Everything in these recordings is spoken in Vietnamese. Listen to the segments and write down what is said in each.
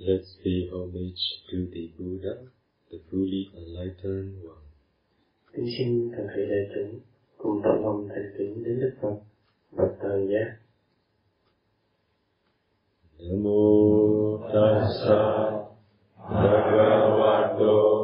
Let's pay homage to the Buddha, the fully enlightened one. Kính xin toàn thể đại chúng cùng tỏ lòng thành kính đến Đức Phật, bậc toàn giác. Namo tassa bhagavato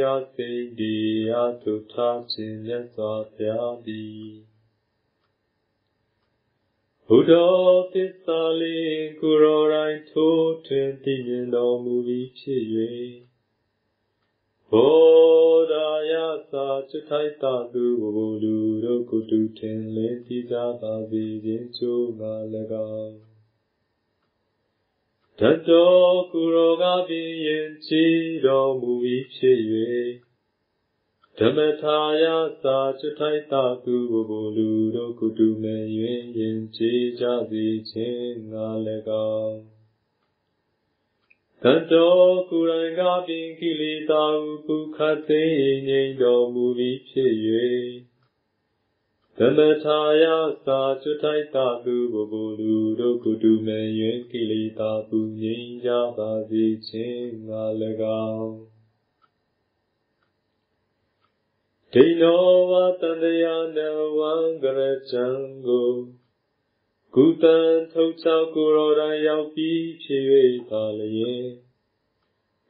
ယတိအစိန်ဒီအထုထားခြင်းမြတ်စွာဘုရားသည်ဘုဒ္ဓသစ္စာလေးကိုရောတိုင်းထိုးထွင်းသိမြင်တော်မူပြီးဖြစ်၍ဘောဓာယသာจิตထိုက်တာသူဘုလူတို့ကုတုထင်လင်းသိကြပါစေခြင်းချိုးငါ၎င်း တတောကုရောကပင်ယင်ချီတော်မူပြီးဖြစ်၍ဓမ္မထာယသာจิตထိုက်တာသူဘုလူတို့ကုတုမဲ့၍ယင်ချီကြစေခြင်းငါ၎င်းတတောကုရံကပင်ကိလေသာဟုကုခတ်သိငြိမ်တော်မူပြီးဖြစ်၍ သမထာယသာကျွတ်ထိုက်တာသူဘဘလူတို့ကုတုမေယင်ကိလေသာပူငြိမ်ကြပါစေခြင်းငါ၎င်းဒိနောဝတန္တယာနဝံကရချံကိုကုတံထုတ်ချောက်ကိုရောတိုင်းရောက်ပြီးဖြစ်၍ပါလျင်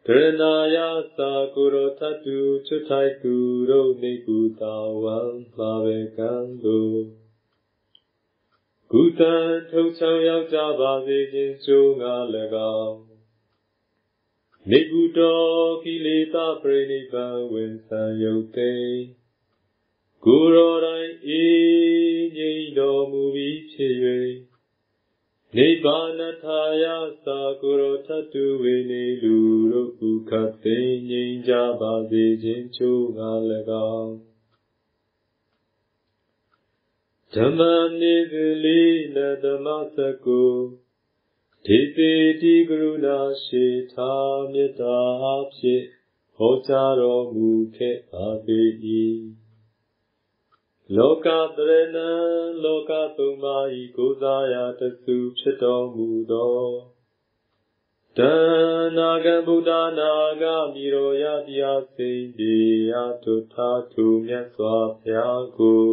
ကရဏာယသာကိုရောထတုချွတ်ထိုက်သူတို့နေကုတာဝံပါဘေကံတို့ကုတံထုတ်ချောက်ရောက်ကြပါစေခြင်းကျိုးငါ၎င်းနေကုတော်ကိလေသာပရိနိဗ္ဗာန်ဝင်ဆံယုတ်သိကိုယ်တော်တိုင်အေးငြိမ်တော်မူပြီးဖြစ်၍ နိဗ္ဗာနထာယသာကိုယ်တော်ထတုဝေနေလူတို့ကုခတ်သိငြိမ်ကြပါစေခြင်းချိုးငါ၎င်းဓမ္မနေသလိနဓမ္မစကုဒေတိတိကရုဏာရှိသာမေတ္တာဖြင့်ဟောကြားတော်မူခဲ့ပါပေ၏ လောကတရဏံလောကသုံးပါးဤကိုးစားရာတစုဖြစ်တော်မူသောတဏနာဂဗုဒ္ဓနာဂမိရောယတိအစိန်ဒီအထုထာထုမြတ်စွာဘုရားကို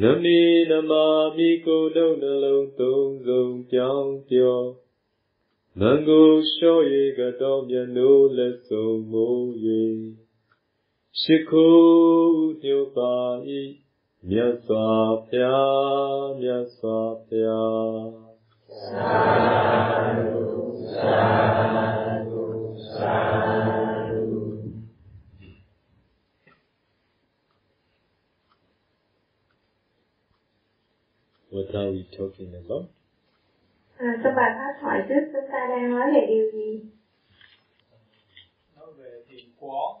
နမေနမာမိကိုယ်လုံးနှလုံးသုံးစုံပြောင်းပြောမံကိုလျှော့၍ကတော်မြတ်နိုးလက်ဆုံးမိုး၍ ရှိခိုးညုပါ၏မြတ်စွာဘုရားမြတ်စွာဘုရားသာဓုသာဓုသာဓု What are we talking about? À, trong bài pháp thoại trước chúng ta đang nói về điều gì? nói về thiền quán và cái uh,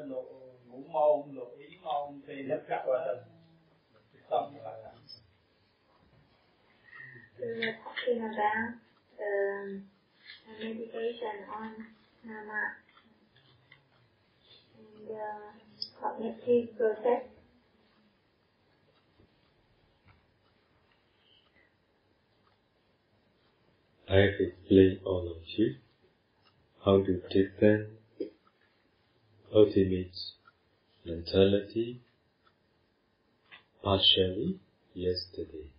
Lộ ngũ môn lộ ý môn thì nó gặp ở tâm và We were talking about the meditation on Nama. And uh, cognitive process. I have explained all of you how to defend ultimate mentality partially yesterday.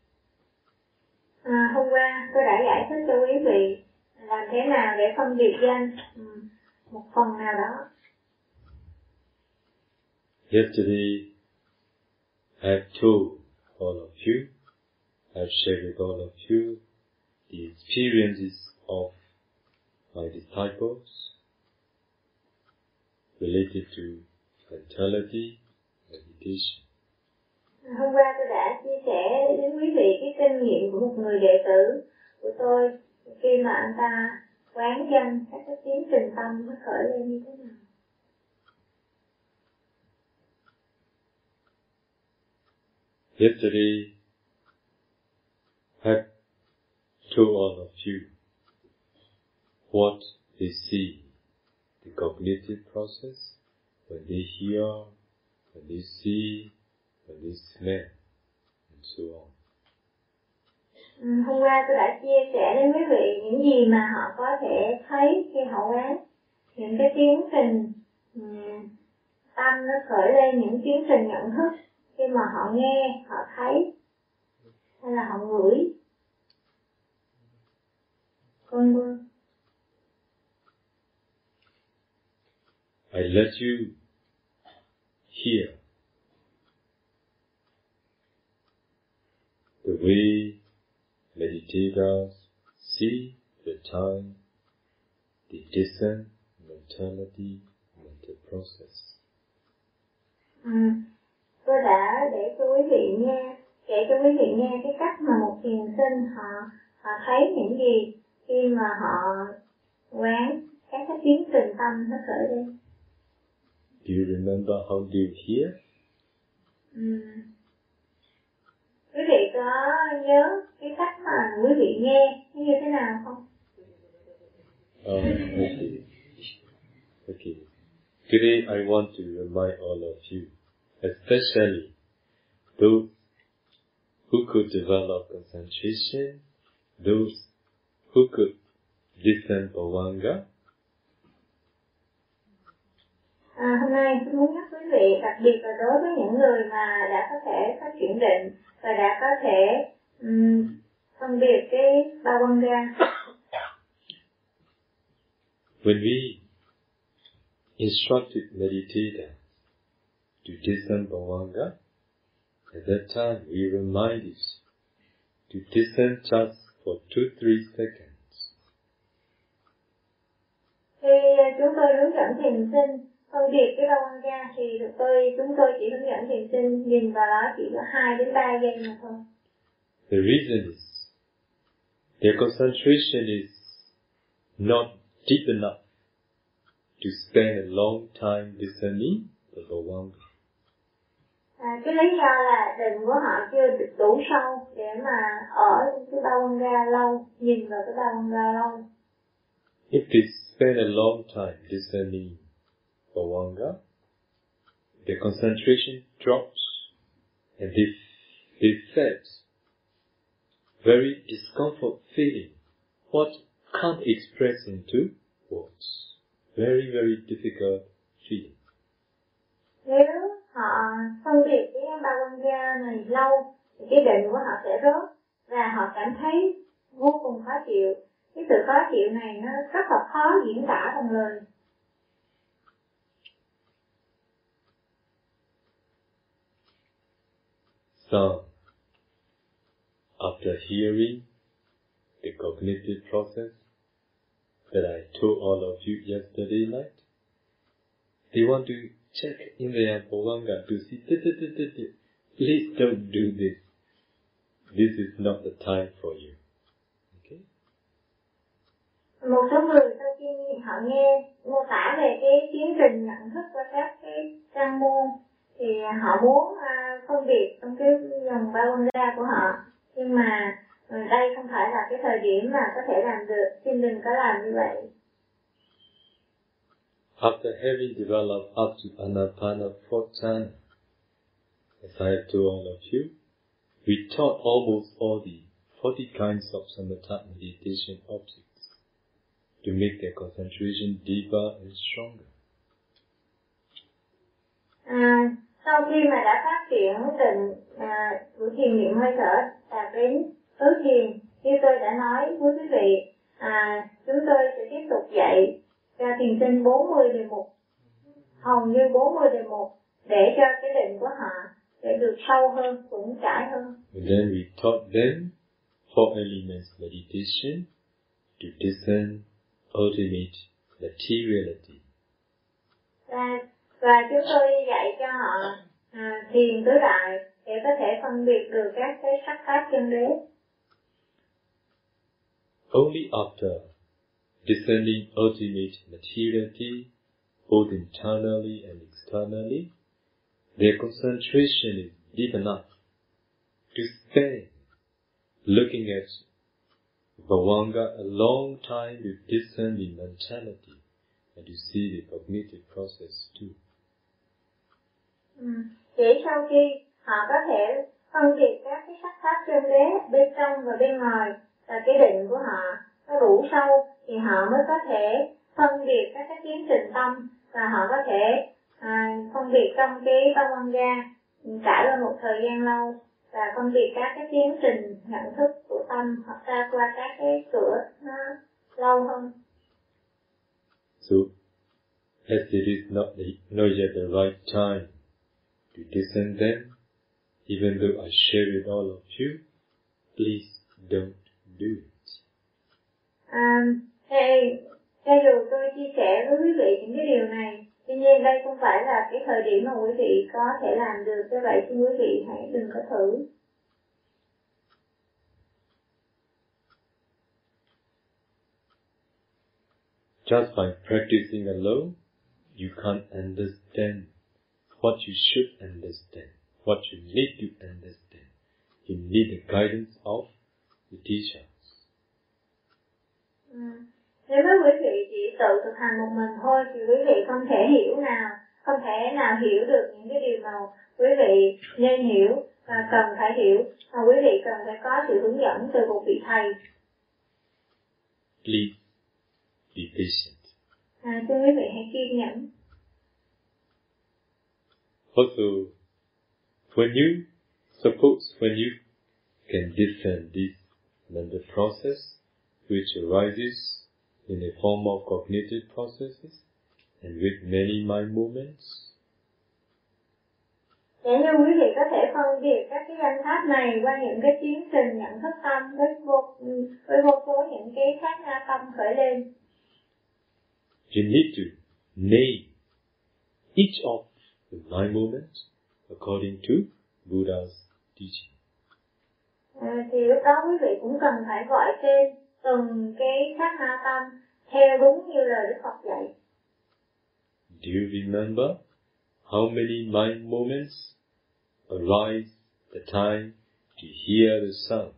À, hôm qua tôi đã giải thích cho quý vị làm thế nào để biệt danh một phần nào đó. Yesterday, I have told all of you, I have shared with all of you the experiences of my disciples related to mentality, meditation. Hôm qua tôi đã chia sẻ đến quý vị cái kinh nghiệm của một người đệ tử của tôi khi mà anh ta quán danh các cái tiến trình tâm nó khởi lên như thế nào. Yesterday, I told all of you what they see, the cognitive process, when they hear, when they see, when they smell, and so on. Ừ, hôm qua tôi đã chia sẻ đến quý vị những gì mà họ có thể thấy khi họ quán. Những cái tiến trình um, tâm nó khởi lên những tiến trình nhận thức khi mà họ nghe họ thấy hay là họ ngửi. Con mưa I let you hear the way meditators see the time, the descent, mentality, and the process. À, tôi đã để cho quý vị nghe kể cho quý vị nghe cái cách mà một thiền sinh họ họ thấy những gì khi mà họ quán các cái tiến trình tâm nó khởi lên Do you remember how do you hear? Ừ. Quý vị có nhớ cái cách mà quý vị nghe như thế nào không? Oh, okay. Okay. Today I want to remind all of you, especially those who could develop concentration, those who could listen Bhavanga, À, hôm nay tôi muốn nhắc quý vị đặc biệt là đối với những người mà đã có thể phát triển định và đã có thể um, phân biệt cái ba quan ra when we instructed meditator to listen Bhavanga, at that time we reminded to listen just for two, three seconds. khi chúng tôi hướng dẫn thiền sinh phân biệt cái ba quan ra thì tôi chúng tôi chỉ hướng dẫn thiền sinh nhìn vào đó chỉ có hai đến ba giây mà thôi The reason is their concentration is not deep enough to spend a long time listening the Bhavanga. À, cái lý do là định của họ chưa được đủ sâu để mà ở cái ba quan ra lâu nhìn vào cái ba quan ra lâu If they spend a long time listening Bhavanga, their concentration drops and they, they felt very discomfort feeling, what can't express into words. Very, very difficult feeling. nếu họ phân biệt cái ba quan ra này lâu thì cái định của họ sẽ rớt và họ cảm thấy vô cùng khó chịu. Cái sự khó chịu này nó rất là khó diễn tả bằng lời Some, after hearing the cognitive process that I told all of you yesterday night, they want to check in their Bhavanga to see, please don't do this. This is not the time for you. Okay? một số người sau khi họ nghe mô tả về cái tiến trình nhận thức qua các cái trang môn thì họ muốn phân biệt trong cái dòng ba quan ra của họ. Nhưng mà đây không phải là cái thời điểm mà có thể làm được. Xin đừng có làm như vậy. After having developed up to Anapana Pratana, as I have told all of you, we taught almost all the 40 kinds of samatha meditation objects to make their concentration deeper and stronger. À, sau khi mà đã phát triển định à, của thiền niệm hơi thở đạt đến tứ thiền như tôi đã nói với quý vị à, chúng tôi sẽ tiếp tục dạy cho thiền sinh 40 đề mục hầu như 40 đề mục để cho cái định của họ sẽ được sâu hơn vững chãi hơn And then we taught them four elements meditation to discern ultimate materiality. và, và chúng tôi dạy cho họ à, thiền tứ đại để có thể phân biệt được các cái sắc pháp chân đế Only after discerning ultimate materiality, both internally and externally, their concentration is deep enough to stay looking at Bhavanga a long time with discerning mentality and to see the cognitive process too. Ừ. Chỉ sau khi họ có thể phân biệt các cái sắc pháp chân đế bên trong và bên ngoài là cái định của họ nó đủ sâu thì họ mới có thể phân biệt các cái tiến trình tâm và họ có thể à, phân biệt trong cái tâm quan ga trải qua một thời gian lâu và phân biệt các cái tiến trình nhận thức của tâm hoặc ra qua các cái cửa nó lâu hơn So, as it is not, the, not yet the right time to discern them, even though I share with all of you, please don't do it. À, thì cho dù tôi chia sẻ với quý vị những cái điều này, tuy nhiên đây không phải là cái thời điểm mà quý vị có thể làm được, do vậy xin quý vị hãy đừng có thử. Just by practicing alone, you can't understand what you should understand, what you need to understand. You need the guidance of the teachers. Ừ. Nếu với quý vị chỉ tự thực hành một mình thôi thì quý vị không thể hiểu nào, không thể nào hiểu được những cái điều mà quý vị nên hiểu và cần phải hiểu mà quý vị cần phải có sự hướng dẫn từ một vị thầy. Please be patient. À, xin quý vị hãy kiên nhẫn. Also, when you, suppose when you can discern this mental process which arises in the form of cognitive processes and with many mind movements, Để như quý vị có thể phân biệt các cái danh pháp này qua những cái tiến trình nhận thức tâm với vô, với vô số những cái khác na tâm khởi lên. you need to name each of the mind movements according to Buddha's teaching. À, thì lúc đó quý vị cũng cần phải gọi tên từng cái sát na tâm theo đúng như lời Đức Phật dạy. Do you remember how many mind moments arise the time to hear the sound?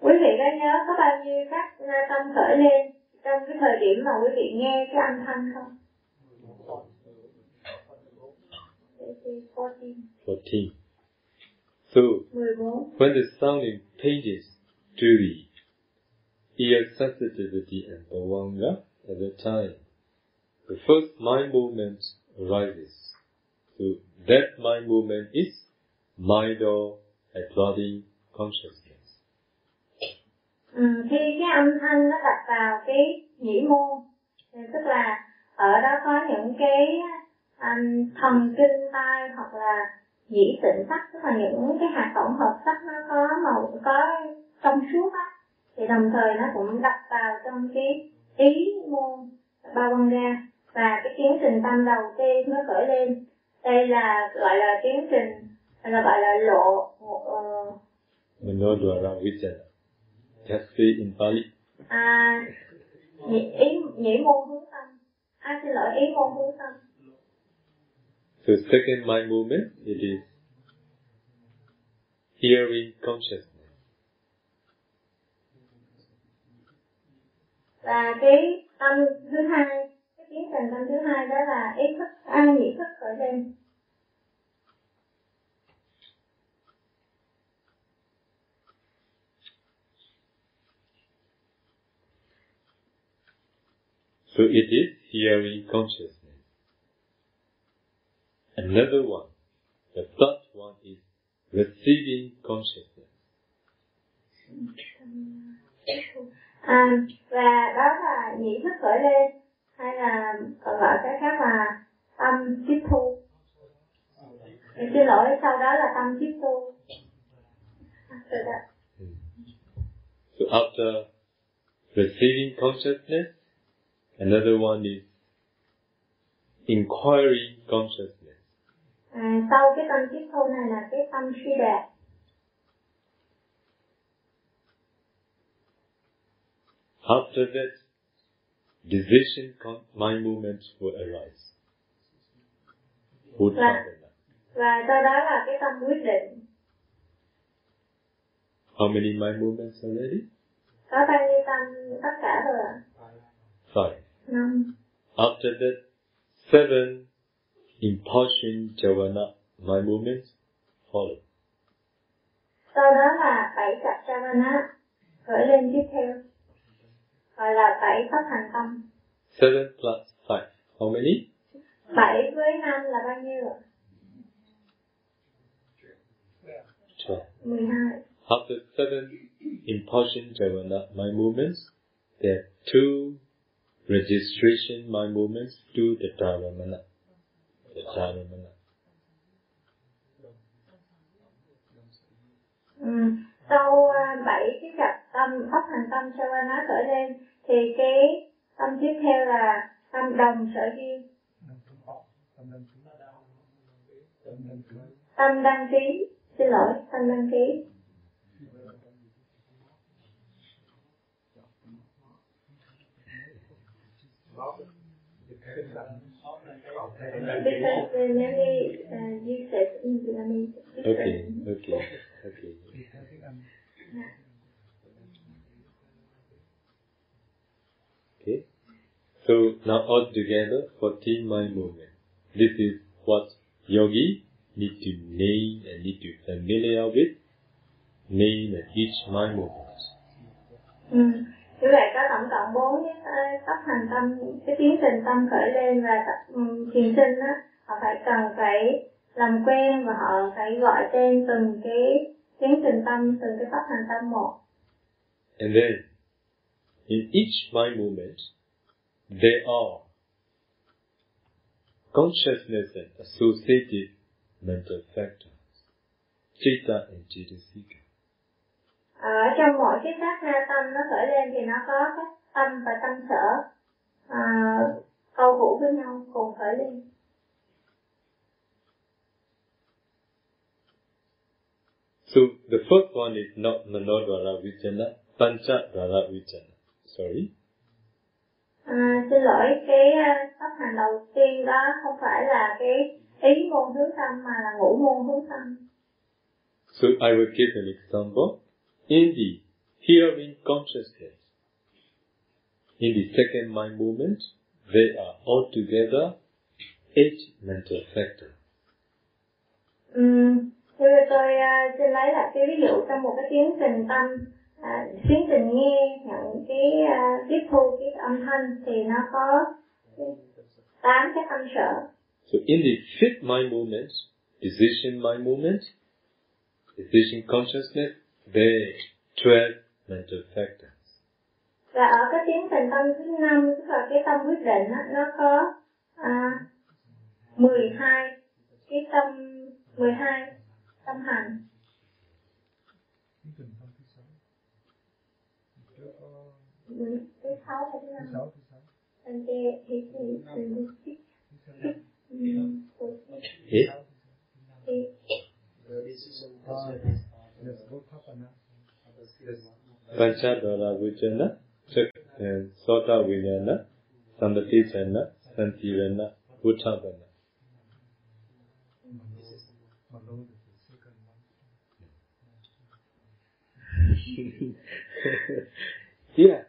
Quý vị có nhớ có bao nhiêu các na tâm khởi lên trong cái thời điểm mà quý vị nghe cái âm thanh không? This is 14. 14. So, 14. when the sound impinges to the ear sensitivity and bhavanga at the time, the first mind movement arises. So, that mind movement is mind or absorbing consciousness. Ừ, khi cái âm thanh nó đặt vào cái nhĩ môn tức là ở đó có những cái um, thần kinh tai hoặc là nhĩ tịnh sắc tức là những cái hạt tổng hợp sắc nó có màu có trong suốt á thì đồng thời nó cũng đặt vào trong cái ý môn ba quan ga và cái tiến trình tâm đầu tiên nó khởi lên đây là gọi là tiến trình là gọi là lộ uh, Manodwara. Just say in Pali. à nhĩ, ý nhĩ môn hướng tâm à xin lỗi ý môn hướng tâm So second mind movement, it is hearing consciousness. và cái tâm thứ hai cái tiến trình tâm thứ hai đó là ý thức à, nhị thức khởi lên So it is hearing consciousness. Another one, the third one is receiving consciousness. à, và đó là nhị thức khởi lên hay là còn gọi cái khác là tâm tiếp thu Em xin lỗi sau đó là tâm tiếp thu After that. So after receiving consciousness, another one is inquiring consciousness. À, sau cái tâm tiếp thu này là cái tâm suy đạt After that, decision con- mind movements will arise. Uttapana. và sau đó là cái tâm quyết định How many mind movements already? có bao nhiêu tâm tất cả rồi ạ Five. năm After that, seven impulsion javana my movements follow. sau đó là bảy chặt savana khởi lên tiếp theo gọi là bảy pháp hành tâm Seven plus five. How many? bảy với năm là bao nhiêu ạ Twelve. mười hai After seven impulsion javana my movements, there are two registration my movements to the dharamana. Ừ. sau à, bảy cái chặt tâm pháp hành tâm savana khởi lên, thì cái tâm tiếp theo là tâm đồng sở duyên tâm đăng ký, xin lỗi, tâm đăng ký because uh, maybe uh, you said in Vietnamese Okay, okay, okay. Okay. So now all together, 14 mind movement. This is what yogi need to name and need to familiar with. Name and each mind movement. Ừ. Như vậy có tổng cộng bốn cái tóc hành tâm, cái tiến trình tâm khởi lên và um, thiền sinh á, họ phải cần phải làm quen và họ phải gọi tên từng cái tiến trình tâm, từng cái tóc hành tâm một. And then, in each mind movement, there are consciousness and associated mental factors, chitta and cetasika. Ở trong mỗi cái sát na tâm nó khởi lên thì nó có các tâm và tâm sở à, câu hữu với nhau cùng khởi lên. So the first one is not Manodvara Vijana, Panchadvara Vijana. Sorry. À, xin lỗi, cái uh, pháp hành đầu tiên đó không phải là cái ý môn hướng tâm mà là ngũ môn hướng tâm. So I will give an example. In the hearing consciousness, in the second mind movement, there are altogether eight mental factors. Ừm, Thì tôi uh, xin lấy lại cái ví dụ trong một cái tiến trình tâm, à, tiến trình nghe nhận cái uh, tiếp thu cái âm thanh thì nó có tám cái tâm sở. So in the fifth mind movement, decision mind movement, decision consciousness, are 12 mental factors. Và ở cái tiến trình tâm thứ năm tức là cái tâm quyết định á, nó có à, 12 cái tâm 12 tâm hành. Ừ, thứ sáu hay thứ năm? And the, the. Panchadvara Vijana, and Sota Vijnana, Sambati Jana, Santirana, Uttabana. yeah.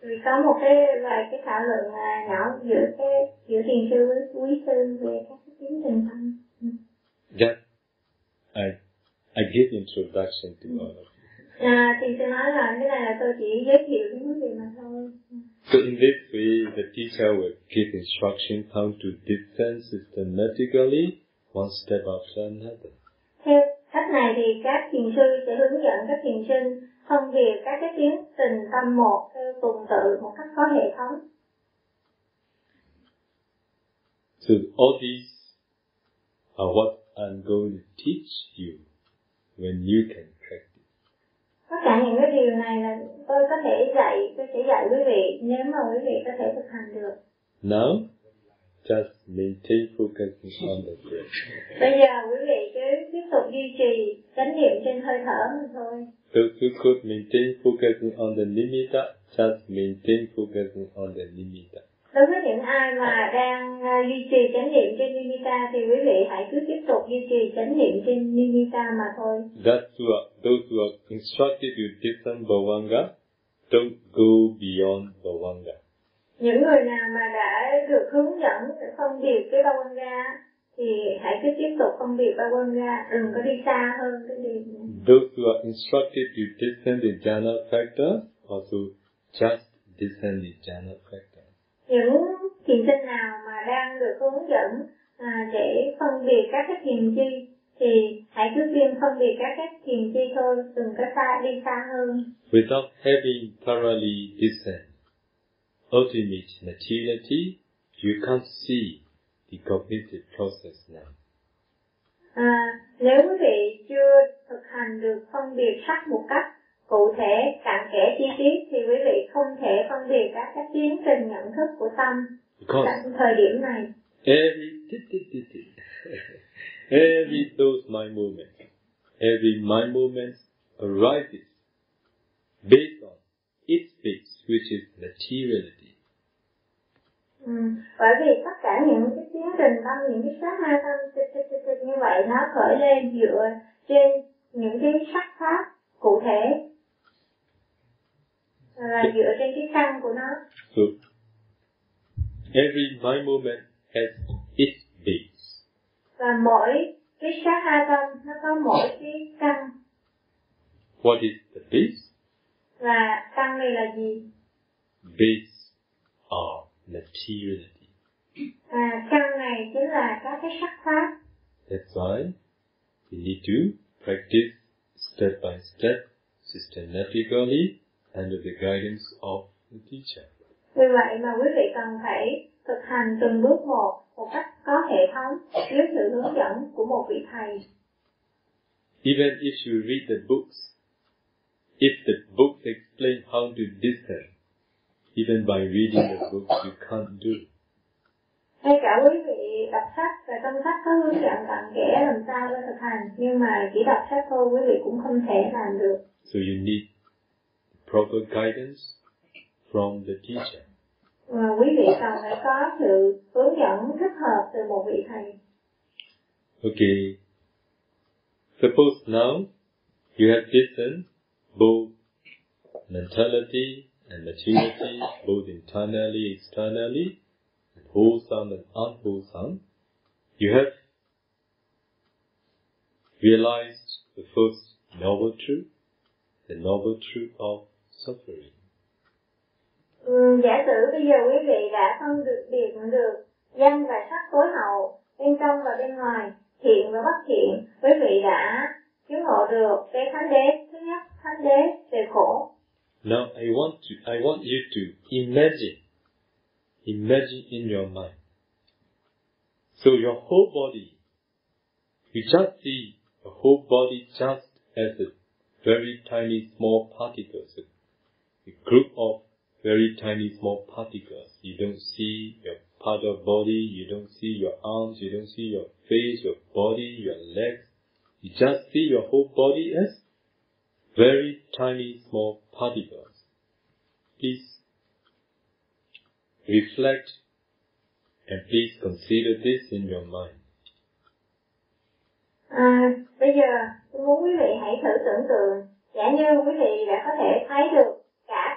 Ừ, vì có một cái vài cái thảo luận à, nhỏ giữa cái giữa thiền sư với quý sư về các cái tiến trình tâm That I I give introduction to all of you. à, thì sư nói là cái này là tôi chỉ giới thiệu với quý vị mà thôi So in this way, the teacher will give instruction how to descend systematically, one step after another. theo cách này thì các thiền sư sẽ hướng dẫn các thiền sinh phân biệt các cái tiến trình tâm một theo tuần tự một cách có hệ thống So all these are what I'm going to teach you when you can practice. tất cả những cái điều này là tôi có thể dạy tôi sẽ dạy quý vị nếu mà quý vị có thể thực hành được Now, just maintain focusing on the breath. bây giờ quý vị cứ tiếp tục duy trì chánh niệm trên hơi thở mà thôi Those who could maintain focusing on the nimitta, just maintain focusing on the nimitta. Đối với những ai mà đang à, duy trì chánh niệm trên nimitta thì quý vị hãy cứ tiếp tục duy trì chánh niệm trên nimitta mà thôi That's who are, those who are instructed to descend Bhavanga, don't go beyond Bhavanga. những người nào mà đã được hướng dẫn phân biệt cái ba quan ga thì hãy cứ tiếp tục phân biệt ba quan ga đừng có đi xa hơn cái điều Those who are instructed to descend the jhana factor, also just descend the jhana factor. Những thiền sinh nào mà đang được hướng dẫn à, để phân biệt các cái thiền chi thì hãy cứ phiên phân biệt các cái thiền chi thôi đừng có xa đi xa hơn Without having thoroughly descend ultimate materiality, you can't see the cognitive process now. à, nếu quý vị chưa thực hành được phân biệt sắc một cách cụ thể cặn kẽ chi tiết thì quý vị không thể phân biệt các cái tiến trình nhận thức của tâm tại thời điểm này every every those mind movement, every mind movement arises based on its base, which is materiality. Ừ. Bởi vì tất cả những cái tiến trình tâm, những cái sát na tâm như vậy nó khởi lên dựa trên những cái sắc pháp cụ thể là dựa trên cái căn của nó So every mind movement has its base. và mỗi cái sát ha tâm nó có mỗi cái căn What is the base? và căn này là gì Base are materiality. à, căn này chính là các cái sắc pháp That's why we need to practice step by step, systematically, under the guidance of the teacher. vì vậy mà quý vị cần phải thực hành từng bước một một cách có hệ thống dưới sự hướng dẫn của một vị thầy Even if you read the books, if the books explain how to discern, even by reading the books you can't do. ngay cả quý vị đọc sách và trong sách có hướng dẫn cặn kẽ làm sao để thực hành nhưng mà chỉ đọc sách thôi quý vị cũng không thể làm được So you need proper guidance from the teacher. mà quý vị cần phải có sự hướng dẫn thích hợp từ một vị thầy Okay. Suppose now you have listened both mentality and materiality, both internally, externally, and wholesome and unwholesome. You have realized the first noble truth, the noble truth of suffering. ừ, giả sử bây giờ quý vị đã phân được biệt được danh và sắc tối hậu bên trong và bên ngoài thiện và bất thiện quý vị đã chứng ngộ được cái thánh đế thứ nhất thánh đế về khổ Now I want to, I want you to imagine, imagine in your mind. So your whole body, you just see the whole body just as a very tiny small particles, a, group of very tiny small particles. You don't see your part of body, you don't see your arms, you don't see your face, your body, your legs. You just see your whole body as very tiny small particles. Please reflect and please consider this in your mind. À, bây giờ tôi muốn quý vị hãy thử tưởng tượng giả như quý vị đã có thể thấy được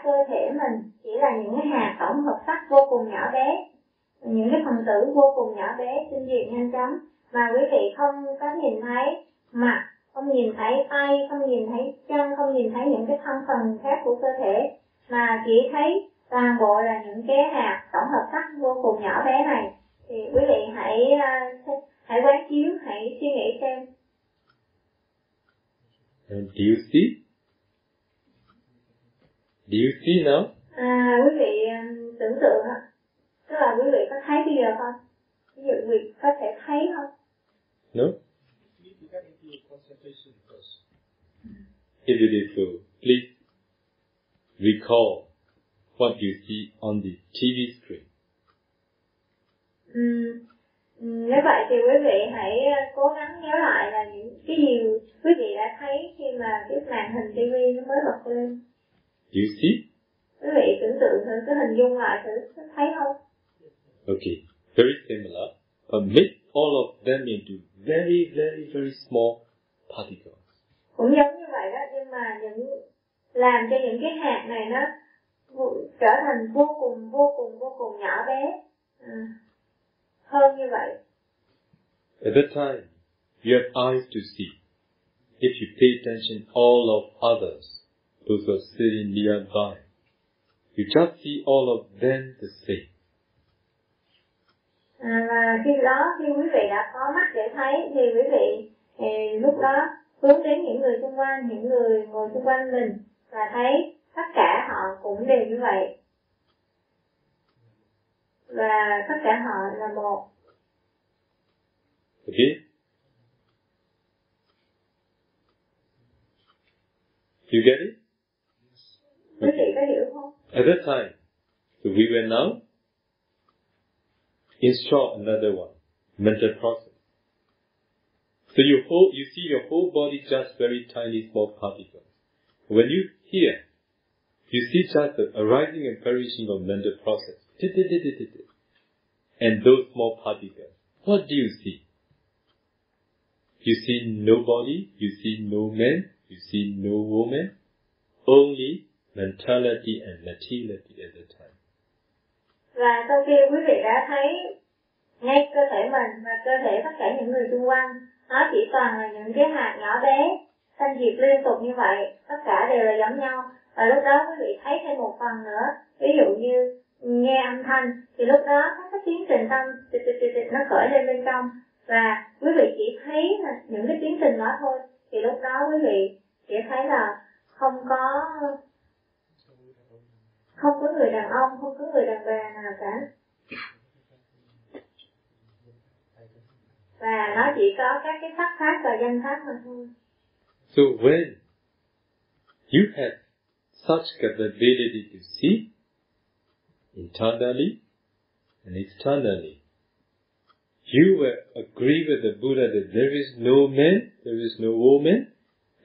cơ thể mình chỉ là những cái hạt tổng hợp sắc vô cùng nhỏ bé những cái phần tử vô cùng nhỏ bé sinh diệt nhanh chóng. Mà quý vị không có nhìn thấy mặt không nhìn thấy tay không nhìn thấy chân không nhìn thấy những cái thân phần khác của cơ thể mà chỉ thấy toàn bộ là những cái hạt tổng hợp sắc vô cùng nhỏ bé này. Thì quý vị hãy uh, hãy quán chiếu hãy suy nghĩ xem. And do you see? Do you see now? À, quý vị um, tưởng tượng ạ. Tức là quý vị có thấy bây giờ không? Ví dụ quý vị có thể thấy không? No? If you did so, please recall what you see on the TV screen. Ừ. Nếu vậy thì quý vị hãy uh, cố gắng nhớ lại là những cái gì quý vị đã thấy khi mà cái màn hình TV nó mới bật lên. Do you see? Quý vị tưởng tượng thử, hình dung lại thử, thấy không? Okay, very similar, but make all of them into very, very, very small particles. Cũng giống như vậy đó, nhưng mà những làm cho những cái hạt này nó trở thành vô cùng vô cùng vô cùng nhỏ bé à, hơn như vậy. At that time, you have eyes to see. If you pay attention all of others, those who are sitting nearby, you just see all of them the same. À, và khi đó khi quý vị đã có mắt để thấy thì quý vị thì lúc đó hướng đến những người xung quanh những người ngồi xung quanh mình và thấy tất cả họ cũng đều như vậy và tất cả họ là một Okay? You get it? At that time, we were now install another one, mental process. So you whole, you see your whole body just very tiny small particles. When you hear, you see just the arising and perishing of mental process. And those small particles. What do you see? You see no body, you see no man, you see no woman, only mentality and materiality at the time. và sau khi quý vị đã thấy ngay cơ thể mình và cơ thể tất cả những người xung quanh, nó chỉ toàn là những cái hạt nhỏ bé sanh diệt liên tục như vậy, tất cả đều là giống nhau và lúc đó quý vị thấy thêm một phần nữa, ví dụ như nghe âm thanh, thì lúc đó các cái tiến trình tâm, tịch tịch tịch tịch, nó khởi lên bên trong và quý vị chỉ thấy là những cái tiến trình đó thôi, thì lúc đó quý vị chỉ thấy là không có không có người đàn ông không có người đàn bà nào cả. Và nó chỉ có các cái và danh pháp mà thôi. So when you have such capability to see internally and externally, you will agree with the Buddha that there is no man, there is no woman,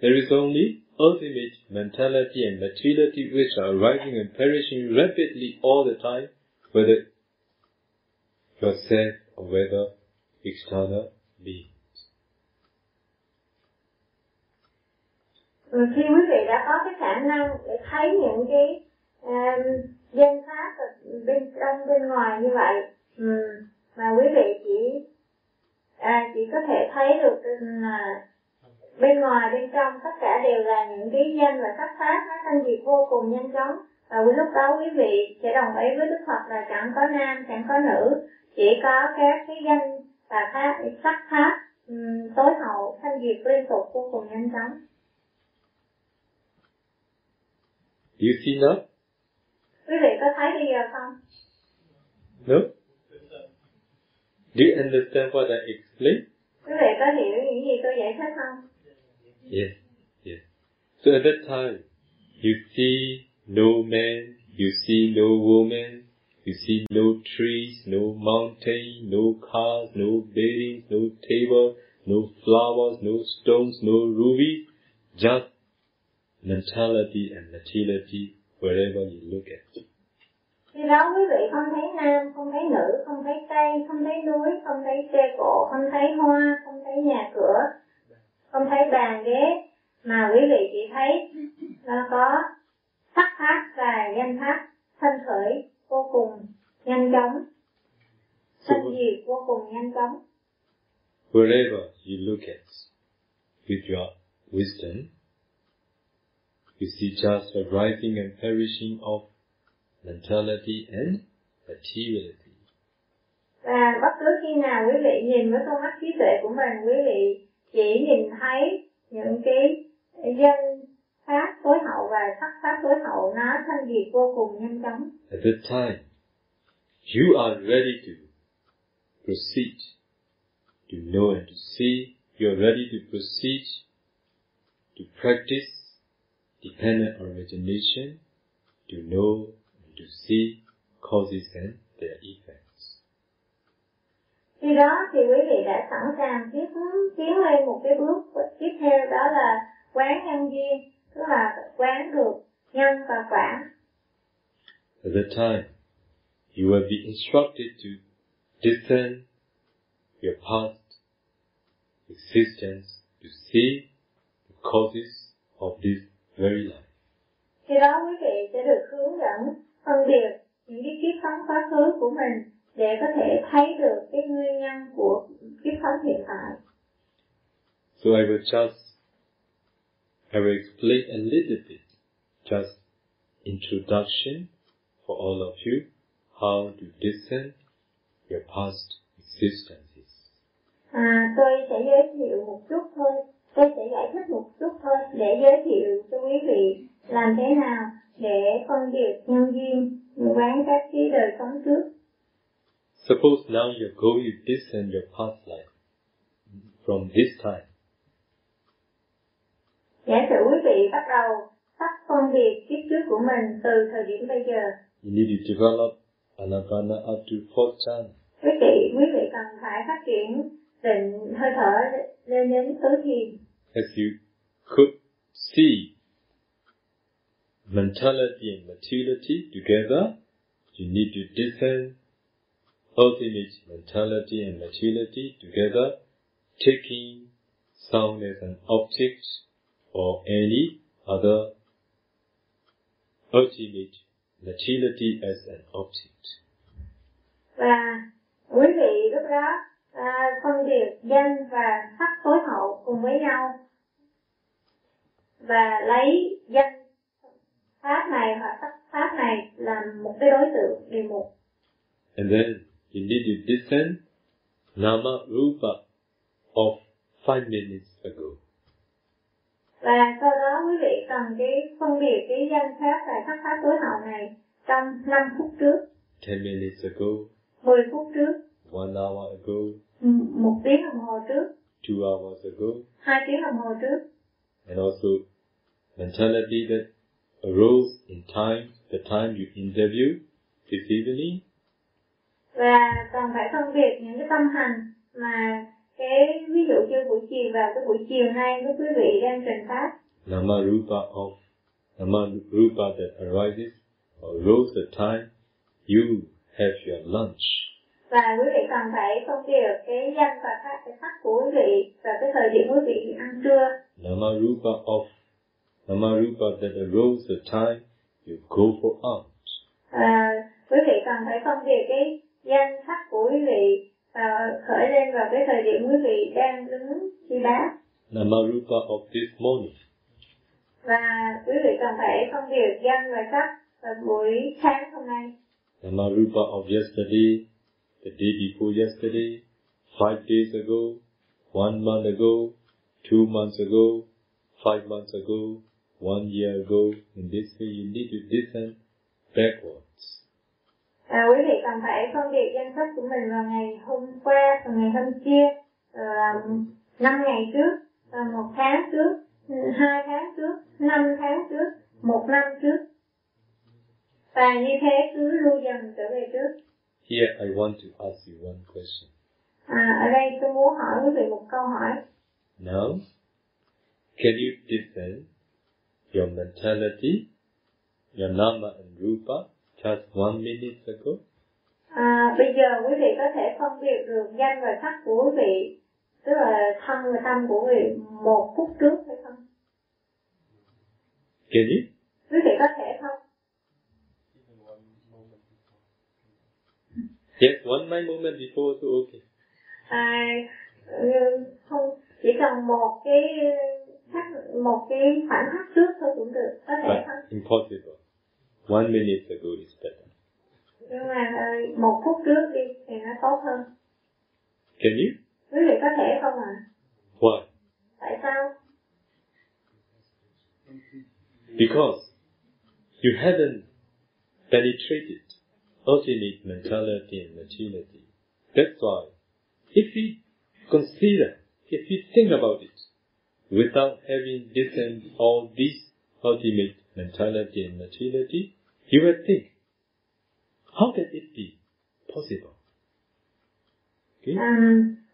there is only ultimate mentality and materiality which are arising and perishing rapidly all the time, whether yourself or whether external being. Rồi khi quý vị đã có cái khả năng để thấy những cái um, danh pháp bên trong bên ngoài như vậy um, mà quý vị chỉ à, chỉ có thể thấy được là bên ngoài bên trong tất cả đều là những cái danh và sắc pháp nó thanh diệt vô cùng nhanh chóng và lúc đó quý vị sẽ đồng ý với Đức Phật là chẳng có nam chẳng có nữ chỉ có các cái danh và pháp sắc pháp um, tối hậu thanh diệt liên tục vô cùng nhanh chóng Do you see now? quý vị có thấy bây giờ không No? Do you understand what I explained? quý vị có hiểu những gì tôi giải thích không Yes, yes. So at that time, you see no man, you see no woman, you see no trees, no mountain, no cars, no buildings, no table, no flowers, no stones, no rubies, just mentality and materiality wherever you look at. khi đó quý vị không thấy nam không thấy nữ không thấy cây không thấy núi không thấy xe cộ không thấy hoa không thấy nhà cửa không thấy bàn ghế mà quý vị chỉ thấy nó có sắc pháp và danh pháp sanh khởi vô cùng nhanh chóng. Sanh diệt vô cùng nhanh chóng. Wherever you look at with your wisdom, you see just the rising and perishing of mentality and materiality. và bất cứ khi nào quý vị nhìn với con mắt trí tuệ của mình quý vị chỉ nhìn thấy những cái dân pháp tối hậu và sắc pháp tối hậu nó diệt vô cùng nhanh chóng At that time, you are ready to proceed, to know and to see. You are ready to proceed, to practice dependent origination, to know and to see causes and their effects. Khi đó thì quý vị đã sẵn sàng tiến tiến lên một cái bước tiếp theo đó là quán nhân duyên tức là quán được nhân và quả At that time, you will be instructed to discern your past existence, to see the causes of this very life. khi đó quý vị sẽ được hướng dẫn phân biệt những cái kiếp sống quá khứ của mình để có thể thấy được cái nguyên nhân của kiếp sống hiện tại So I will just, I will explain a little bit, just introduction for all of you, how to discern your past existences. À, tôi sẽ giới thiệu một chút thôi, tôi sẽ giải thích một chút thôi để giới thiệu cho quý vị làm thế nào để phân biệt nhân duyên, quán các cái đời sống trước. Suppose now you're going to discern your past life from this time. Giả sử quý vị bắt đầu tắt phân biệt kiếp trước của mình từ thời điểm bây giờ, You need to develop anapana up to fourth jhana. quý vị quý vị cần phải phát triển định hơi thở lên đến tứ thiền. As you could see mentality and materiality together, you need to discern ultimate mentality and materiality together, taking sound as an object or any other ultimate materiality as an object. và quý vị lúc đó à, phân biệt danh và sắc tối hậu cùng với nhau và lấy danh pháp này hoặc sắc pháp này làm một cái đối tượng đề mục And then you need to discern nama rupa of five minutes ago. và sau đó quý vị cần cái phân biệt cái danh pháp và sắc pháp tối hậu này trong 5 phút trước. 10 minutes ago, 10 phút trước. One hour ago, một tiếng đồng hồ trước. Two hours ago, hai tiếng đồng hồ trước. And also mentality that arose in time, the time you interview this evening, và cần phải phân biệt những cái tâm hành mà cái ví dụ như buổi chiều vào cái buổi chiều nay lúc quý vị đang trình pháp nama rupa of nama rupa that arises or arose the time you have your lunch. và quý vị cần phải phân biệt cái danh và các cái sắc của quý vị và cái thời điểm quý vị ăn trưa Nama rupa of nama rupa that arose the time you go for out. à, quý vị cần phải phân biệt cái danh sắc của quý vị và khởi lên vào cái thời điểm quý vị đang đứng chi bát Nama rupa of this morning. và quý vị cần phải phân biệt danh và sắc vào buổi sáng hôm nay Nama rupa of yesterday, the day before yesterday, five days ago, one month ago, two months ago, five months ago, one year ago. In this way, you need to discern backwards. À, quý vị cần phải phân biệt danh sách của mình vào ngày hôm qua, và ngày hôm kia, uh, năm ngày trước, và một tháng trước, hai tháng trước, năm tháng trước, một năm trước. Và như thế cứ lưu dần trở về trước. Here, I want to ask you one question. À, ở đây tôi muốn hỏi quý vị một câu hỏi. Now, can you discern your mentality, your nama and rupa, just one minute ago? À, bây giờ quý vị có thể phân biệt được danh và sắc của quý vị, tức là thân và tâm của quý vị một phút trước hay không? Can you? quý vị có thể không Yes, one mind moment before so okay. à, không chỉ cần một cái một cái khoảnh khắc trước thôi cũng được có thể But không impossible. One minute ago is better. nhưng mà một phút trước đi thì nó tốt hơn Can you? quý vị có thể không ạ Why? tại sao Because you haven't penetrated ultimate mentality and materiality. That's why, if you consider, if you think about it, without having listened all this ultimate mentality and materiality, you will think, how can it be possible? Okay? à,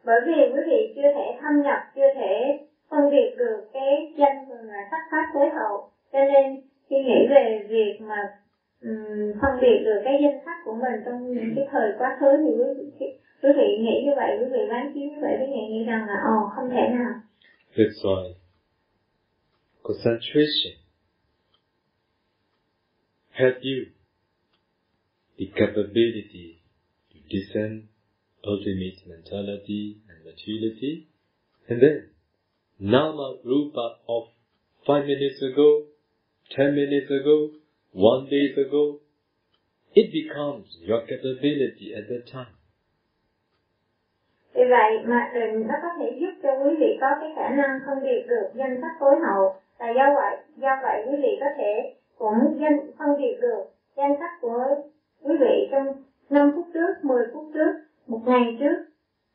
bởi vì quý vị chưa thể thâm nhập chưa thể phân biệt được cái danh và sắc pháp tối hậu. Cho nên khi nghĩ về việc mà um, phân biệt được cái danh sắc của mình trong những cái thời quá khứ thì quý vị, quý vị nghĩ như vậy quý vị bán chiếu như vậy quý vị nghĩ rằng là ồ không thể nào. That's why concentration help you the capability to discern ultimate mentality and materiality, and then nama rupa of five minutes ago, ten minutes ago, one days ago, it becomes your capability at that time. vì vậy mà định nó có thể giúp cho quý vị có cái khả năng phân biệt được danh sắc tối hậu là do vậy do vậy quý vị có thể cũng danh phân biệt được danh sắc của quý vị trong 5 phút trước 10 phút trước một ngày trước.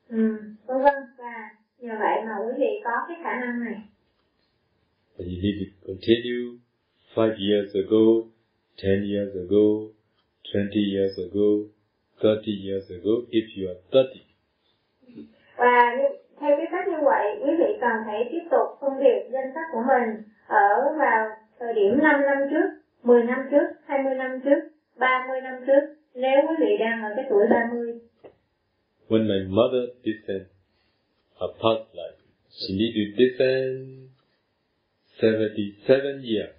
Ừ, vân vân. Và nhờ vậy mà quý vị có cái khả năng này. You need to continue five years ago, ten years ago, twenty years ago, thirty years ago, if you are thirty. và theo cái cách như vậy quý vị cần phải tiếp tục phân biệt danh sách của mình ở vào thời điểm 5 năm trước 10 năm trước 20 năm trước 30 năm trước nếu quý vị đang ở cái tuổi 30 When my mother discerned her past life, she needed to discern seventy-seven years.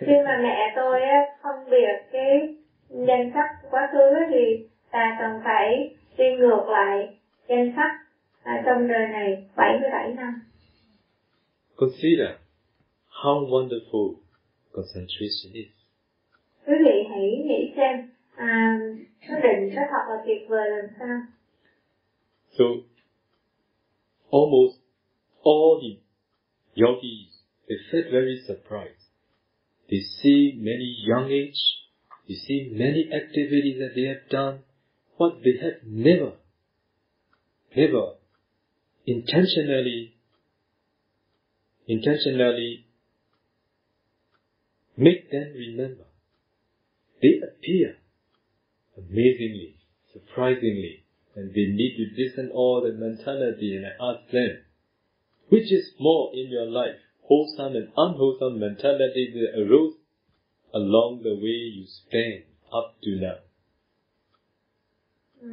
khi mà mẹ tôi á, phân biệt cái danh sách quá khứ thì ta cần phải đi ngược lại danh sách à, trong đời này 77 năm Consider how wonderful concentration is. quý vị hãy nghĩ xem à, định nó thật là tuyệt vời làm sao So, almost all the yogis, they felt very surprised. They see many young age, they see many activities that they have done, what they have never, never intentionally, intentionally make them remember. They appear amazingly, surprisingly, and they need to all the mentality and I ask them, which is more in your life, wholesome and unwholesome mentality that arose along the way you stand up to now. Ừ.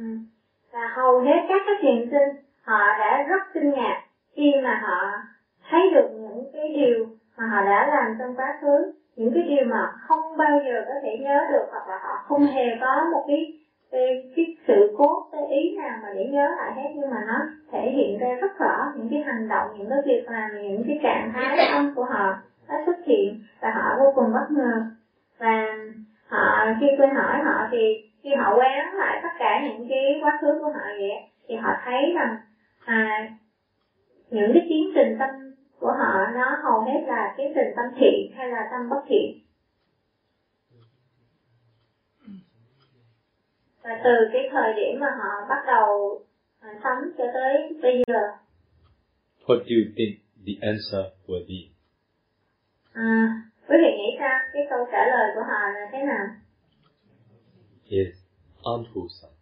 Và hầu hết các cái thiền sinh họ đã rất kinh ngạc khi mà họ thấy được những cái điều mà họ đã làm trong quá khứ những cái điều mà không bao giờ có thể nhớ được hoặc là họ không hề có một cái cái, sự cố cái ý nào mà để nhớ lại hết nhưng mà nó thể hiện ra rất rõ những cái hành động những cái việc làm những cái trạng thái âm của họ nó xuất hiện và họ vô cùng bất ngờ. Và họ khi tôi hỏi họ thì khi họ quán lại tất cả những cái quá khứ của họ vậy thì họ thấy rằng à, những cái tiến trình tâm của họ nó hầu hết là tiến trình tâm thiện hay là tâm bất thiện và từ cái thời điểm mà họ bắt đầu à, sống cho tới bây giờ What do you think the answer will be? à, quý vị nghĩ sao cái câu trả lời của họ là thế nào Yes, unwholesome.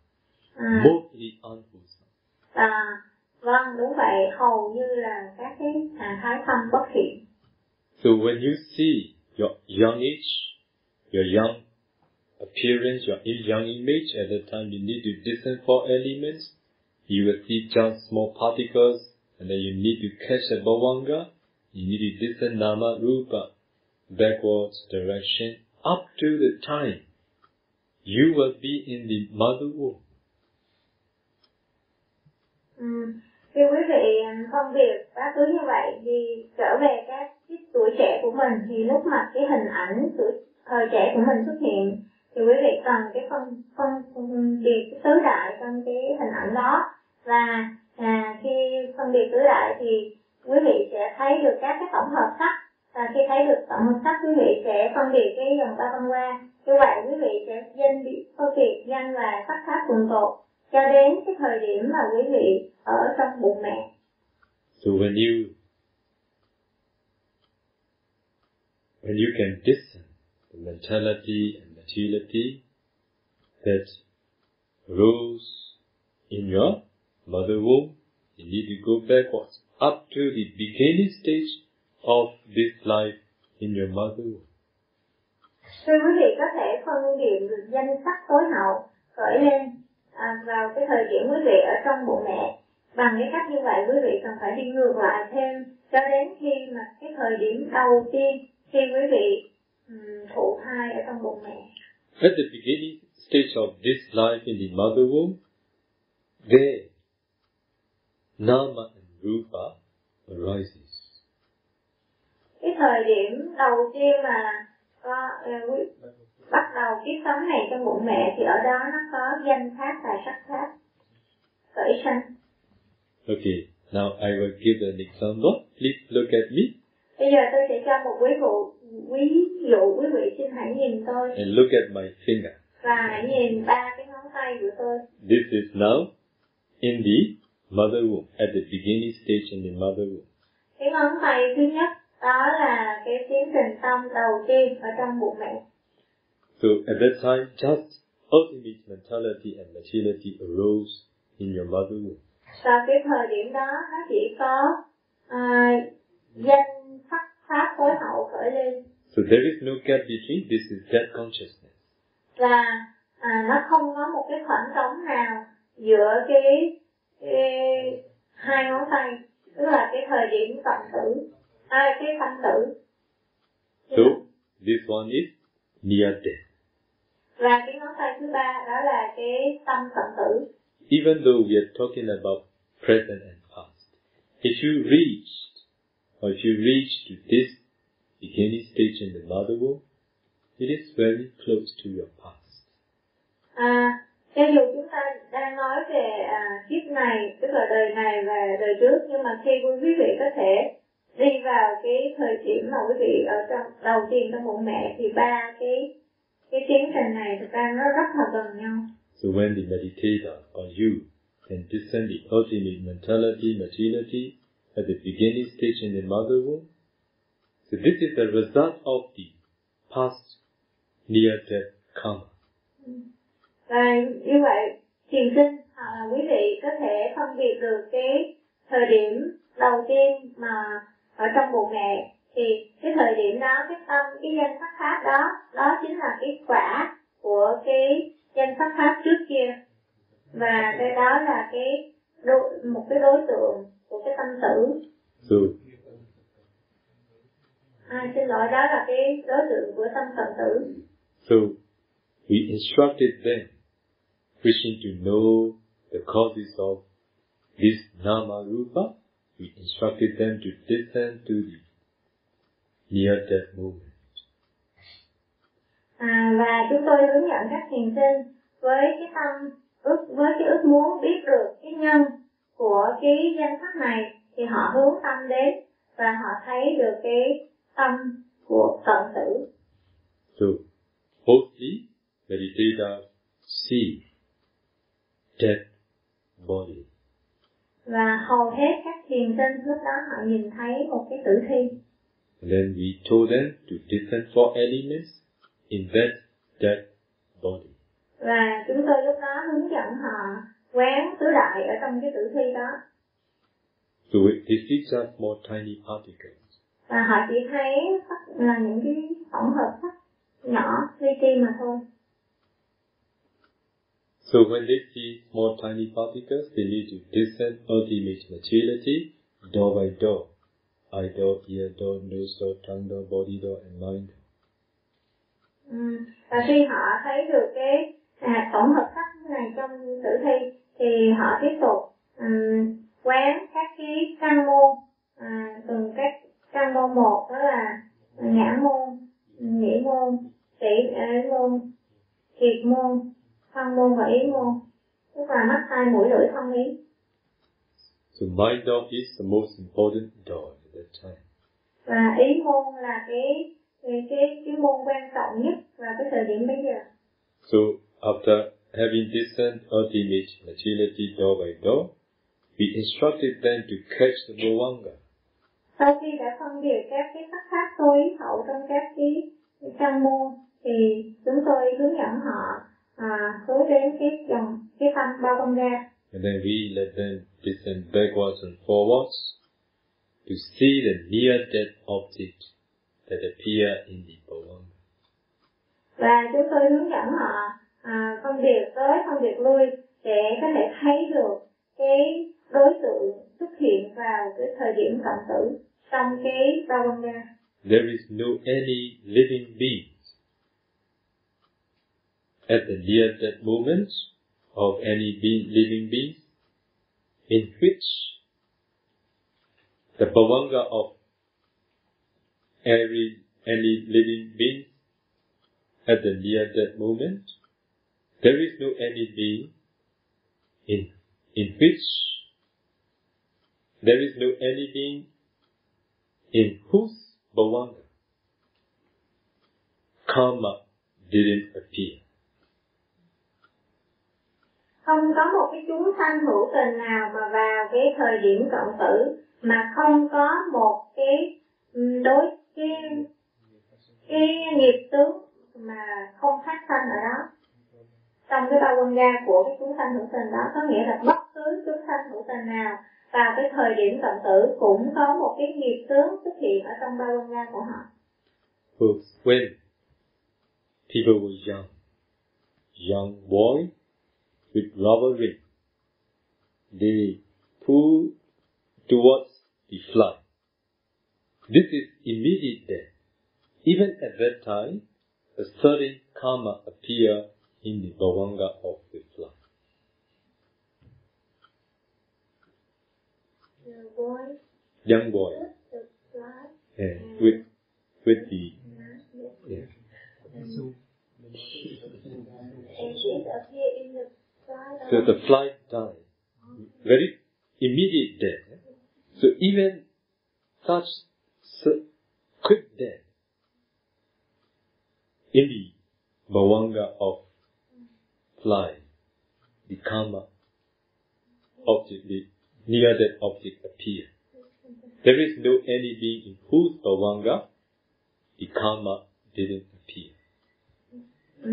à, Mostly unwholesome. à, vâng đúng vậy hầu như là các cái trạng thái tâm bất thiện So when you see your young age, your young appearance, your young image, at the time you need to listen for elements, you will see just small particles, and then you need to catch the bhavanga, you need to listen nama rupa. backwards direction up to the time you will be in the mother womb. Ừ. Khi quý vị phân biệt quá cứ như vậy thì trở về các cái tuổi trẻ của mình thì lúc mà cái hình ảnh tuổi thời trẻ của mình xuất hiện thì quý vị cần cái phân phân, phân biệt cái tứ đại trong cái hình ảnh đó. Và à, khi phân biệt tứ đại thì quý vị sẽ thấy được các cái tổng hợp sắc. Và khi thấy được tổng hợp sắc quý vị sẽ phân biệt cái dòng ba văn qua như vậy quý vị sẽ danh bị phân biệt danh và sắc khác cùng tột cho đến cái thời điểm mà quý vị ở trong bụng mẹ So when you when you can discern the mentality and materiality that rose in your mother womb, you need to go backwards up to the beginning stage of this life in your mother womb. Khi quý vị có thể phân biệt được danh sắc tối hậu khởi lên à, vào cái thời điểm quý vị ở trong bụng mẹ bằng cái cách như vậy quý vị cần phải đi ngược lại thêm cho đến khi mà cái thời điểm đầu tiên khi quý vị um, thụ thai ở trong bụng mẹ At the beginning stage of this life in the mother womb, there Nama and Rupa arises. cái thời điểm đầu tiên mà có uh, quý, bắt đầu kiếp sống này trong bụng mẹ thì ở đó nó có danh pháp và sắc pháp khởi sanh Okay, now I will give an example. Please look at me bây giờ tôi sẽ cho một ví dụ ví dụ quý vị xin hãy nhìn tôi and look at my finger. và hãy nhìn ba cái ngón tay của tôi This is now in the mother womb, at the beginning stage in the mother womb. cái ngón tay thứ nhất đó là cái tiến trình tâm đầu tiên ở trong bụng mẹ So at that time, just ultimate mentality and materiality arose in your mother womb. và cái thời điểm đó nó chỉ có à, danh sắc pháp tối hậu khởi lên So there is no gap between this is that consciousness. và à, nó không có một cái khoảng trống nào giữa cái, cái hai ngón tay tức là cái thời điểm cộng tử à, cái sanh tử So this one is near death. Và cái ngón tay thứ ba đó là cái tâm cận tử Even though we are talking about present and past, if you reached or if you reach to this beginning stage in the mother womb, it is very close to your past. à, cho dù chúng ta đang nói về à, kiếp này tức là đời này và đời trước nhưng mà khi quý vị có thể đi vào cái thời điểm mà quý vị ở trong đầu tiên trong bụng mẹ thì ba cái cái tiến trình này thực ra nó rất là gần nhau So when the meditator or you can discern the ultimate mentality, materiality at the beginning stage in the mother womb, so this is the result of the past near-death karma. và như vậy thiền sinh hoặc là quý vị có thể phân biệt được cái thời điểm đầu tiên mà ở trong bụng mẹ thì cái thời điểm đó cái tâm cái danh sắc pháp đó đó chính là cái quả của cái danh sắc pháp trước kia. Và cái đó là cái đối, một cái đối tượng của cái tâm tử. So à, xin lỗi đó là cái đối tượng của tâm phật tử. So we instructed them, wishing to know the causes of this nama rupa. We instructed them to descend to the near death moment. à, và chúng tôi hướng dẫn các thiền sinh với cái tâm ước với cái ước muốn biết được cái nhân của cái danh sắc này thì họ hướng tâm đến và họ thấy được cái tâm của cận tử So mostly meditators see dead body. và hầu hết các thiền sinh lúc đó họ nhìn thấy một cái tử thi And then we told them to descend four elements in that dead body. và chúng tôi lúc đó hướng dẫn họ quán tứ đại ở trong cái tử thi đó So it- this is just small tiny particles. và họ chỉ thấy là những cái tổng hợp sắc nhỏ li ti mà thôi So when they see small tiny particles, they need to descend ultimate materiality door by door eye door, ear door, nose door, tongue door, body door, and mind. Ừ. Và khi họ thấy được cái à, tổng hợp sắc này trong tử thi thì họ tiếp tục um, quán các cái căn môn à, từng các căn môn một đó là nhãn môn, nhĩ môn, tỷ môn, kiệt môn, thân môn và ý môn tức là mắt tai mũi lưỡi thân ý So mind door is the most important door. Và ý môn là cái cái cái, cái môn quan trọng nhất vào cái thời điểm bây giờ. So after having discerned ultimate materiality door by door, we instructed them to catch the Bhavanga. sau khi đã phân biệt các cái sắc pháp tối hậu trong các cái, cái căn môn thì chúng tôi hướng dẫn họ à, hướng đến cái dòng cái tâm ba văn ga. And then we let them descend backwards and forwards to see the near-death object that appear in the Bhavanga. và chúng tôi hướng dẫn họ à, phân biệt tới phân biệt lui để có thể thấy được cái đối tượng xuất hiện vào cái thời điểm cận tử trong cái ba văn ga There is no any living beings at the near-death moment of any be- living beings in which the Bhavanga of every any living being at the near-death moment, there is no any being in in which there is no any being in whose Bhavanga karma didn't appear. không có một cái chúng sanh hữu tình nào mà vào cái thời điểm cận tử mà không có một cái ừ, đối cái cái nghiệp tướng mà không phát sanh ở đó. Trong cái ba quân ga của cái chúng sanh hữu tình đó có nghĩa là bất cứ chúng sanh hữu tình nào vào cái thời điểm cận tử cũng có một cái nghiệp tướng xuất hiện ở trong ba quân ga của họ. So when people were young, young boy with rubber ring, they pull towards the fly. This is immediate death. Even at that time, a certain karma appear in the bhavanga of the fly. Young boy, the yeah, with with the yeah. So the fly died. Very immediate death. So even such quick death in the bhavanga of fly, the karma object, the near that object appear. There is no any being in whose bhavanga the karma didn't appear. Ừ.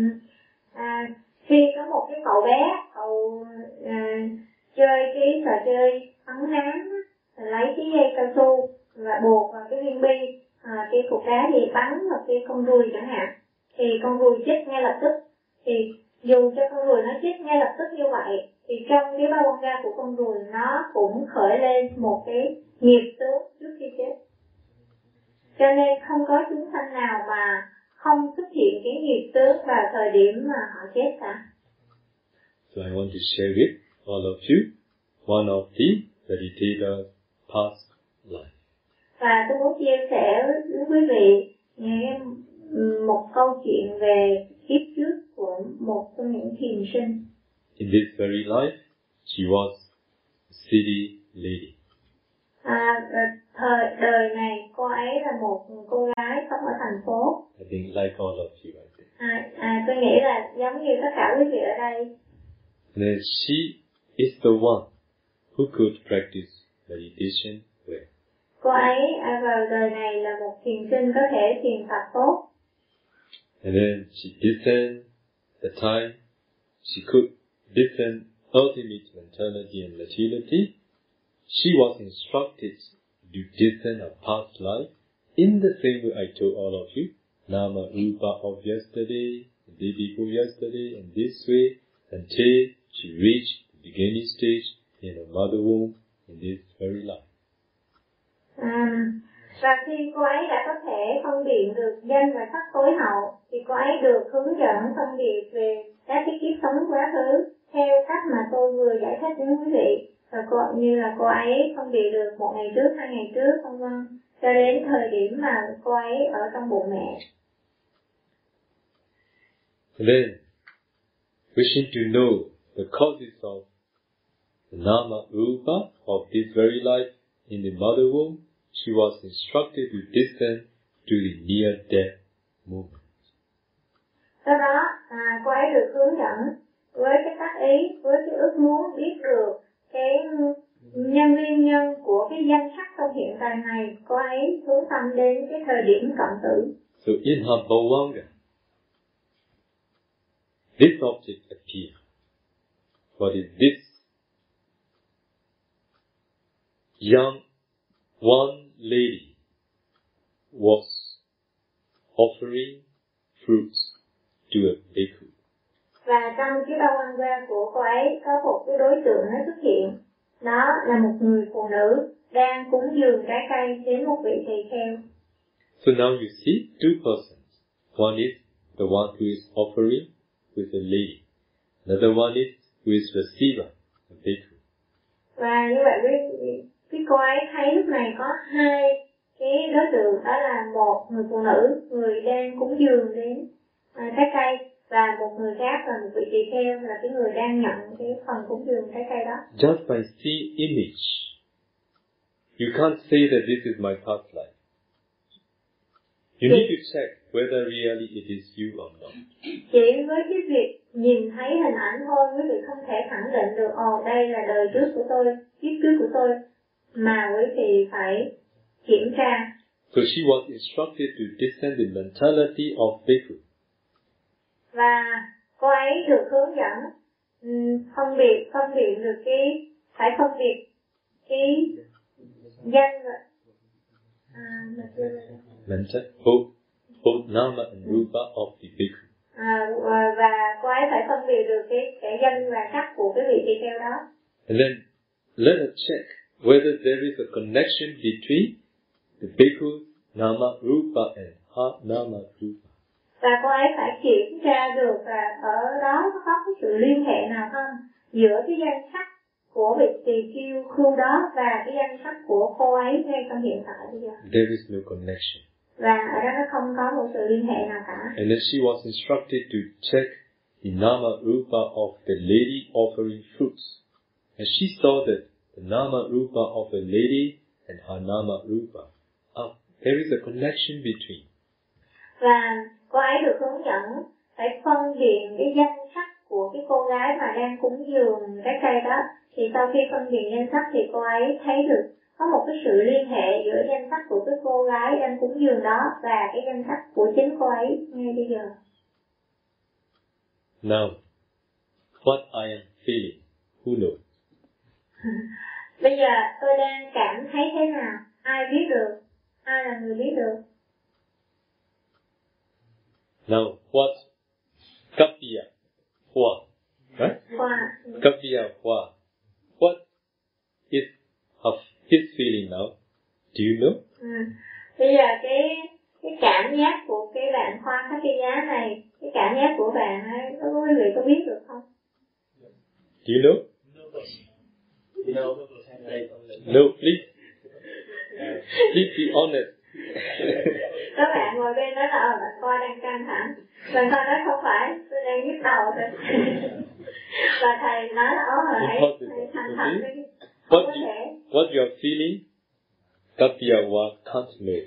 À, khi có một cái cậu bé cậu à, chơi cái trò chơi á, rồi lấy cái dây cao su và buộc vào cái viên bi à, cái cục đá gì bắn vào cái con ruồi chẳng hạn. Thì con ruồi chết ngay lập tức. Thì dù cho con ruồi nó chết ngay lập tức như vậy thì trong cái bao quang ga của con ruồi nó cũng khởi lên một cái nghiệp tướng trước khi chết. Cho nên không có chúng sanh nào mà không xuất hiện cái nghiệp tướng vào thời điểm mà họ chết cả. So I want to share with all of you one of the meditators' past life. Và tôi muốn chia sẻ với quý vị một câu chuyện về kiếp trước của một trong những thiền sinh. In this very life, she was a city lady. À, thời đời này cô ấy là một cô gái sống ở thành phố. I think like all of you, I think. À, à, tôi nghĩ là giống như tất cả quý vị ở đây. And then she is the one who could practice meditation well. Cô ấy vào đời này là một thiền sinh có thể thiền tập tốt. And then she discerned the time she could discern ultimate mentality and materiality. She was instructed to discern her past life in the same way I told all of you. Nama Rupa of yesterday, the day before yesterday, and this way until she reached the beginning stage in her mother womb in this very life. À, Và khi cô ấy đã có thể phân biệt được danh và sắc tối hậu, thì cô ấy được hướng dẫn phân biệt về các cái kiếp sống quá khứ theo cách mà tôi vừa giải thích đến quý vị. Và cô, như là cô ấy phân biệt được một ngày trước, hai ngày trước, vân vân cho đến thời điểm mà cô ấy ở trong bụng mẹ. Then, wishing to know the causes of the nama rupa of this very life in the mother womb, she was instructed to descend to the near death moment. Sau đó, à, cô ấy được hướng dẫn với cái tác ý, với cái ước muốn biết được cái nhân nguyên nhân của cái danh sắc trong hiện tại này, cô ấy hướng tâm đến cái thời điểm cận tử. So in her bhavanga, this object appeared. What is this? Young one lady was offering fruits to a bhikkhu. Và trong cái bao quan qua của cô ấy có một cái đối tượng nó xuất hiện. Đó là một người phụ nữ đang cúng dường trái cây đến một vị tỳ kheo. So now you see two persons. One is the one who is offering, is a lady. Another one is who is receiver, a bhikkhu. Và như vậy cái, cô ấy thấy lúc này có hai cái đối tượng đó là một người phụ nữ người đang cúng dường đến à, trái cây và một người khác là một vị tỳ kheo là cái người đang nhận cái phần cúng dường trái cây đó. Just by seeing image, you can't say that this is my past life. You need to check whether really it is you or not. Chỉ với cái việc nhìn thấy hình ảnh thôi quý vị không thể khẳng định được ồ đây là đời trước của tôi, kiếp trước của tôi mà quý vị phải kiểm tra. So she was instructed to descend the mentality of bhikkhu. Và cô ấy được hướng dẫn um, phân biệt phân biệt được cái phải phân biệt cái danh và à. Mental, both, both nama and rupa of the bhikkhu. à, và- và cô ấy phải phân biệt được cái cái danh và sắc của cái vị tỳ kheo đó And then let us check whether there is a connection between the bhikkhu's nama rupa and ha nama rupa. và cô ấy phải kiểm tra được là ở đó có cái sự liên hệ nào không giữa cái danh sắc của vị tỳ kheo khu đó và cái danh sắc của cô ấy ngay trong hiện tại bây giờ There is no connection. và ở đó nó không có một sự liên hệ nào cả And then she was instructed to check the nama rupa of the lady offering fruits. And she saw that the nama rupa of the lady and her nama rupa, ah, there is a connection between. và cô ấy được hướng dẫn phải phân biệt cái danh sắc của cái cô gái mà đang cúng dường trái cây đó thì sau khi phân biệt danh sắc thì cô ấy thấy được có một cái sự liên hệ giữa danh sắc của cái cô gái đang cúng dường đó và cái danh sắc của chính cô ấy ngay bây giờ Now, what I am feeling, who knows? bây giờ tôi đang cảm thấy thế nào ai biết được ai là người biết được Now, what? Kapya, hua, right? qua Kapya, hua. What is of his feeling now? Do you know? ừ. bây giờ cái cái cảm giác của cái bạn khoa các cái giá này cái cảm giác của bạn ấy có quý vị có biết được không Do you know? No. No, please. Please be honest. các bạn ngồi bên đó là bạn coi đang căng thẳng bạn coi nói không phải tôi đang nhức đầu thôi. Và thầy nói là hãy thành thật đi. What you, what you are feeling, Kapyawa can't know.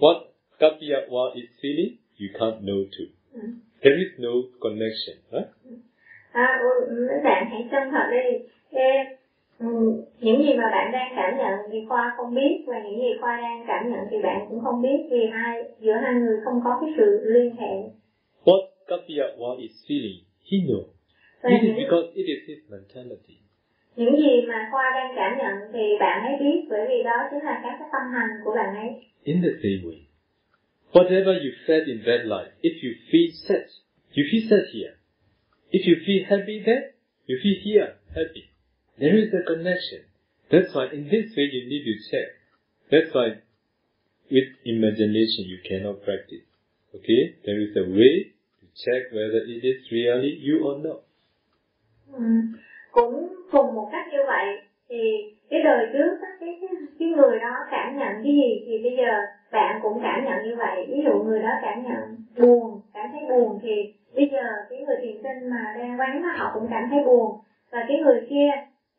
What Kapyawa is feeling, you can't know too. There is no connection, right? à, bạn hãy chân thật đi ừ, những gì mà bạn đang cảm nhận thì khoa không biết và những gì khoa đang cảm nhận thì bạn cũng không biết vì hai giữa hai người không có cái sự liên hệ What Kapyawa is feeling, he knows. và It is because it is his mentality. những gì mà khoa đang cảm nhận thì bạn ấy biết bởi vì đó chính là các cái tâm hành của bạn ấy In the same way, whatever you felt in that life, if you feel sad, you feel sad here. If you feel happy there, you feel here happy. There is a connection. That's why in this way you need to check. That's why with imagination you cannot practice. Okay? There is a way to check whether it is really you or not. Ừ. Cũng cùng một cách như vậy thì cái đời trước á, cái, cái cái người đó cảm nhận cái gì thì bây giờ bạn cũng cảm nhận như vậy ví dụ người đó cảm nhận buồn cảm thấy buồn thì bây giờ cái người thiền sinh mà đang quán đó, họ cũng cảm thấy buồn và cái người kia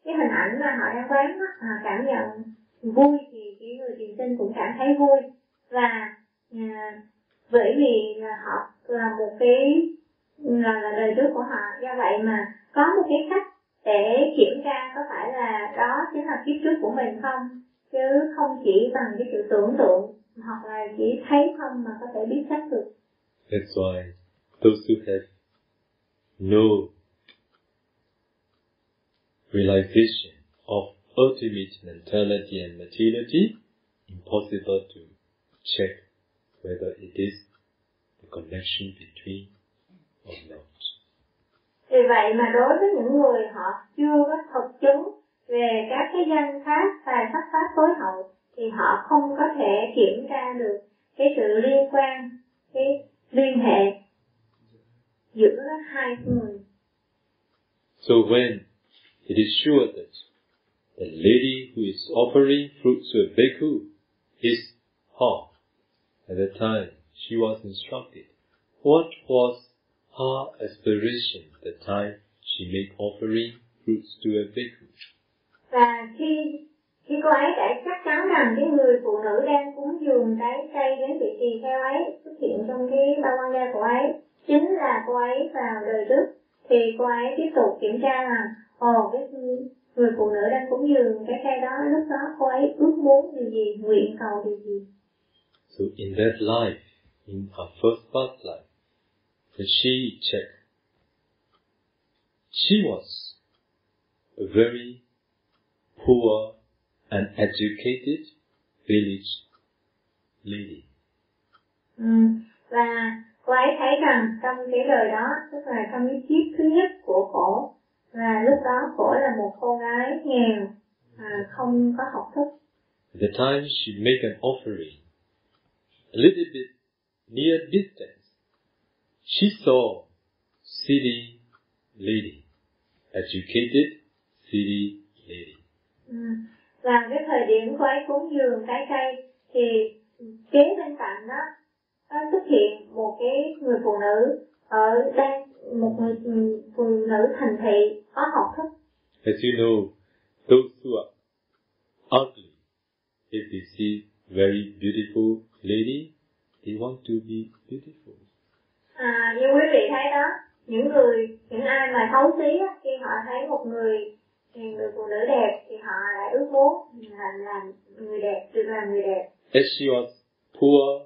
cái hình ảnh mà họ đang quán đó, cảm nhận vui thì cái người truyền sinh cũng cảm thấy vui. Và à, bởi vì là họ là một cái là, là đời trước của họ do vậy mà có một cái cách để kiểm tra có phải là đó chính là kiếp trước của mình không chứ không chỉ bằng cái sự tưởng tượng hoặc là chỉ thấy không mà có thể biết chắc được. That's why those who have no realization of ultimate mentality and materiality, impossible to check whether it is the connection between or not. vì vậy mà đối với những người họ chưa có thực chứng về các cái danh pháp và sắc pháp tối hậu thì họ không có thể kiểm tra được cái sự liên quan cái liên hệ giữa hai người So when it is sure that the lady who is offering fruits to a bhikkhu is her, at the time she was instructed, what was her aspiration the time she made offering fruits to a bhikkhu? và khi khi cô ấy đã chắc chắn rằng cái người phụ nữ đang cúng dường trái cây đến vị tỳ kheo ấy xuất hiện trong cái ba quan gia của ấy chính là cô ấy vào đời trước thì cô ấy tiếp tục kiểm tra rằng ồ cái người phụ nữ đang cúng dường trái cây đó lúc đó cô ấy ước muốn điều gì nguyện cầu điều gì So in that life, in her first birth life, when she checked, she was a very poor and educated village lady. ừ. và cô ấy thấy rằng trong cái đời đó tức là trong cái kiếp thứ nhất của cổ là lúc đó cổ là một cô gái nghèo à, không có học thức At the time she made an offering, a little bit near distance, she saw city lady, educated city lady. Ừ. Và cái thời điểm cô ấy cúng dường trái cây thì kế bên cạnh đó nó xuất hiện một cái người phụ nữ ở đang một người phụ nữ thành thị có học thức As you know, those who are ugly, if they see very beautiful lady, they want to be beautiful. à, như quý vị thấy đó những người những ai mà xấu xí á, khi họ thấy một người người phụ nữ đẹp thì họ lại ước muốn là làm người đẹp được làm người đẹp As she was poor,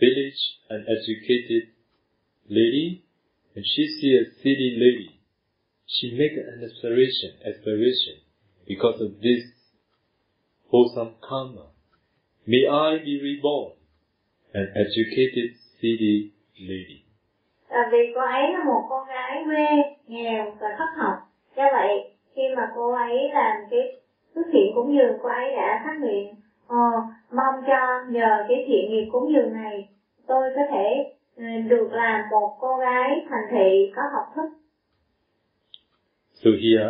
village, and educated lady, when she see a city lady, she make an aspiration, aspiration, because of this wholesome karma. May I be reborn, an educated city lady. Và vì cô ấy là một cô gái quê, nghèo và thất học. Do vậy, khi mà cô ấy làm cái xuất hiện cúng dường, cô ấy đã phát nguyện Ờ, mong cho nhờ cái thiện nghiệp cúng dường này, tôi có thể ừ, được làm một cô gái thành thị có học thức. So here,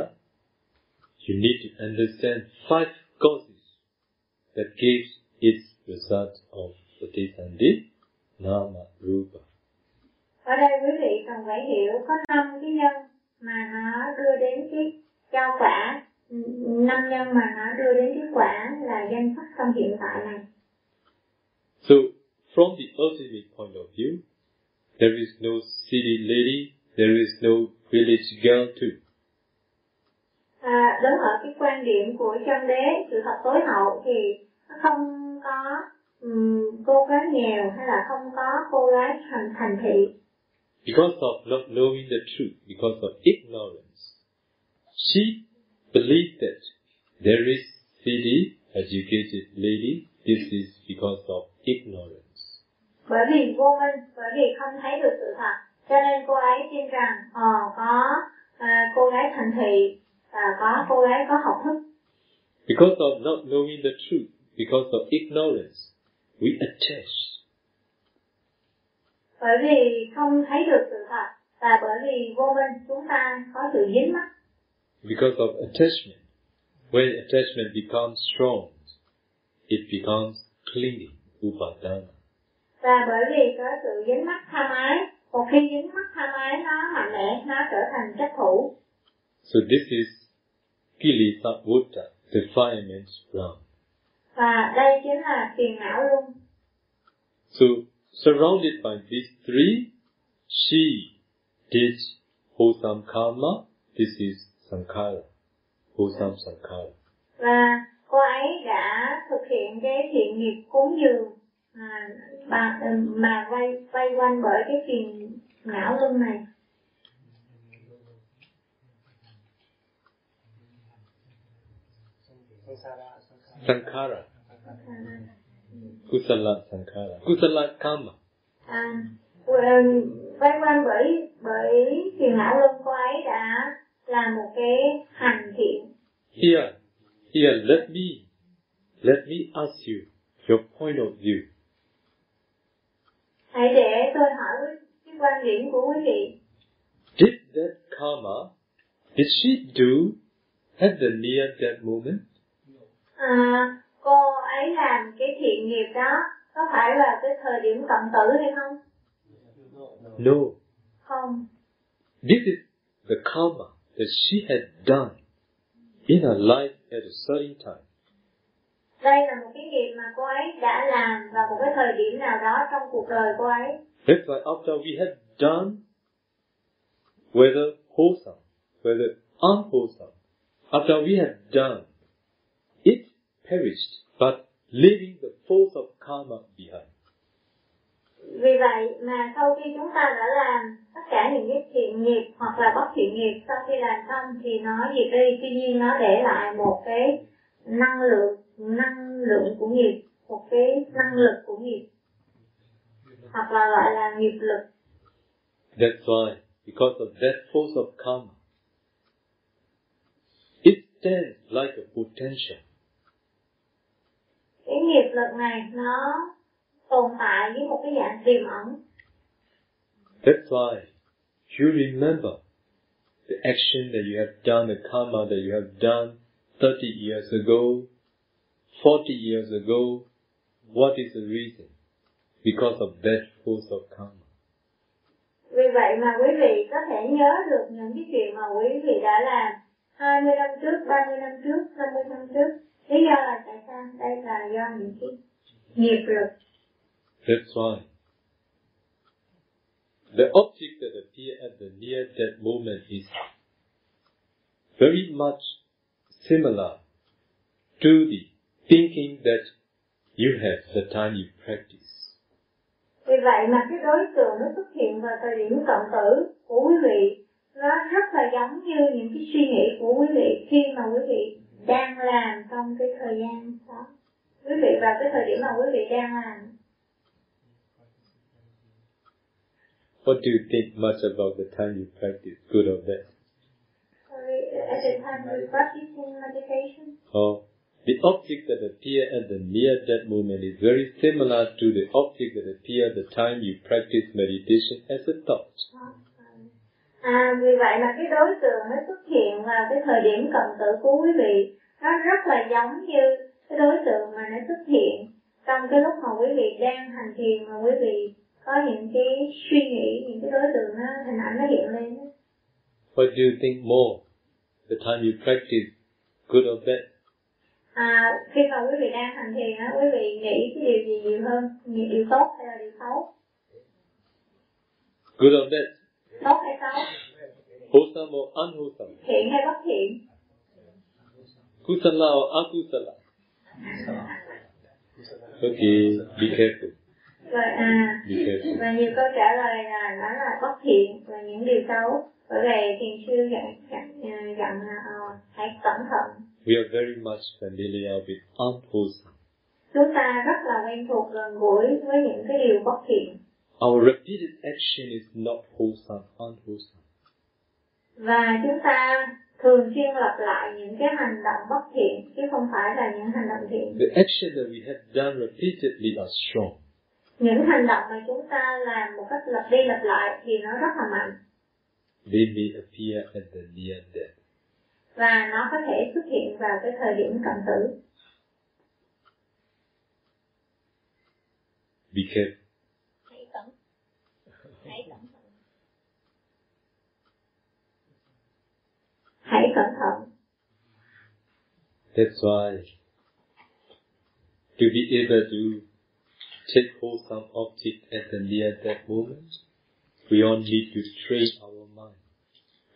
you need to understand five causes that gives its result of Pratisandhi, Nama, Rupa. Ở đây quý vị cần phải hiểu có năm cái nhân mà nó đưa đến cái cho quả, năm nhân mà nó đưa đến cái quả là danh sắc trong hiện tại này. So, from the ultimate point of view, there is no city lady, there is no village girl too. À, đứng ở cái quan điểm của chân đế sự thật tối hậu thì nó không có ừm, cô gái nghèo hay là không có cô gái thành thành thị Because of not knowing the truth, because of ignorance, she believed that there is city educated lady. This is because of ignorance. bởi vì vô minh bởi vì không thấy được sự thật cho nên cô ấy tin rằng ờ có à, cô gái thành thị và có cô gái có học thức Because of not knowing the truth, because of ignorance, we attach. Bởi vì không thấy được sự thật và bởi vì vô minh chúng ta có sự dính mắc. Because of attachment. When attachment becomes strong, it becomes clinging, upadana. Và bởi vì có sự dính mắc tham ái, một khi dính mắc tham ái nó mạnh mẽ, nó trở thành chấp thủ. So this is kilesa uta, defilement ground. Và đây chính là phiền não luân. So surrounded by these three, she did wholesome karma. This is sankhara, wholesome sankhara. Và cô ấy đã thực hiện cái thiện nghiệp cúng dường à, bà, mà vây vây quanh bởi cái phiền não luân này. Sankhara, kusala sankhara, kusala karma. À, vây quanh bởi bởi phiền não luân cô ấy đã làm một cái hành thiện. Here, here, let me, let me ask you your point of view. Hãy để tôi hỏi cái quan điểm của quý vị. Did that karma, did she do at the near death moment? À, cô ấy làm cái thiện nghiệp đó có phải là cái thời điểm cận tử hay không? No. Không. This is the karma that she had done in her life at a certain time. Đây là một cái nghiệp mà cô ấy đã làm vào một cái thời điểm nào đó trong cuộc đời cô ấy. That's why after we had done, whether wholesome, whether unwholesome, after we had done, it perished, but leaving the force of karma behind. Vì vậy mà sau khi chúng ta đã làm tất cả những cái thiện nghiệp hoặc là bất thiện nghiệp sau khi làm xong thì nó diệt đi, tuy nhiên nó để lại một cái năng lượng, năng lượng của nghiệp, một cái năng lực của nghiệp hoặc là gọi là nghiệp lực. That's why, because of that force of karma, it stands like a potential. Cái nghiệp lực này nó tồn tại với một cái dạng tiềm ẩn. That's why you remember the action that you have done, the karma that you have done 30 years ago, 40 years ago. What is the reason? Because of that force of karma. Vì vậy mà quý vị có thể nhớ được những cái chuyện mà quý vị đã làm 20 năm trước, 30 năm trước, 50 năm trước. Lý do là tại sao? Đây là do những cái nghiệp lực. That's why the object that appears at the near death moment is very much similar to the thinking that you have, the time you practice. Vì vậy mà cái đối tượng nó xuất hiện vào thời điểm cận tử của quý vị nó rất là giống như những cái suy nghĩ của quý vị khi mà quý vị đang làm trong cái thời gian đó. Quý vị vào cái thời điểm mà quý vị đang làm What do you think much about the time you practice, good or bad? Sorry, uh, at the time we practicing meditation. Or the object that appear at the near death moment is very similar to the object that appear the time you practice meditation as a thought. Ah, à, um, vì vậy mà cái đối tượng nó xuất hiện vào cái thời điểm cận tử của quý vị nó rất là giống như cái đối tượng mà nó xuất hiện trong cái lúc mà quý vị đang hành thiền mà quý vị có những cái suy nghĩ những cái đối tượng nó hình ảnh nó hiện lên What do you think more? The time you practice, good or bad? à, khi mà quý vị đang hành thiền á quý vị nghĩ cái điều gì nhiều hơn nghĩ điều tốt hay là điều xấu Good or bad? tốt hay xấu Wholesome or unwholesome? thiện hay bất thiện Kusala or akusala? Okay, be careful. Rồi à và nhiều câu trả lời là nó là bất thiện và những điều xấu bởi vậy thiền sư dặn dặn à, dặn là ờ, hãy cẩn thận We are very much familiar with unwholesome. chúng ta rất là quen thuộc gần gũi với những cái điều bất thiện Our repeated action is not wholesome, unwholesome. và chúng ta thường xuyên lặp lại những cái hành động bất thiện chứ không phải là những hành động thiện. The action that we have done repeatedly are strong. Những hành động mà chúng ta làm một cách lặp đi lặp lại thì nó rất là mạnh They may appear at the near death. và nó có thể xuất hiện vào cái thời điểm cận tử. Be careful. Hãy cẩn hãy cẩn thận. Hãy cẩn thận. That's why to be able to take hold some object at the near that moment, we all need to train our mind.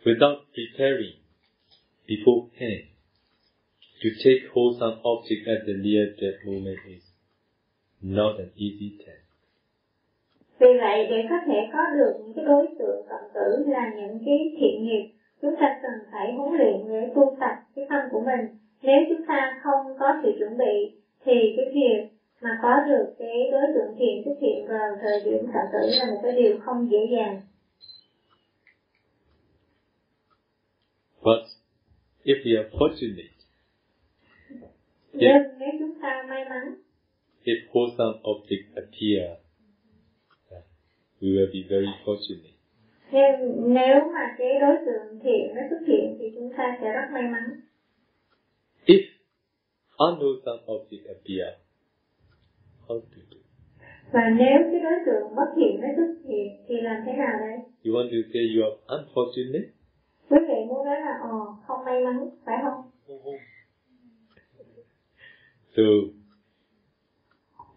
Without preparing beforehand, to take hold some object at the near that moment is not an easy task. Vì vậy để có thể có được những cái đối tượng cận tử là những cái thiện nghiệp, chúng ta cần phải huấn luyện để tu tập cái tâm của mình. Nếu chúng ta không có sự chuẩn bị thì cái việc mà có được cái đối tượng thiện xuất hiện vào thời điểm cận tử là một cái điều không dễ dàng. But if we are fortunate, Nhưng nếu chúng ta may mắn if wholesome objects appear, we will be very fortunate. Nhưng nếu mà cái đối tượng thiện nó xuất hiện thì chúng ta sẽ rất may mắn. If unwholesome objects appear, how to do? Và nếu cái đối tượng bất thiện nó xuất hiện thì làm thế nào đây? You want to say you are unfortunate? Quý vị muốn nói là ờ không may mắn phải không? So,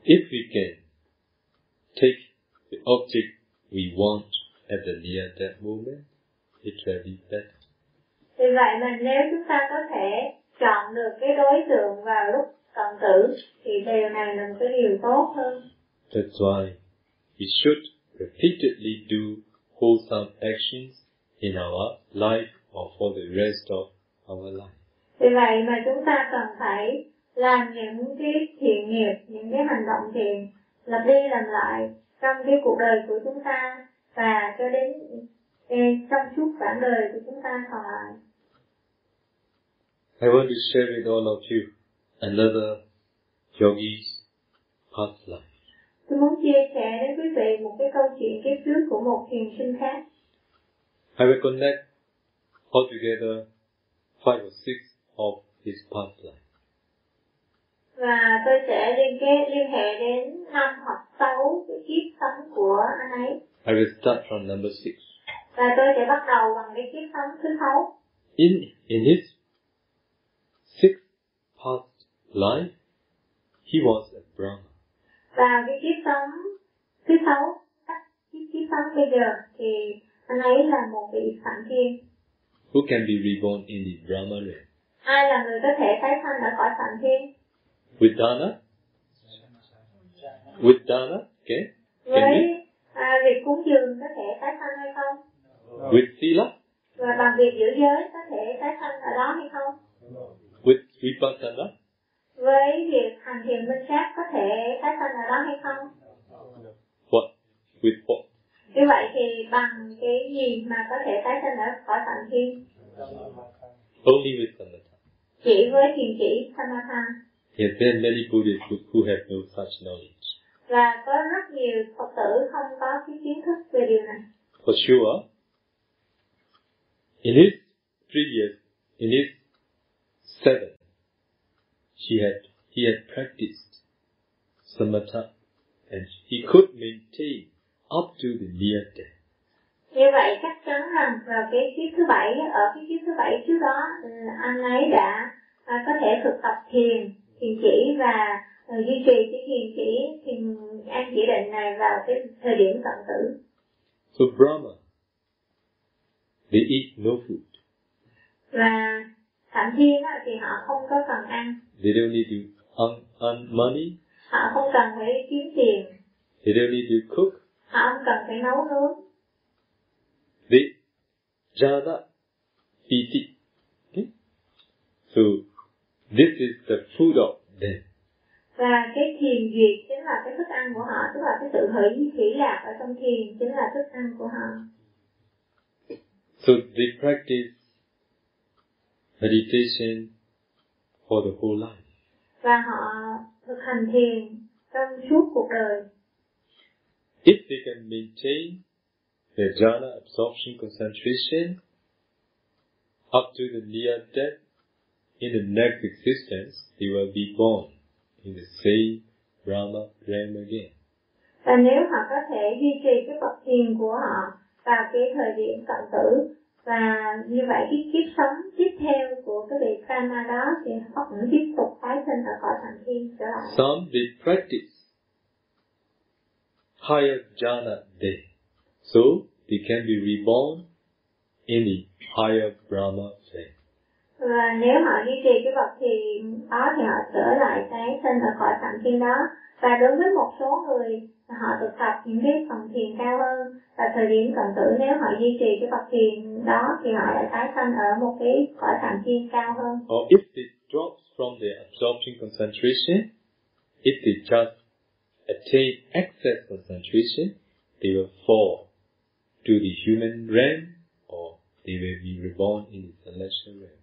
if we can take the object we want at the near death moment, it will be better. Vì vậy mà nếu chúng ta có thể chọn được cái đối tượng vào lúc cận tử thì điều này là một cái điều tốt hơn. That's why we should repeatedly do wholesome actions in our life or for the rest of our life. Vì vậy mà chúng ta cần phải làm những cái thiện nghiệp, những cái hành động thiện lặp đi làm lại trong cái cuộc đời của chúng ta và cho đến trong suốt quãng đời của chúng ta còn lại. I want to share with all of you another yogi's past life. Tôi muốn chia sẻ đến quý vị một cái câu chuyện kiếp trước của một thiền sinh khác. I will connect altogether five or six of his past life. Và tôi sẽ liên kết liên hệ đến năm hoặc sáu cái kiếp sống của anh ấy. I will start from number six. Và tôi sẽ bắt đầu bằng cái kiếp sống thứ sáu. In in his sixth past life, he was a Brahma. Và cái kiếp sống thứ sáu, cái kiếp sống bây giờ thì anh ấy là một vị phạm thiên. Who can be reborn in the Brahma realm? Ai là người có thể tái sanh ở cõi phạm thiên? With dana? With dana? Okay. Can? Với à, việc cúng dường có thể tái sanh hay không? With sila? Và bằng việc giữ giới có thể tái sanh ở đó hay không? With vipassana? Với việc hành thiền minh sát có thể tái sanh ở đó hay không? What? With what? Như vậy thì bằng cái gì mà có thể tái sanh ở cõi phạm thiên? Only with samatha. Chỉ với thiền chỉ Samatha. Yes, there are many Buddhists who, who have no such knowledge. Và có rất nhiều Phật tử không có cái kiến thức về điều này. For sure, in his previous, in his seven, he had he had practiced samatha, and he could maintain up to the near death. Như vậy chắc chắn rằng vào cái kiếp thứ bảy, ở cái kiếp thứ bảy trước đó, ừ, anh ấy đã à, có thể thực tập thiền, thiền chỉ và à, duy trì cái thiền chỉ, thiền an chỉ định này vào cái thời điểm cận tử. So Brahma, they eat no food. Và phạm thiên á, thì họ không có cần ăn, They don't need to earn, earn money. họ không cần phải kiếm tiền, They don't need to cook. họ không cần phải nấu nướng. They jhana piti. Okay? So this is the food of them. Và cái thiền duyệt chính là cái thức ăn của họ, tức là cái sự hỷ hỷ lạc ở trong thiền chính là thức ăn của họ. So they practice meditation for the whole life. và họ thực hành thiền trong suốt cuộc đời If they can maintain their jhana absorption concentration up to the near death in the next existence, they will be born in the same Brahma realm again. và nếu họ có thể duy trì cái bậc thiền của họ vào cái thời điểm cận tử và như vậy cái kiếp sống tiếp theo của cái vị Brahma đó thì họ cũng tiếp tục tái sinh ở cõi thành thiên trở lại Some they practice higher jhana there, so they can be reborn in the higher Brahma realm. và nếu họ duy trì cái bậc thiền đó thì họ trở lại tái sinh ở cõi thành thiên đó và đối với một số người họ thực tập những cái phần thiền cao hơn và thời điểm cận tử nếu họ duy trì cái bậc thiền đó thì họ lại tái sinh ở một cái cõi thành thiên cao hơn Or if they drop from their absorption concentration, if they just attain excess concentration, they will fall to the human realm or they will be reborn in the celestial realm.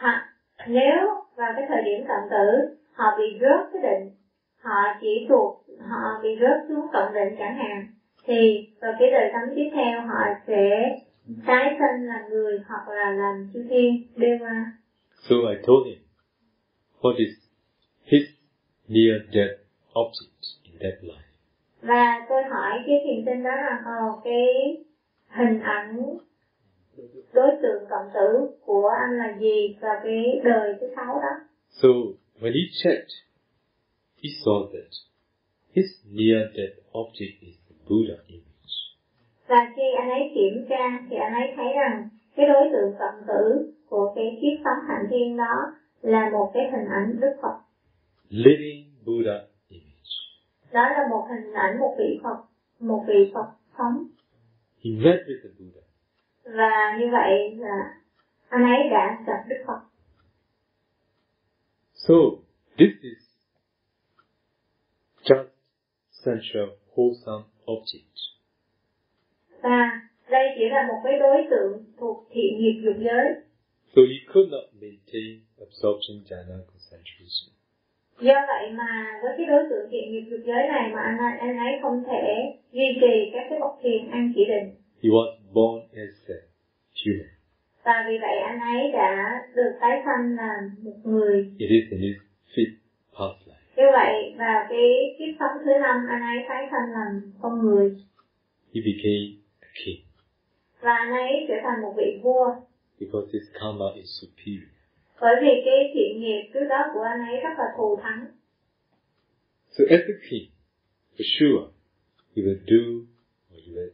hoặc nếu vào cái thời điểm cận tử họ bị rớt cái định họ chỉ thuộc họ bị rớt xuống cận định chẳng hạn thì vào cái đời sống tiếp theo họ sẽ tái sinh làm người hoặc là làm chư thiên qua So I told him, what is his near death object in that life? và tôi hỏi cái thiền sinh đó là ờ, cái hình ảnh đối tượng cộng tử của anh là gì vào cái đời thứ sáu đó So when he checked, he saw that his near death object is the Buddha image. Và khi anh ấy kiểm tra thì anh ấy thấy rằng cái đối tượng cộng tử của cái kiếp sống hành thiên đó là một cái hình ảnh Đức Phật Living Buddha image. đó là một hình ảnh một vị Phật một vị Phật sống He met with the Buddha. và như vậy là anh ấy đã gặp Đức Phật So this is just central wholesome object. Và đây chỉ là một cái đối tượng thuộc thiện nghiệp dục giới So he could not maintain absorption jhana concentration. do vậy mà với cái đối tượng thiện nghiệp dục giới này mà anh anh ấy không thể duy trì các cái bậc thiền an chỉ định He was born as a human. và vì vậy anh ấy đã được tái sanh là một người It is in his fifth past life. như vậy vào cái kiếp sống thứ năm anh ấy tái sanh làm con người He became king và anh ấy trở thành một vị vua. Because his karma is superior. bởi vì cái thiện nghiệp trước đó của anh ấy rất là thù thắng. So as a king, for sure, he will do, or he, will,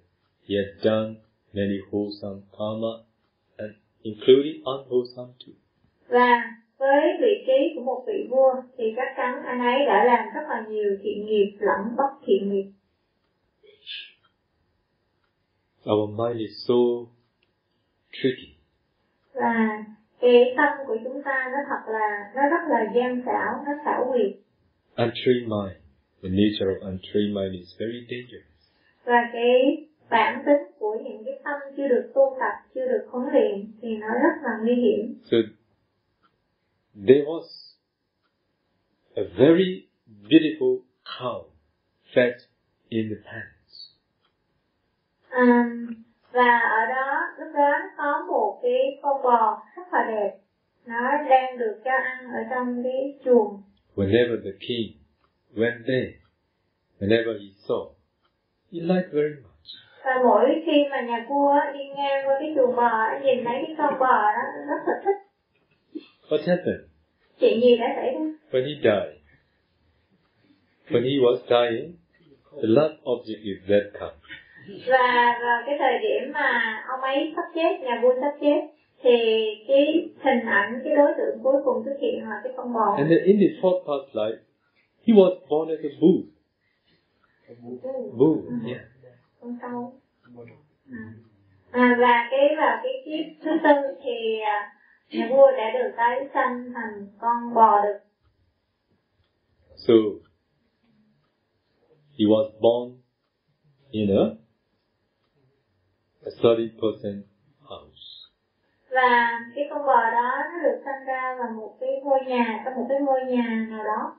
he has done many wholesome karma, and including unwholesome too. và với vị trí của một vị vua thì chắc chắn anh ấy đã làm rất là nhiều thiện nghiệp lẫn bất thiện nghiệp Our mind is so tricky. và cái tâm của chúng ta nó thật là nó rất là gian xảo nó xảo quyệt Untrained mind, the nature of untrained mind is very dangerous. và cái bản tính của những cái tâm chưa được tu tập chưa được huấn luyện thì nó rất là nguy hiểm So there was a very beautiful cow fed in the palace. À, và ở đó lúc đó nó có một cái con bò rất là đẹp nó đang được cho ăn ở trong cái chuồng Whenever the king went there, whenever he saw, he liked very much. và mỗi khi mà nhà vua đi ngang qua cái chuồng bò nhìn thấy cái con bò đó rất là thích What happened? chuyện gì đã xảy ra When he died, when he was dying, the last object is that cow. Và vào cái thời điểm mà ông ấy sắp chết nhà vua sắp chết thì cái hình ảnh cái đối tượng cuối cùng xuất hiện là cái con bò And then in his fourth past life, he was born as a bull. Bull, yeah. con sâu à. à, và cái vào cái kiếp thứ tư thì à, nhà vua đã được tái sanh thành con bò đực So, he was born in a, a 30% house. và cái con bò đó nó được sanh ra vào một cái ngôi nhà trong một cái ngôi nhà nào đó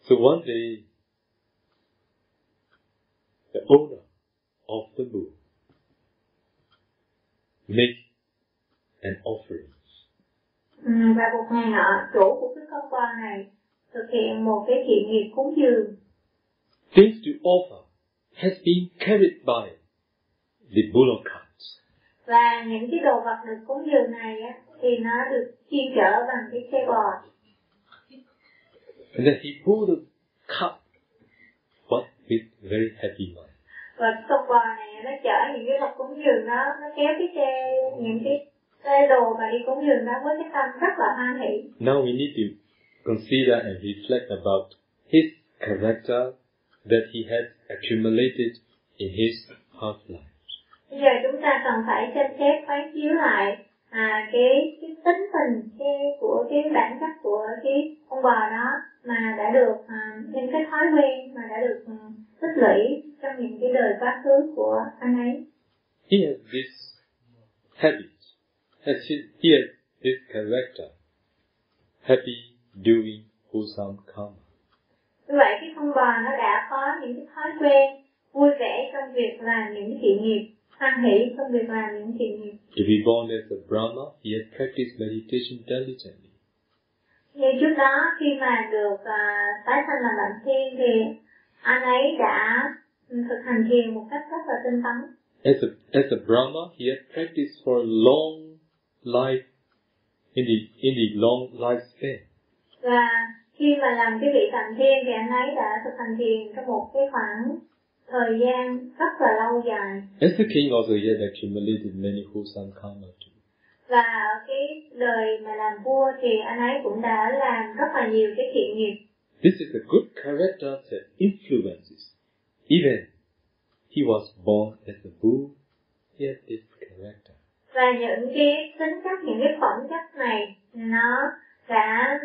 So one day, the owner of the bull make an offering. ừ, và một ngày nọ chủ của cái con bò này thực hiện một cái thiện nghiệp cúng dường Things to offer has been carried by the bullock carts. và những cái đồ vật được cúng dường này á, thì nó được chuyên chở bằng cái xe bò And then he pulled the cart, but with very heavy mind. và cái con bò này nó chở những cái vật cúng dường đó nó kéo cái xe những cái xe đồ mà đi cúng dường đó với cái tâm rất là hoan hỷ Now we need to consider and reflect about his character that he had accumulated in his past life. Bây giờ chúng ta cần phải xem xét quán chiếu lại à, cái cái tính tình cái của cái bản chất của cái con bò đó mà đã được à, những cái thói quen mà đã được um, tích lũy trong những cái đời quá khứ của anh ấy He has this habit, has his, he has this character, happy doing wholesome karma. như vậy cái con bò nó đã có những cái thói quen vui vẻ trong việc làm những thiện nghiệp trong việc làm những thiện nghiệp To be born as a Brahma, he had practiced meditation diligently. như trước đó khi mà được à, tái sanh làm bạn thiên thì anh ấy đã thực hành thiền một cách rất là tinh tấn As a, as a Brahma, he had practiced for a long life, in the, in the long lifespan. và khi mà làm cái vị tạng thiên thì anh ấy đã thực hành thiền trong một cái khoảng thời gian rất là lâu dài As a king also, he had accumulated many wholesome karma too. và ở cái đời mà làm vua thì anh ấy cũng đã làm rất là nhiều cái thiện nghiệp This is a good character that influences. Even he was born as a bull, he had this character. và những cái tính chất những cái phẩm chất này nó đã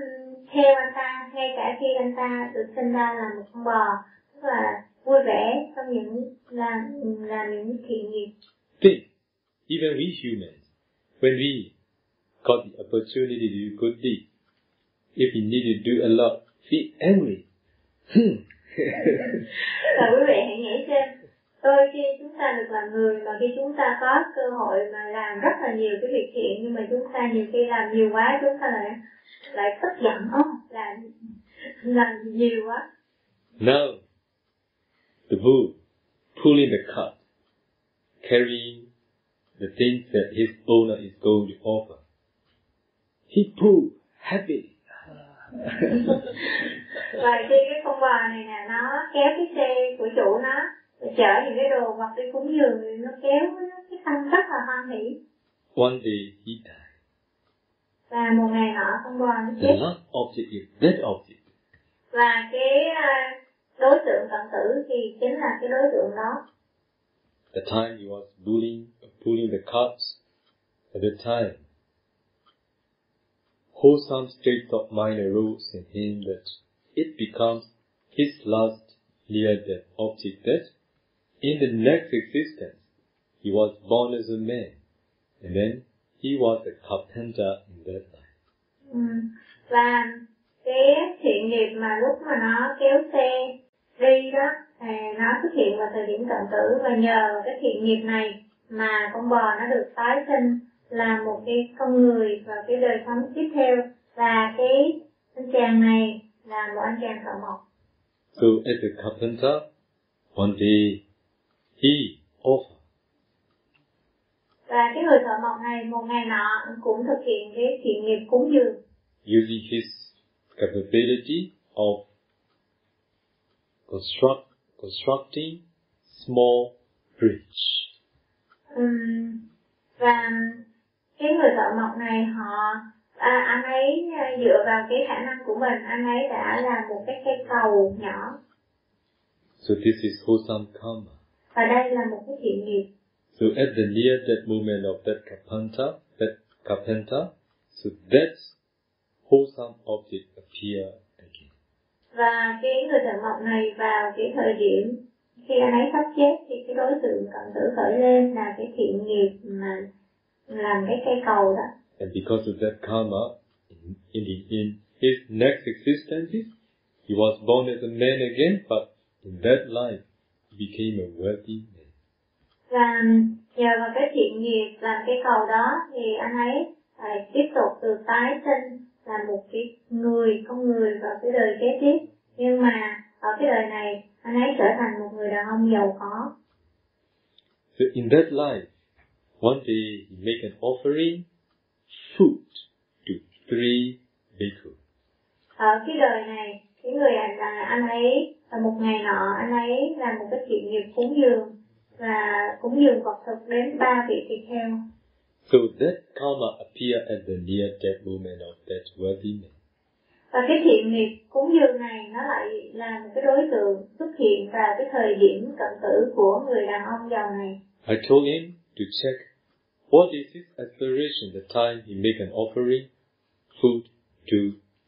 theo anh ta ngay cả khi anh ta được sinh ra là một con bò tức là vui vẻ trong những làm làm những thiện nghiệp Think, even we humans, when we got the opportunity to do good deeds, if we need to do a lot, feel angry. Hmm. và quý vị hãy nghĩ xem đôi khi chúng ta được làm người mà khi chúng ta có cơ hội mà làm rất là nhiều cái việc thiện nhưng mà chúng ta nhiều khi làm nhiều quá chúng ta lại lại tức giận. Làm làm nhiều quá. Now, the bull pulling the cart, carrying the things that his owner is going to offer. He pulled heavily. và khi cái con bò này nè nó kéo cái xe của chủ nó chở những cái đồ vật đi cúng dường nó kéo nó cái tâm rất là hoan hỷ One day he died. và một ngày nọ con bò nó The chết last object is that object. và cái à, đối tượng cận tử thì chính là cái đối tượng đó The time he was pulling, pulling the carts, at the time, wholesome states of mind arose in him that it becomes his last near-death object that in the next existence he was born as a man, and then he was a carpenter in that life. và cái thiện nghiệp mà lúc mà nó kéo xe đi đó thì nó xuất hiện vào thời điểm cận tử. Và nhờ cái thiện nghiệp này mà con bò nó được tái sinh là một cái con người vào cái đời sống tiếp theo. Và cái anh chàng này là một anh chàng thợ mộc. So as a carpenter, one day he offered và cái người thợ mộc này một ngày nọ cũng thực hiện cái thiện nghiệp cúng dường. Using his capability of construct, constructing small bridge. Ừm, và cái người thợ mộc này họ à, anh ấy à, dựa vào cái khả năng của mình anh ấy đã làm một cái cây cầu nhỏ So this is wholesome karma. và đây là một cái thiện nghiệp So at the near death moment of that carpenter, that carpenter, so that wholesome object appear again. và cái người thợ mộc này vào cái thời điểm khi anh ấy sắp chết thì cái đối tượng cận tử khởi lên là cái thiện nghiệp mà làm cái cây cầu đó And because of that karma, in, in, in his next existences, he was born as a man again, but in that life, he became a wealthy man. và nhờ vào cái thiện nghiệp làm cây cầu đó thì anh ấy à, tiếp tục được tái sinh là một cái người con người vào cái đời kế tiếp. Nhưng mà ở cái đời này anh ấy trở thành một người đàn ông giàu có. So in that life, one day he make an offering, food, to three bhikkhus. ở cái đời này cái người anh là anh ấy là một ngày nọ anh ấy làm một cái thiện nghiệp cúng dường. Và cúng dường vật thực đến ba vị tỳ kheo So that karma appear at the near death moment of that worthy man. và cái thiện nghiệp cúng dường này nó lại là một cái đối tượng xuất hiện vào cái thời điểm cận tử của người đàn ông giàu này I told him to check what is his aspiration the time he make an offering, food to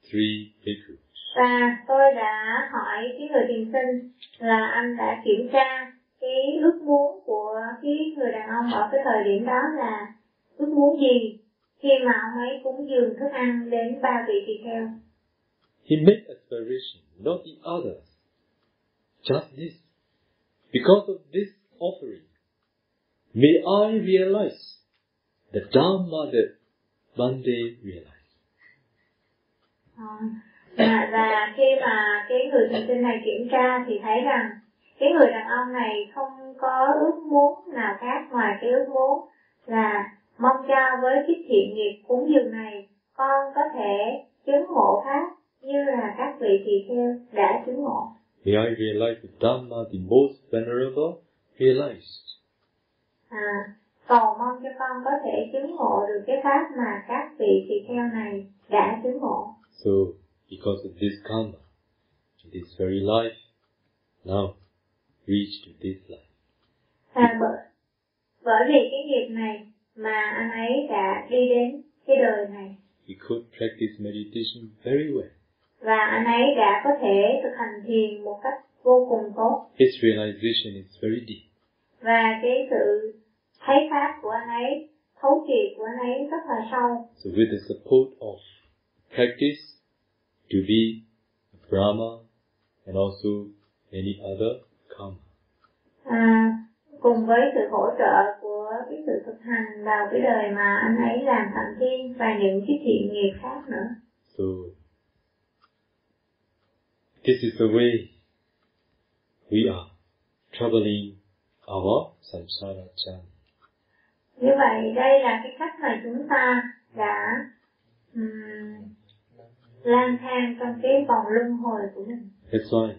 three bhikkhus. và tôi đã hỏi cái người tiền sinh là anh đã kiểm tra cái ước muốn của cái người đàn ông ở cái thời điểm đó là ước muốn gì khi mà ông ấy cúng dường thức ăn đến ba vị tỳ kheo He made aspiration, not the others. Just this. Because of this offering, may I realize the Dharma that one day realized. Ờ, và, và khi mà cái người tiền sinh này kiểm tra thì thấy rằng cái người đàn ông này không có ước muốn nào khác ngoài cái ước muốn là mong cho với cái thiện nghiệp cúng dường này con có thể chứng ngộ pháp như là các vị tỳ kheo đã chứng ngộ May I realize the Dhamma, the most venerable, realized. à, cầu mong cho con có thể chứng ngộ được cái pháp mà các vị tỳ kheo này đã chứng ngộ So, because of this karma, this very life, now reach to this life. à, bởi bởi vì cái nghiệp này mà anh ấy đã đi đến cái đời này He could practice meditation very well. và anh ấy đã có thể thực hành thiền một cách vô cùng tốt His realization is very deep. và cái sự thấy pháp của anh ấy thấu triệt của anh ấy rất là sâu So with the support of practice to be Brahma and also many other karma. à, cùng với sự hỗ trợ của cái sự thực hành vào cái đời mà anh ấy làm thành thiên và những cái thiện nghiệp khác nữa. So this is the way we are traveling our samsara journey. như vậy đây là cái cách mà chúng ta đã um, lang thang trong cái vòng luân hồi của mình. That's why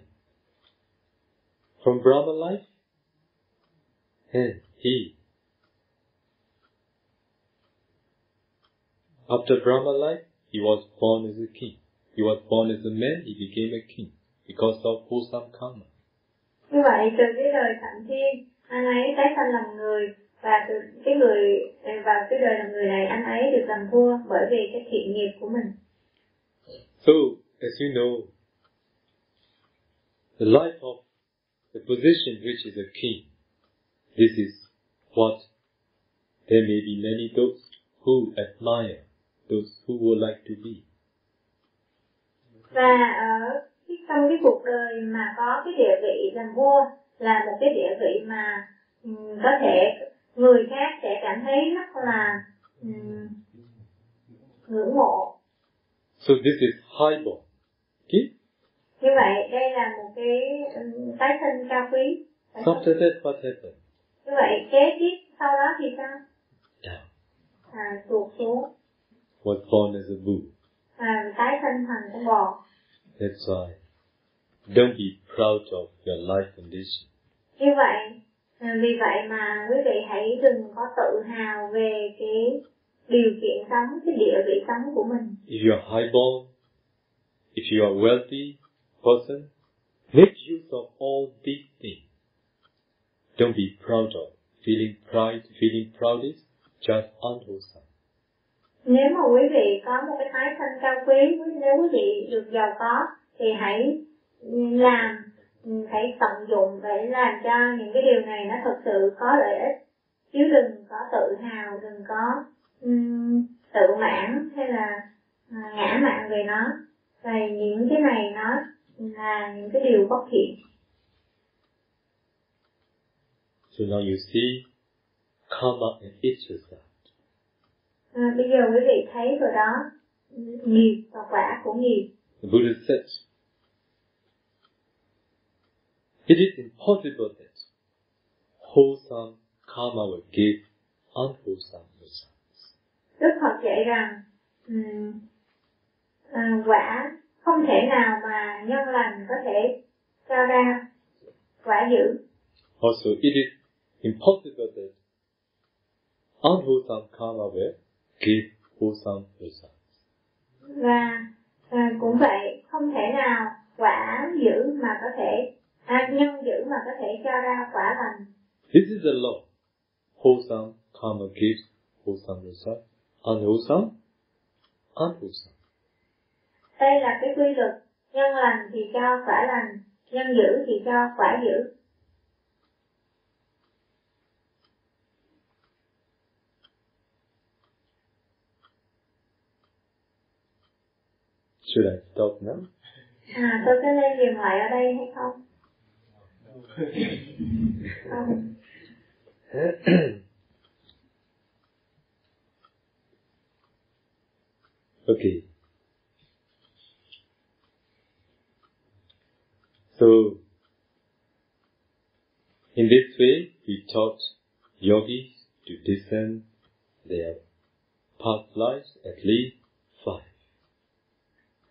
from Brahma life, and he after Brahma life, he was born as a king. He was born as a man, he became a king because of wholesome karma. như vậy từ cái đời thạnh thiên anh ấy tái sanh làm người và từ cái người vào cái đời làm người này anh ấy được làm vua bởi vì cái thiện nghiệp của mình So, as you know, the life of the position which is a king, this is what there may be many those who admire, those who would like to be. và ở trong cái cuộc đời mà có cái địa vị làm vua là một cái địa vị mà ừm, có thể người khác sẽ cảm thấy rất là ừm, ngưỡng mộ So this is highborn. Okay? như vậy đây là một cái ừm, tái sinh cao quý After that, what happened? Như vậy kế tiếp sau đó thì sao Down. à, tuột xuống Was born as a bull. à, tái sinh thành con bò That's why. Don't be proud of your life condition. như vậy à, vì vậy mà quý vị hãy đừng có tự hào về cái điều kiện sống cái địa vị sống của mình If you are highborn, if you are wealthy person, make use of all these things. Don't be proud of. Feeling pride, feeling proud is just unwholesome. nếu mà quý vị có một cái tái thân cao quý nếu quý vị được giàu có thì hãy làm hãy tận dụng để làm cho những cái điều này nó thật sự có lợi ích chứ đừng có tự hào đừng có um, tự mãn hay là uh, ngã mạn về nó và những cái này nó là những cái điều bất thiện So now you see karma and its result. À, bây giờ quý vị thấy rồi đó nghiệp và quả của nghiệp. The Buddha said, it is impossible that wholesome karma will give unwholesome results. Đức Phật dạy rằng um, à, quả không thể nào mà nhân lành có thể cho ra quả dữ. Also, it is impossible that unwholesome karma will give wholesome results. Và à, cũng vậy, không thể nào quả dữ mà có thể à, nhân dữ mà có thể cho ra quả lành. This is the law. Wholesome karma gives wholesome result. Unwholesome, unwholesome. Đây là cái quy luật, nhân lành thì cho quả lành, nhân dữ thì cho quả dữ. Should I stop now? À, tôi có nên dừng lại ở đây hay không? không. okay. So, in this way, we taught yogis to discern their past lives at least five.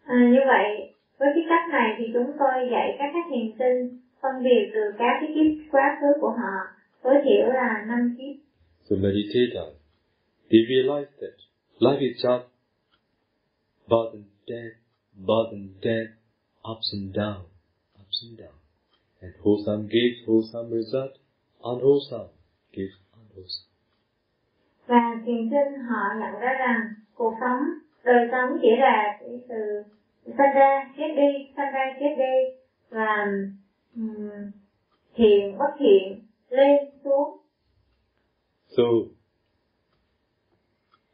À, như vậy, với cái cách này thì chúng tôi dạy các các thiền sinh phân biệt từ các cái kiếp quá khứ của họ tối thiểu là năm kiếp. So meditators, they realize that life is just birth and death, birth and death, ups and down, ups and down. And wholesome gives wholesome result, unwholesome gives unwholesome. Và thiền sinh họ nhận ra rằng cuộc sống, đời sống chỉ là cái từ sanh ra, chết đi, sanh ra, chết đi và um, thiện, bất thiện, lên, xuống. So,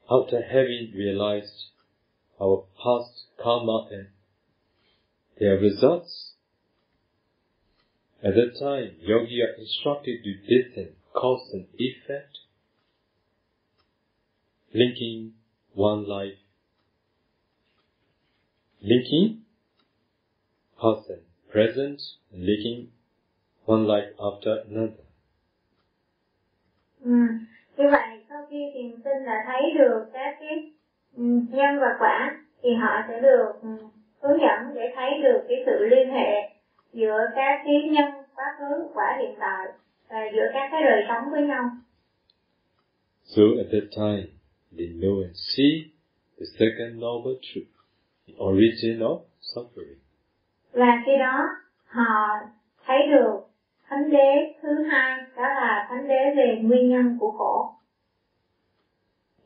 after having realized our past karma and their results, at that time, yogi are instructed to discern cause and effect, linking one life, linking past and present, and linking one life after another. Ừ. Như vậy, sau khi thiền sinh đã thấy được các cái ừ, nhân và quả, thì họ sẽ được ừ, hướng dẫn để thấy được cái sự liên hệ giữa các cái nhân quá khứ, quả hiện tại và giữa các cái đời sống với nhau. So at that time, they know and see the second noble truth, the origin of suffering. Và khi đó họ thấy được thánh đế thứ hai đó là thánh đế về nguyên nhân của khổ.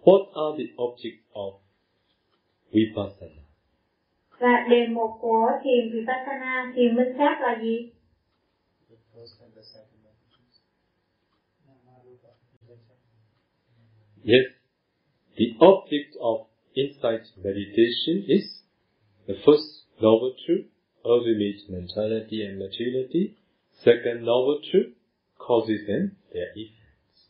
What are the objects of vipassana? Và đề mục của thiền vipassana, thiền minh sát là gì? Yes, the object of insight meditation is the first noble truth, ultimate mentality and materiality. Second noble truth, causes and their effects.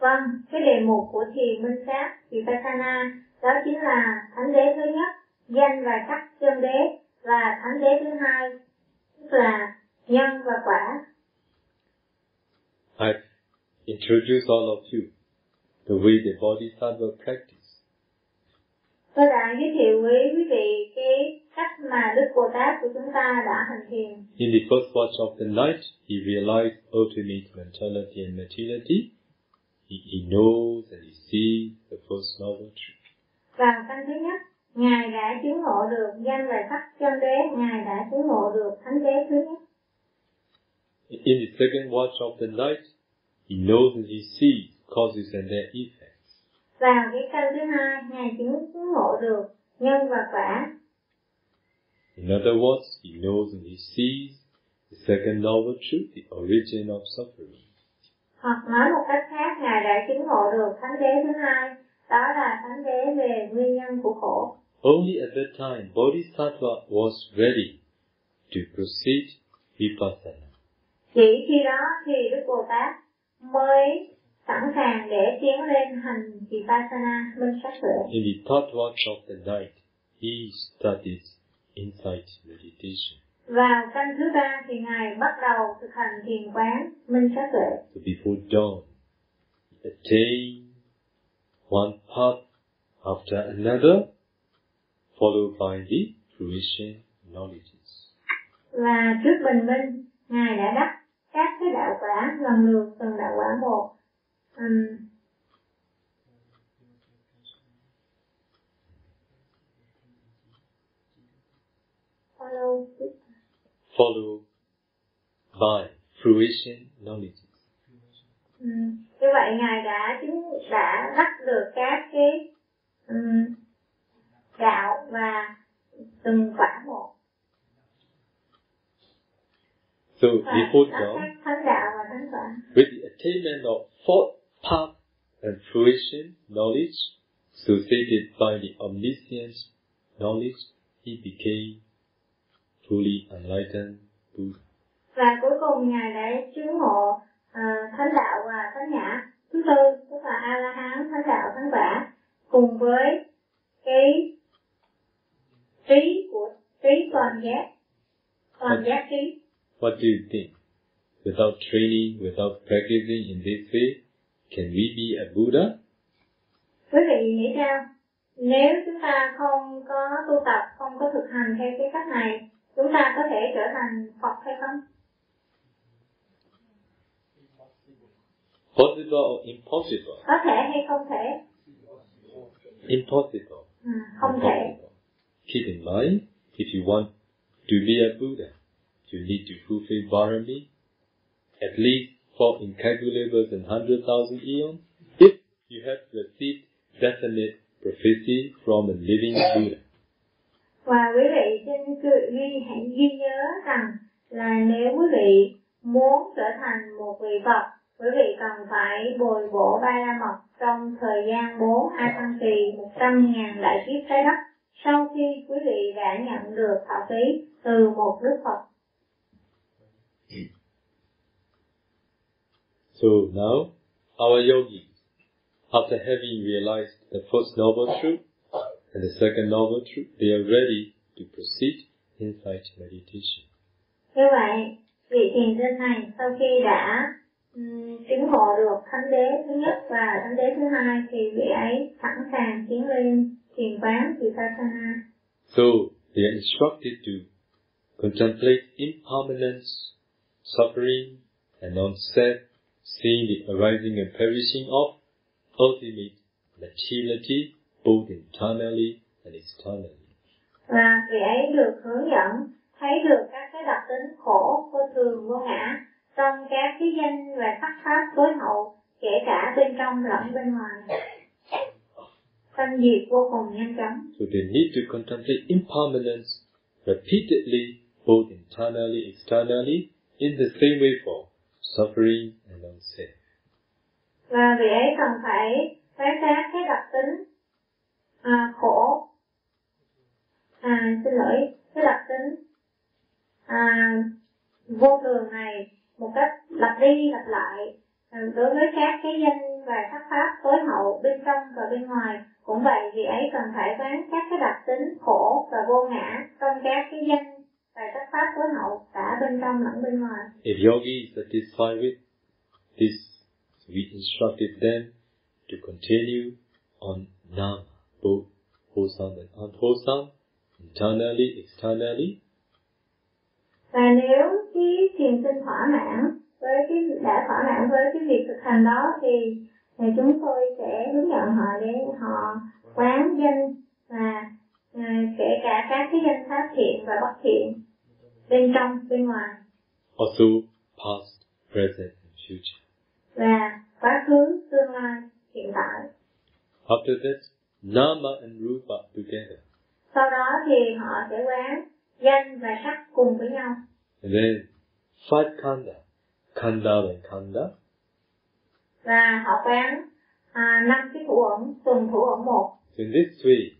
Vâng, cái đề mục của thiền minh sát vipassana đó chính là thánh đế thứ nhất, danh và sắc chân đế và thánh đế thứ hai tức là nhân và quả. I introduce all of you the way the Bodhisattva practice. Tôi đã giới thiệu với quý vị cái cách mà Đức Bồ Tát của chúng ta đã hành thiền. In the first watch of the night, he realized ultimate mentality and materiality. He, he knows and he sees the first noble truth. Vào canh thứ nhất, Ngài đã chứng ngộ được danh và sắc chân đế, Ngài đã chứng ngộ được thánh đế thứ nhất. In the second watch of the night, he knows and he sees causes and their effects. Vào cái canh thứ hai, Ngài chứng ngộ được nhân và quả. In other words, he knows and he sees the second noble truth, the origin of suffering. Hoặc nói một cách khác, Ngài đã chứng ngộ được thánh đế thứ hai, đó là thánh đế về nguyên nhân của khổ. Only at that time Bodhisattva was ready to proceed vipassana. Chỉ khi đó thì Đức Bồ Tát mới sẵn sàng để tiến lên hành vipassana minh sát tuệ. In the third watch of the night, he studied insight meditation. Vào canh thứ ba thì Ngài bắt đầu thực hành thiền quán minh sát tuệ. So before dawn, he attained one path after another, followed by the fruition knowledges. Và trước bình minh, Ngài đã đắc các cái đạo quả lần lượt từng đạo quả một. Um, follow. Followed by fruition knowledges. um, như vậy ngài đã chứng đã đắc được các cái um, đạo và từng quả một. So before quả. with the attainment of fourth path and fruition knowledge. Associated by the omniscient knowledge, he became fully enlightened Buddha. và cuối cùng ngài đã chứng ngộ à, thánh đạo và thánh nhã. Thứ tư tức là a la hán thánh đạo thánh quả cùng với cái trí của trí toàn giác toàn giác trí. What do you think? Without training, without practicing in this way, can we be a Buddha? quý vị nghĩ sao nếu chúng ta không có tu tập không có thực hành theo cái cách này chúng ta có thể trở thành phật hay không Possible or impossible? có thể hay không thể Impossible. à, không thể Impossible. Keep in mind, if you want to be a Buddha, you need to fulfill Barami at least for incalculable and hundred thousand eons. If you have received definite prophecy from a living Buddha. và quý vị xin cứ- ghi, hãy ghi nhớ rằng là nếu quý vị muốn trở thành một vị Phật, quý vị cần phải bồi bổ ba la mật trong thời gian bốn a tăng kỳ một trăm ngàn đại kiếp trái đất sau khi quý vị đã nhận được thọ ký từ một đức Phật So now, our yogis, after having realized the first noble truth and the second noble truth, they are ready to proceed insight meditation. Như vậy, vị thiền sinh này sau khi đã um, chứng ngộ được thánh đế thứ nhất và thánh đế thứ hai thì vị ấy sẵn sàng tiến lên thiền quán vipassana. So they are instructed to contemplate impermanence, suffering, and non-self, seeing the arising and perishing of ultimate materiality, both internally and externally. Và vị ấy được hướng dẫn thấy được các cái đặc tính khổ, vô thường, vô ngã trong các cái danh và sắc pháp tối hậu kể cả bên trong lẫn bên ngoài. Sanh diệt vô cùng nhanh chóng. So they need to contemplate impermanence repeatedly, both internally, externally, in the same way for suffering and non-self. và vị ấy cần phải quán sát cái đặc tính à, khổ à, xin lỗi cái đặc tính à, vô thường này một cách lặp đi lặp lại à, đối với các cái danh và sắc pháp tối hậu bên trong và bên ngoài cũng vậy vị ấy cần phải quán các cái đặc tính khổ và vô ngã trong các cái danh và sắc pháp tối hậu cả bên trong lẫn bên ngoài. If yogi is satisfied with this, we instructed them to continue on nama, both wholesome and unwholesome, internally, externally, và nếu cái thiền sinh thỏa mãn với cái đã thỏa mãn với cái việc thực hành đó thì thì chúng tôi sẽ hướng dẫn họ để họ quán danh và à, kể cả các cái danh pháp thiện và bất thiện bên trong bên ngoài. Also past, present, and future. và quá khứ tương lai hiện tại. After that, nama and rupa together. sau đó thì họ sẽ quán danh và sắc cùng với nhau. And then five kanda, kanda and kanda, và họ quán à, năm cái thủ ẩn tuần thủ ẩn một. So in this way,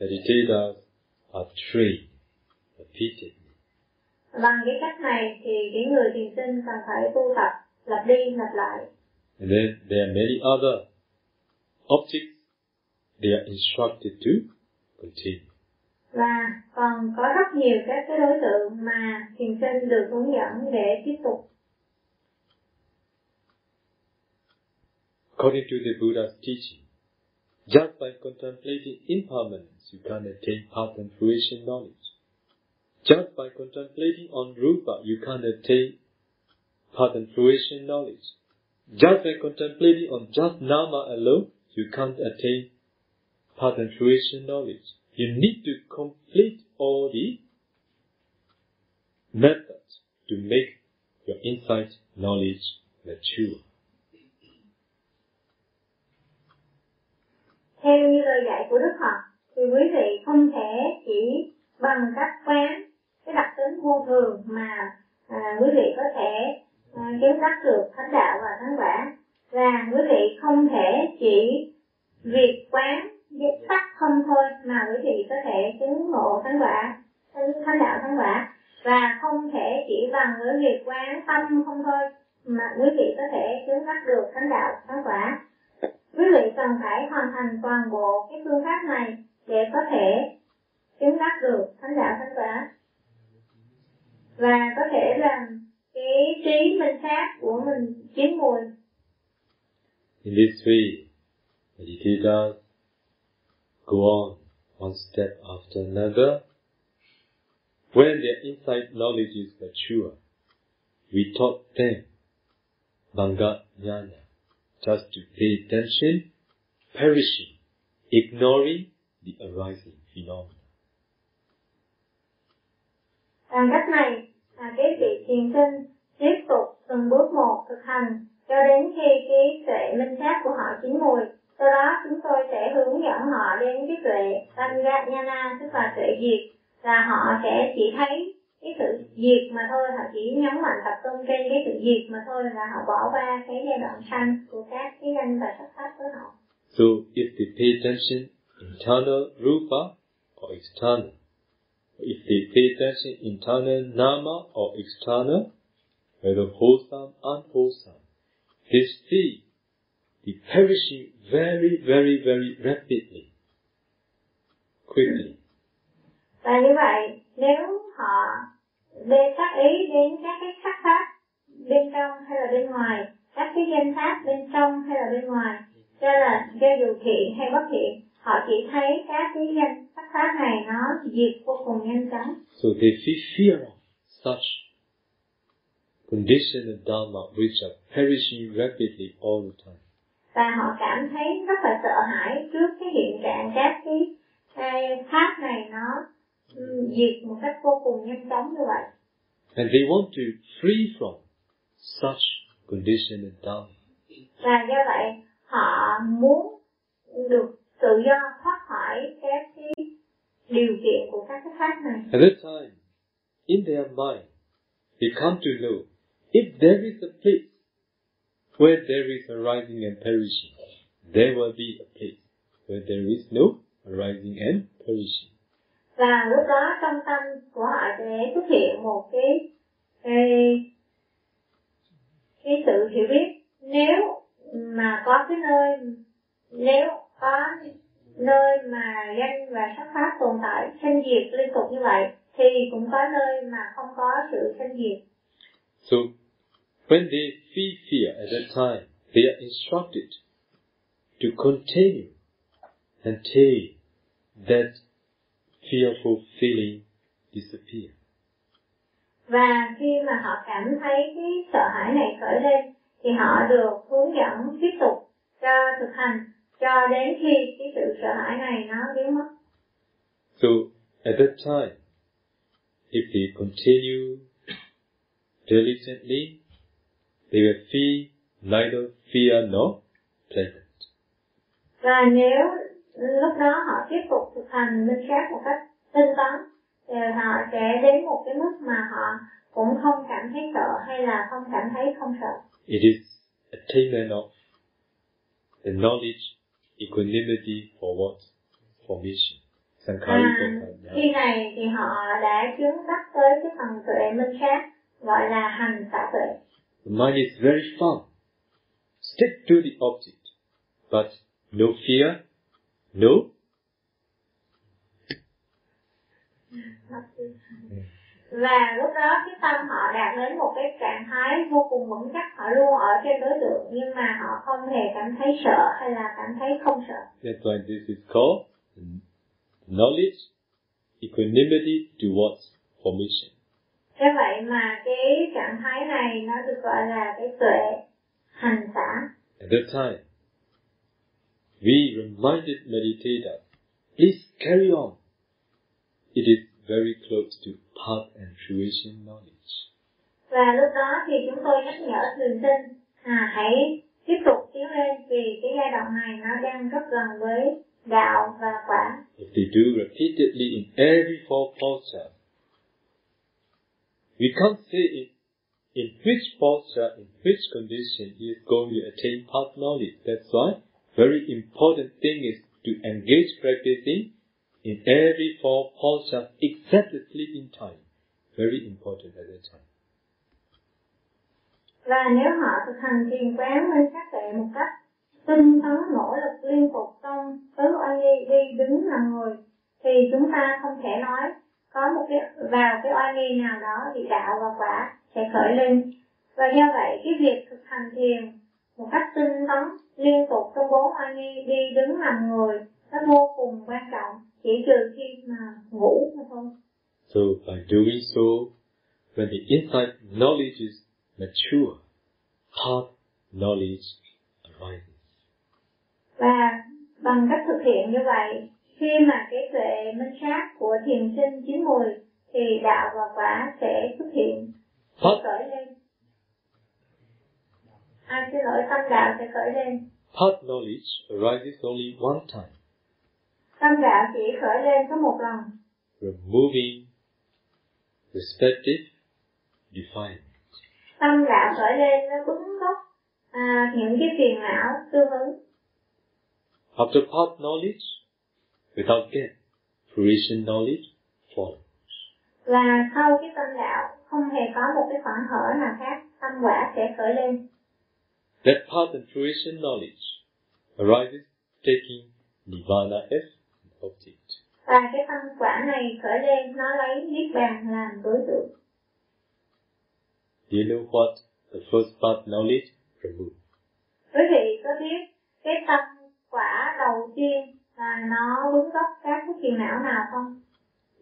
meditators are trained repeatedly. bằng cái cách này thì những người thiền sinh cần phải tu tập lặp đi lặp lại And then there are many other objects they are instructed to continue. và còn có rất nhiều các cái đối tượng mà thiền sinh được hướng dẫn để tiếp tục According to the Buddha's teaching, just by contemplating impermanence, you can attain path and fruition knowledge. Just by contemplating on rupa, you can attain path and fruition knowledge. Just by contemplating on just nama alone, you can't attain path and fruition knowledge. You need to complete all the methods to make your insight knowledge mature. Theo như lời dạy của đức phật thì quý vị không thể chỉ bằng cách quán cái đặc tính vô thường mà à, quý vị có thể à, chứng đắc được thánh đạo và thánh quả. Và quý vị không thể chỉ việc quán việc tắt không thôi mà quý vị có thể chứng ngộ thánh quả thánh thánh đạo thánh quả. Và không thể chỉ bằng với việc quán tâm không thôi mà quý vị có thể chứng đắc được thánh đạo thánh quả quý vị cần phải hoàn thành toàn bộ cái phương pháp này để có thể chứng đắc được thánh đạo thánh quả. Và có thể làm cái trí minh sát của mình chín mùi. In this way, meditators go on one step after another. When their inside knowledge is mature, we taught them Banga Jnana, just to pay attention, perishing, ignoring the arising phenomena. bằng cách này là cái vị thiền sinh tiếp tục từng bước một thực hành, cho đến khi cái tuệ minh sát của họ chín mùi. Sau đó, chúng tôi sẽ hướng dẫn họ đến cái tuệ Panjanyana tức là tuệ diệt là họ sẽ chỉ thấy cái sự diệt mà thôi. Họ chỉ nhấn mạnh tập trung trên cái sự diệt mà thôi là họ bỏ qua cái giai đoạn sanh của các cái danh và sắc pháp của họ. So if they pay attention, internal rupa or external, if they pay attention, internal nama or external, whether wholesome, unwholesome, they see the perishing very, very, very rapidly, quickly. và như vậy nếu họ đề tác ý đến các cái sắc pháp bên trong hay là bên ngoài các cái danh pháp bên trong hay là bên ngoài cho là cho dù thiện hay bất thiện họ chỉ thấy các cái danh sắc pháp này nó diệt vô cùng nhanh chóng So they feel fear of such conditioned dharma which are perishing rapidly all the time. và họ cảm thấy rất là sợ hãi trước cái hiện trạng các cái, cái pháp này nó diệt một cách vô cùng nhanh chóng như vậy And they want to free from such conditioned dharma. và do vậy họ muốn được tự do thoát khỏi các cái điều kiện của các cái pháp này. At that time, in their mind, they come to know if there is a place where there is arising and perishing, there will be a place where there is no arising and perishing. và lúc đó trong tâm của họ sẽ xuất hiện một cái cái, cái sự hiểu biết. Nếu mà có cái nơi nếu có nơi mà danh và sắc pháp tồn tại sanh diệt liên tục như vậy thì cũng có nơi mà không có sự sanh diệt So, when they feel fear at that time, they are instructed to continue until that fearful feeling disappears. và khi mà họ cảm thấy cái sợ hãi này khởi lên thì họ được hướng dẫn tiếp tục cho thực hành cho đến khi cái sự sợ hãi này nó biến mất So, at that time, if they continue diligently, they will feel neither fear nor pleasant. và nếu lúc đó họ tiếp tục thực hành minh sát một cách tinh tấn thì họ sẽ đến một cái mức mà họ cũng không cảm thấy sợ hay là không cảm thấy không sợ It is attainment of the knowledge equanimity for what? Formation. À, Sankhari Bhota. khi này thì họ đã chứng đắc tới cái phần tuệ minh sát gọi là hành xả tuệ. The mind is very firm. Stick to the object. But no fear, no Và lúc đó cái tâm họ đạt đến một cái trạng thái vô cùng vững chắc, họ luôn ở trên đối tượng nhưng mà họ không hề cảm thấy sợ hay là cảm thấy không sợ. That's why this is called knowledge, equanimity towards formation. Thế vậy mà cái trạng thái này nó được gọi là cái tuệ hành xả. At that time, we reminded meditators, please carry on. It is very close to path and fruition knowledge. Và lúc đó thì chúng tôi nhắc nhở thường sinh à, hãy tiếp tục tiến lên vì cái giai đoạn này nó đang rất gần với đạo và quả. If they do repeatedly in every four posture, we can't say in, in which posture, in which condition he is going to attain path knowledge. That's why very important thing is to engage practicing in every four posture exactly in time. Very important at that time. Và nếu họ thực hành thiền quán minh các tệ một cách tinh tấn, nỗ lực liên tục trong tứ oai nghi, đi đứng nằm ngồi thì chúng ta không thể nói có một cái, vào cái oai nghi nào đó thì đạo và quả sẽ khởi lên và do vậy, cái việc thực hành thiền một cách tinh tấn, liên tục trong bốn oai nghi, đi đứng nằm ngồi nó vô cùng quan trọng chỉ trừ khi mà ngủ mà thôi. So by doing so, when the insight knowledge is mature, path knowledge arises. và bằng cách thực hiện như vậy khi mà cái tuệ minh sát của thiền sinh chín mùi thì đạo và quả sẽ xuất hiện. Path, khởi lên. À xin lỗi tâm đạo sẽ khởi lên. Path knowledge arises only one time, tâm đạo chỉ khởi lên có một lần removing respective defilement. tâm đạo khởi lên nó bứng gốc à, những cái phiền não tương ứng After path knowledge, without gap, fruition knowledge follows. và sau cái tâm đạo không hề có một cái khoảng hở nào khác tâm quả sẽ khởi lên That path and fruition knowledge arises taking nirvana as. Và cái tâm quả này khởi lên nó lấy niết bàn làm đối tượng Do you know what the first path knowledge removes? quý vị có biết cái tâm quả đầu tiên là nó đứng gốc các cái phiền não nào không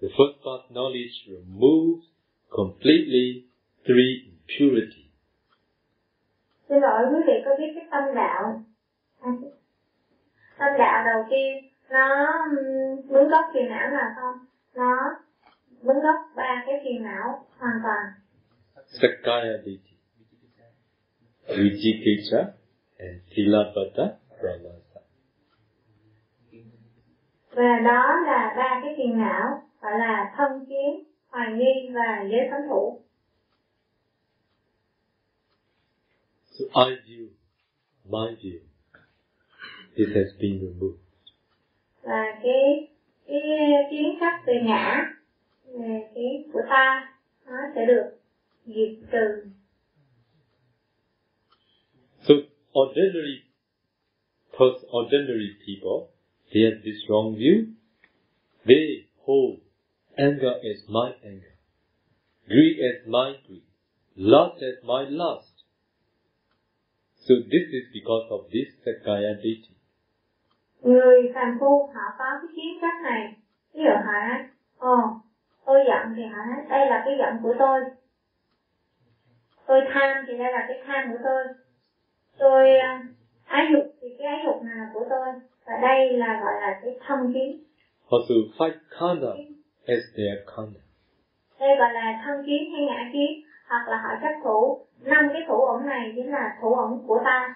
The first path knowledge removes completely three impurity. xin lỗi quý vị có biết cái tâm đạo tâm đạo đầu tiên nó đứng gốc phiền não nào không nó đứng gốc ba cái phiền não hoàn toàn Sakaya Ditti, Vijikiccha, and Silapata Brahmasa. và đó là ba cái phiền não gọi là thân kiến hoài nghi và giới thánh thủ So I view, my view, this has been removed và cái cái kiến thức về ngã về cái của ta nó sẽ được diệt trừ So ordinary, pers- ordinary people, they have this wrong view. They hold anger as my anger, greed as my greed, lust as my lust. So this is because of this Sakaya Ditti người phàm phu họ có cái kiến cách này ví dụ họ nói ồ tôi giận thì họ nói đây là cái giận của tôi. Tôi tham thì đây là cái tham của tôi. Tôi à, ái dục thì cái ái dục này là của tôi. Và đây là gọi là cái thân kiến. Also five kanda as their kanda. đây gọi là thân kiến hay ngã kiến hoặc là họ chấp thủ. Năm cái thủ ẩn này chính là thủ ẩn của ta.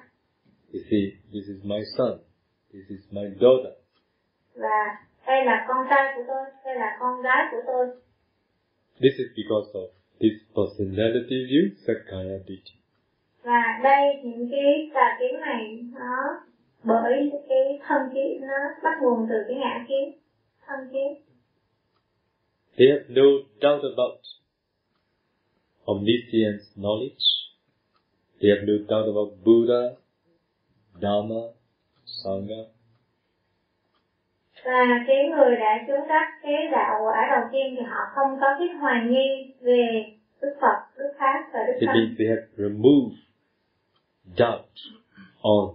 You see, this is my son, this is my daughter. và đây là con trai của tôi đây là con gái của tôi This is because of this personality view, Sakaya Ditti. và đây những cái tà kiến này nó bởi cái thân kiến nó bắt nguồn từ cái ngã kiến thân kiến They have no doubt about omniscience knowledge. They have no doubt about Buddha, Dharma, Sangha. và cái người đã chứng đắc cái đạo quả đầu tiên thì họ không có cái hoài nghi về Đức Phật, Đức Pháp và Đức It means they have removed doubt on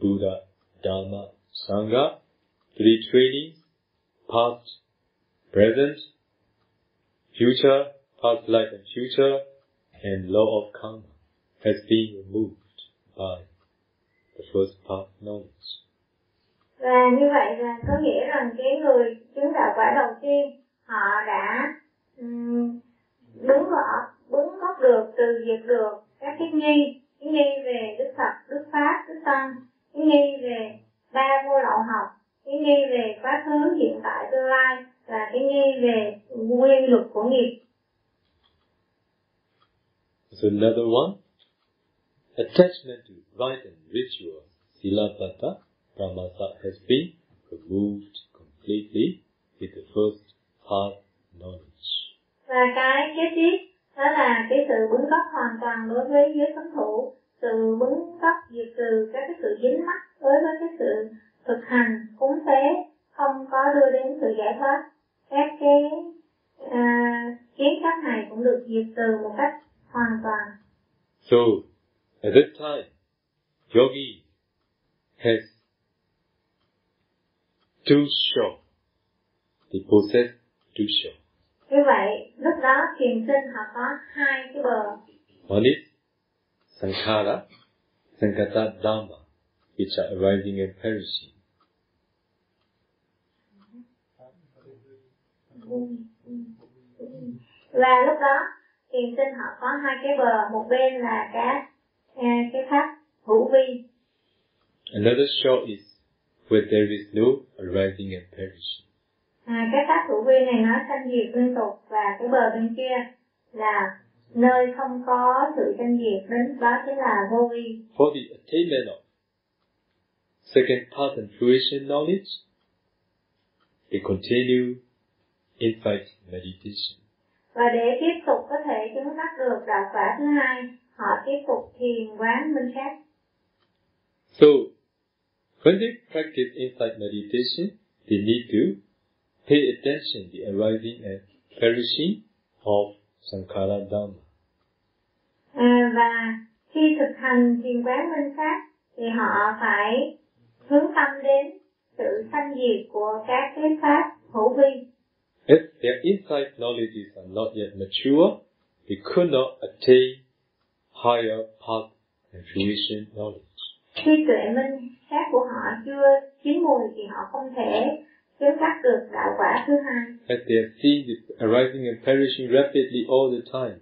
Buddha, Dharma, Sangha. Three trainings, past, present, future, past life and future, and law of karma has been removed by the first path knowledge. Và như vậy là có nghĩa rằng cái người chứng đạo quả đầu tiên họ đã um, đứng rõ, đứng gốc được, từ diệt được các cái nghi, cái nghi về Đức Phật, Đức Pháp, Đức Tăng, cái nghi về ba vô lậu học, cái nghi về quá khứ, hiện tại, tương lai. Và cái nghi về nguyên luật của nghiệp. So another one, attachment to rite and ritual, silapata, pramasa has been removed completely with the first path knowledge. Và cái kế tiếp đó là cái sự bứng gốc hoàn toàn đối với giới cấm thủ, sự bứng gốc diệt trừ các cái sự dính mắc đối với cái sự thực hành cúng tế không có đưa đến sự giải thoát. Các cái à, kiến chấp này cũng được diệt trừ một cách hoàn toàn. So, at that time, yogi has two shore. They possess two shore. Như vậy, lúc đó thiền sinh họ có hai cái bờ. One is sankhara, sankata dhamma, which are arising and perishing. Và lúc đó thiền sinh họ có hai cái bờ, một bên là cái à, cái pháp hữu vi, Another shore is where there is no arising and perishing. À, cái pháp hữu vi này nó sanh diệt liên tục và cái bờ bên kia là nơi không có sự sanh diệt đến đó chính là vô vi. For the attainment of second path and fruition knowledge, they continue insight meditation. Và để tiếp tục có thể chứng đắc được đạo quả thứ hai, họ tiếp tục thiền quán minh sát. So, when they practice insight meditation, they need to pay attention to the arising and perishing of Sankara Dhamma. À, và khi thực hành thiền quán minh sát thì họ phải hướng tâm đến sự sanh diệt của các cái pháp hữu vi. If their insight knowledges are not yet mature, they could not attain higher path and fruition knowledge. Khi tuệ minh sát của họ chưa chín mùi thì họ không thể chứng đắc được đạo quả thứ hai. As they have seen it arising and perishing rapidly all the time,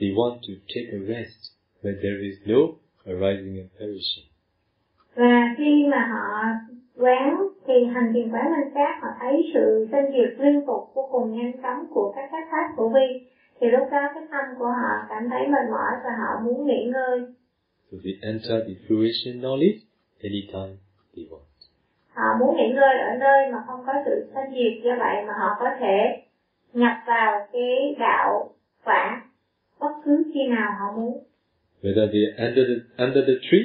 they want to take a rest when there is no arising and perishing. Và khi mà họ quán thì hành thiền quán minh sát họ thấy sự sinh diệt liên tục vô cùng nhanh chóng của các cái pháp hữu vi thì lúc đó cái tâm của họ cảm thấy mệt mỏi và họ muốn nghỉ ngơi So they enter the fruition knowledge anytime they want. họ muốn nghỉ ngơi ở nơi mà không có sự sinh diệt do vậy mà họ có thể nhập vào cái đạo quả bất cứ khi nào họ muốn Whether they are under the, under the tree,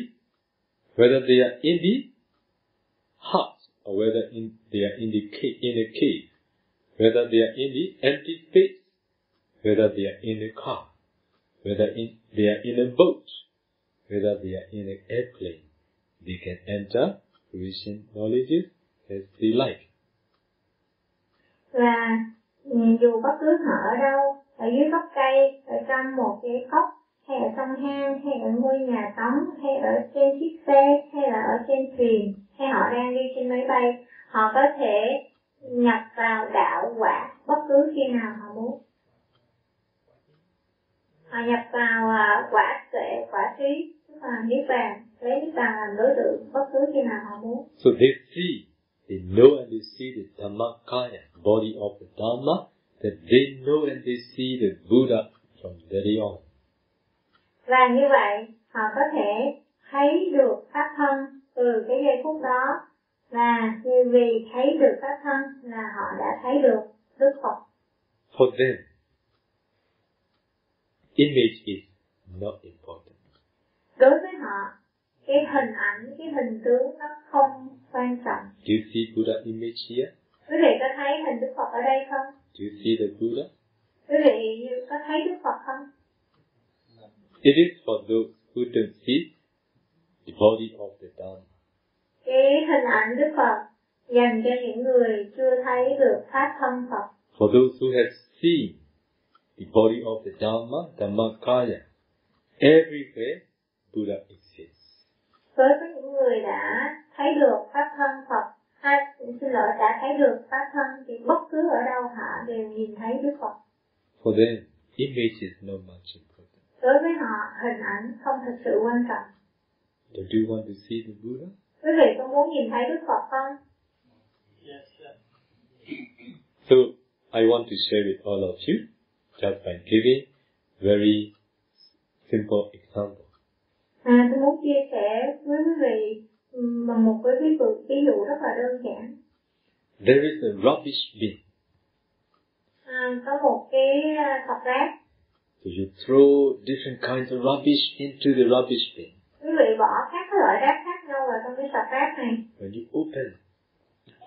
whether they are in the hut, or whether in, they are in the cave, in a cave, whether they are in the empty space, whether they are in a car, whether in, they are in a boat, whether they are in an airplane, they can enter fruition knowledge as they like. và ừ, dù bất cứ họ ở đâu ở dưới gốc cây ở trong một cái cốc hay ở trong hang hay ở ngôi nhà tắm hay ở trên chiếc xe hay là ở trên thuyền hay họ đang đi trên máy bay họ có thể nhập vào đạo quả bất cứ khi nào họ muốn họ nhập vào à, quả tuệ quả trí tức là niết bàn lấy niết bàn làm đối tượng bất cứ khi nào họ muốn So they see, they know and they see the Dhammakaya, body of the Dhamma, that they know and they see the Buddha from very on. Và như vậy, họ có thể thấy được pháp thân từ cái giây phút đó như vì thấy được pháp thân là họ đã thấy được Đức Phật. For them, image is not important. Đối với họ, cái hình ảnh, cái hình tướng nó không quan trọng. Do you see Buddha image here? Quý vị có thấy hình Đức Phật ở đây không? Do you see the Buddha? Quý vị có thấy Đức Phật không? It is for those who don't see the body of the Dharma. Cái hình ảnh Đức Phật dành cho những người chưa thấy được pháp thân Phật. For those who have seen the body of the Dharma, Dhammakaya, everywhere Buddha exists. Với với những người đã thấy được pháp thân Phật, hay xin lỗi đã thấy được pháp thân thì bất cứ ở đâu họ đều nhìn thấy Đức Phật. For them, image is not much important. Đối với họ, hình ảnh không thật sự quan trọng. Don't you want to see the Buddha? Quý vị có muốn nhìn thấy Đức Phật không? Yes, sir. So, I want to share with all of you, just by giving very simple example. À, tôi muốn chia sẻ với quý vị bằng một cái ví dụ, ví dụ rất là đơn giản. There is a rubbish bin. À, có một cái à, cọc rác, So you throw different kinds of rubbish into the rubbish bin. quý vị bỏ các cái loại rác khác nhau vào trong cái sọt rác này. When you open,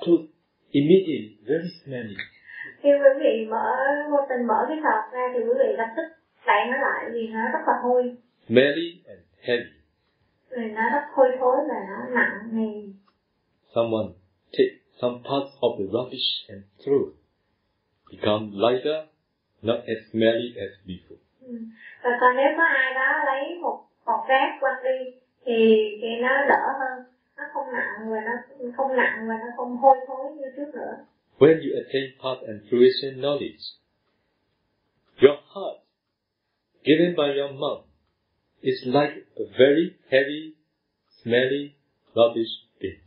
close immediately, very smelly. Khi quý vị mở vô tình mở cái sọt ra thì quý vị lập tức đậy nó lại vì nó rất là hôi, Smelly and heavy. vì nó rất hôi thối và nó nặng nề. Someone take some parts of the rubbish and throw. Become lighter, not as smelly as before. Ừ. Và còn nếu có ai đó lấy một cọc rác quăng đi thì thì nó đỡ hơn, nó không nặng và nó không nặng và nó không hôi thối như trước nữa. When you attain path and fruition knowledge, your heart, given by your mouth, is like a very heavy, smelly rubbish bin.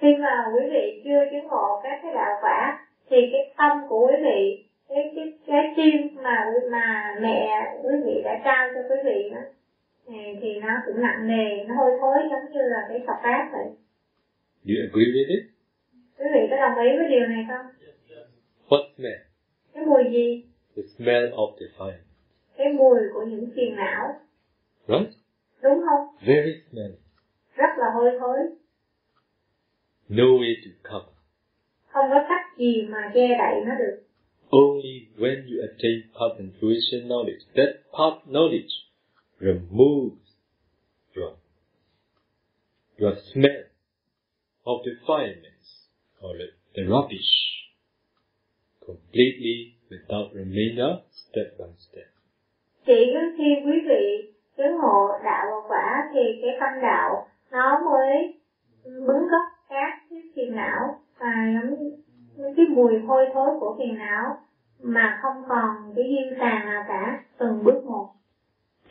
khi mà quý vị chưa chứng ngộ các cái đạo quả thì cái tâm của quý vị cái cái cái tim mà mà mẹ quý vị đã trao cho quý vị đó thì, nó cũng nặng nề nó hôi thối giống như là cái sọt rác vậy Do you agree with it? Quý vị có đồng ý với điều này không. What smell? cái mùi gì The smell of defiance. cái mùi của những phiền não Right? đúng không Very smelly. rất là hôi thối No way to cover. không có cách gì mà che đậy nó được Only when you attain path and fruition knowledge, that path knowledge removes your, your smell of defilements or the, the rubbish completely without remainder, step by step. chỉ đến khi quý vị chứng ngộ đạo và quả thì cái tâm đạo nó mới bứng gốc các cái phiền não và như cái mùi hôi thối của phiền não mà không còn cái dư tàn nào cả từng bước một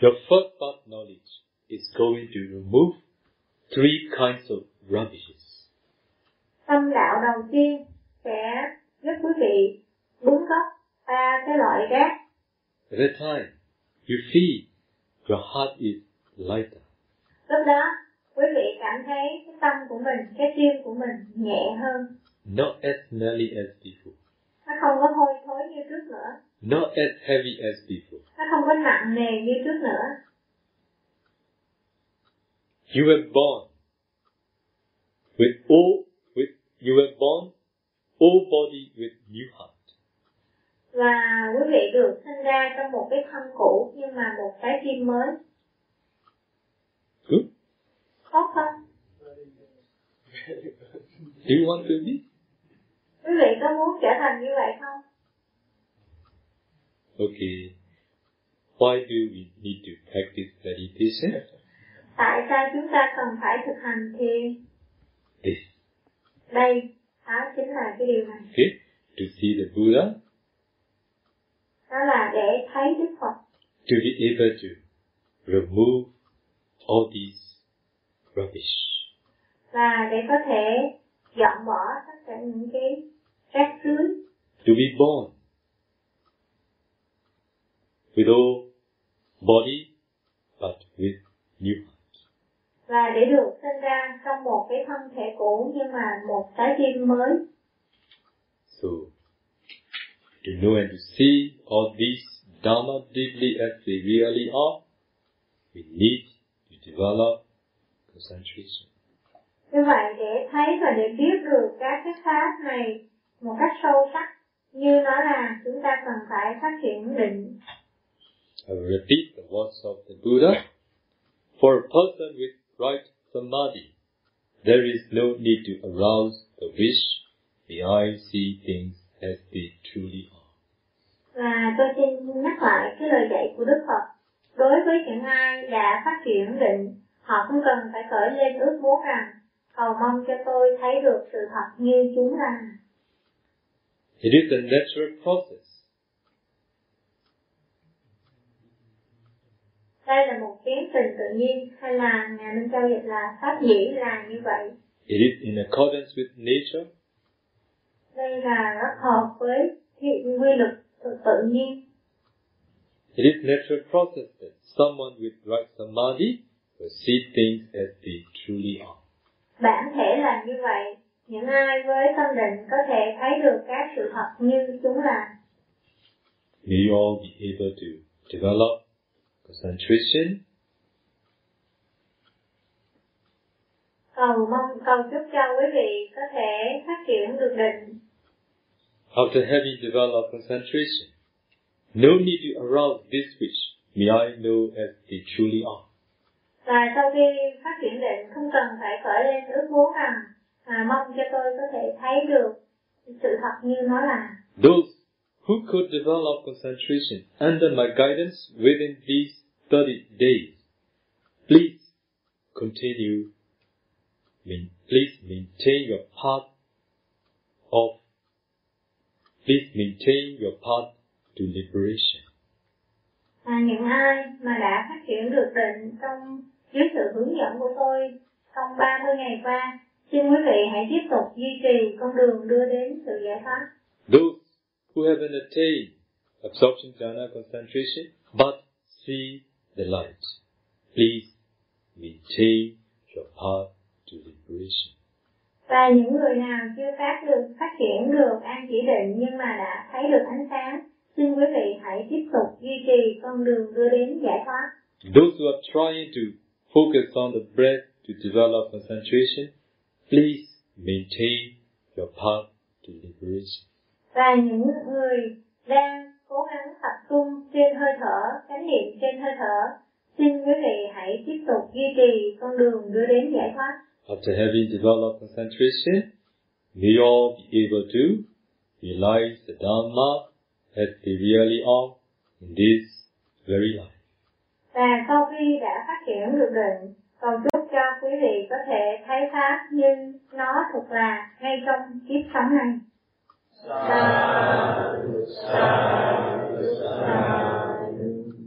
Your first path knowledge is going to remove three kinds of rubbishes. Tâm đạo đầu tiên sẽ giúp quý vị bứng gốc ba cái loại rác. At that time, you feel your heart is lighter. lúc đó quý vị cảm thấy cái tâm của mình cái tim của mình nhẹ hơn. Not as smelly as before, nó không có hôi thối như trước nữa. Not as heavy as before. nó không có nặng nề như trước nữa. You were born with all, you were born all body with new heart. và quý vị được sinh ra trong một cái thân cũ nhưng mà một trái tim mới Good? tốt không. Do you want to be? quý vị có muốn trở thành như vậy không Okay. Why do we need to practice meditation? tại sao chúng ta cần phải thực hành thiền This. Đây đó chính là cái điều này Okay? To see the Buddha, đó là để thấy đức phật to be able to remove all these rubbish. và để có thể dọn bỏ tất cả những cái rác rưới To be born with all body, but with new heart. Và để được sinh ra trong một cái thân thể cũ nhưng mà một trái tim mới. So, to know and to see all these Dharma deeply as they really are, we need to develop concentration. Như vậy để thấy và để biết được các cái pháp này một cách sâu sắc như nó là chúng ta cần phải phát triển định. I will repeat the words of the Buddha. For a person with right samadhi, there is no need to arouse the wish, the I see things as they truly are. Và tôi xin nhắc lại cái lời dạy của Đức Phật. Đối với những ai đã phát triển định, họ không cần phải khởi lên ước muốn rằng cầu mong cho tôi thấy được sự thật như chúng là. It is a natural process. Đây là một tiến trình tự nhiên hay là nhà Minh Châu dịch là pháp dĩ là như vậy. It is in accordance with nature. Đây là rất hợp với quy luật tự, tự nhiên. It is natural process that someone with right samadhi will see things as they truly are. Bản thể là như vậy. Những ai với tâm định có thể thấy được các sự thật như chúng là. May you all be able to develop concentration Cầu mong cầu chúc cho quý vị có thể phát triển được định. After having developed concentration, no need to arouse this wish, may I know as they truly are. Và sau khi phát triển định không cần phải khởi lên ước muốn rằng à, mong cho tôi có thể thấy được sự thật như nó là. Those who could develop concentration under my guidance within these 30 days, please continue, please maintain your path of, please maintain your path to liberation. À, những ai mà đã phát triển được định trong dưới sự hướng dẫn của tôi trong 30 ngày qua, xin quý vị hãy tiếp tục duy trì con đường đưa đến sự giải thoát. Those who haven't attained absorption jhana concentration but see the light, please maintain your path to liberation. Và những người nào chưa phát được phát triển được an chỉ định nhưng mà đã thấy được ánh sáng, xin quý vị hãy tiếp tục duy trì con đường đưa đến giải thoát. Those who are trying to focus on the breath to develop concentration, please maintain your path to liberation. Và những người đang cố gắng tập trung trên hơi thở, chánh niệm trên hơi thở, xin quý vị hãy tiếp tục duy trì con đường đưa đến giải thoát. After having developed concentration, may you all be able to realize the Dharma as they really are in this very life. Và sau khi đã phát triển được định, cầu chúc cho quý vị có thể thấy Pháp như nó thực là ngay trong kiếp sống này. Salve, salve, salve.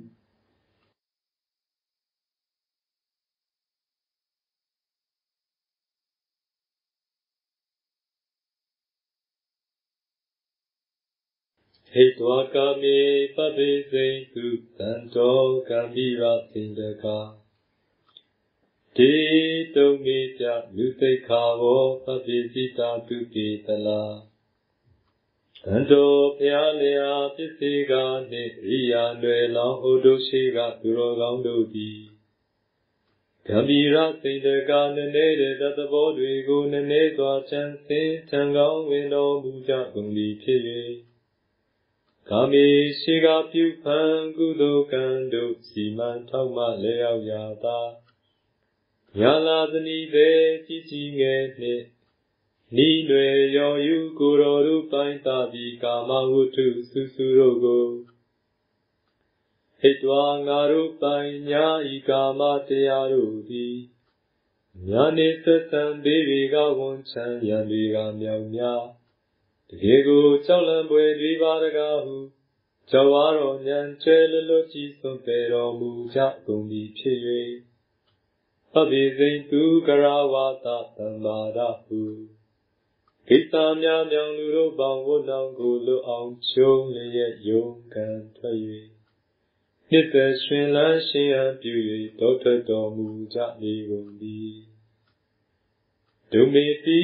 Et toi, Kami, Pabese, tu, Santo, Kamira, Sindaka. Te, Tomi, Tia, Lute, Kavo, Pabesita, Tuki, Tala. တုံမေပြလူသိက္ခာဝောပပိစိတာတုပိတလာတံတောဖျားလျာပစ္စေကနှင့်ရိယာနွယ်လောင်းဥဒုရှိကသူတော်ကောင်းတို့သည်ကံမိရစိန္ဒကာနည်းနည်းတဲ့သဘောတွေကိုနည်းနည်းစွာချမ်းစင်ထံကောင်းဝင်တော်မူကြကုန်သည်ဖြစ်၍ကာမေရှိကပြုဖန်ကုသိုလ်ကံတို့စီမံထောက်မှလျောက်ရာသာညာလာသနီပဲကြီးကြီးငယ်နှင့် နီးနွယ်ရောယူကိုယ်တော်တို့ပိုင်းသာပြီးကာမဝတ္ထုစုစုတို့ကိုဟိတ်တွာငါတို့ပိုင်ညာဤကာမတရားတို့သည်ညာနေဆက်ဆံသေးတွေကဝန်ချမ်းရန်တွေကမြောင်များတကယ်ကိုကြောက်လန့်ပွေတွေပါတကားဟုကြောက်ဝါတော်ဉာဏ်ကျဲလွတ်လွတ်ကြီးစွန့်ပေတော်မူကြကုန်ပြီဖြစ်၍သဗ္ဗေစိန်သူကရဝါသသမ္မာဒဟု ကိစ္စများမြောင်လူတို့ပေါင်းဝတ်တော်ကိုလွတ်အောင်ချုံးလျက်ယုံကံထွက်၍ဟနှစ်သက်ရှင်လန်းရှင်ရန်ပြု၍တောထွက်တော်မူကြလေကုန်သည်ဒုမေတိ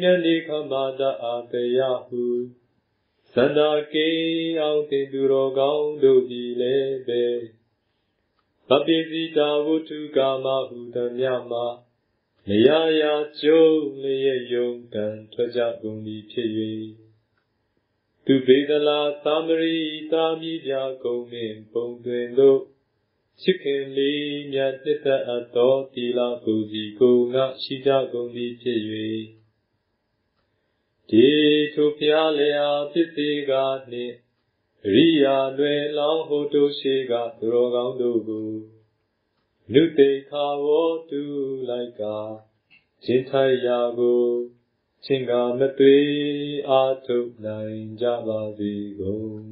မြတ်နေခမတာအတယဟုသန္တာကေအောင်တင်သူတော်ကောင်းတို့သည်လည်းပဲသပိစီတာဝုထုကာမဟုသမျှမှာ မရရာကျုံလျက်ယုံကံထွက်ကြကုန်သည်ဖြစ်၍သူပေဒလာသမရိတာမိပြကုန်နှင့်ပုံတွင်တို့ချစ်ခင်လေးမြတ်တစ်သက်အပ်သောတီလာကိုစီကိုငါရှိကြကုန်သည်ဖြစ်၍ဒီထိုဖျားလျာပစ္စည်းကနှင့်ရိယာလွယ်လောင်းဟိုတို့ရှိကသူတော်ကောင်းတို့ကို နုတေခါဝတုလိုက်ကာချင်းထိုက်ရာကိုချင်းကမတွေးအာထုတ်နိုင်ကြပါစေကုန်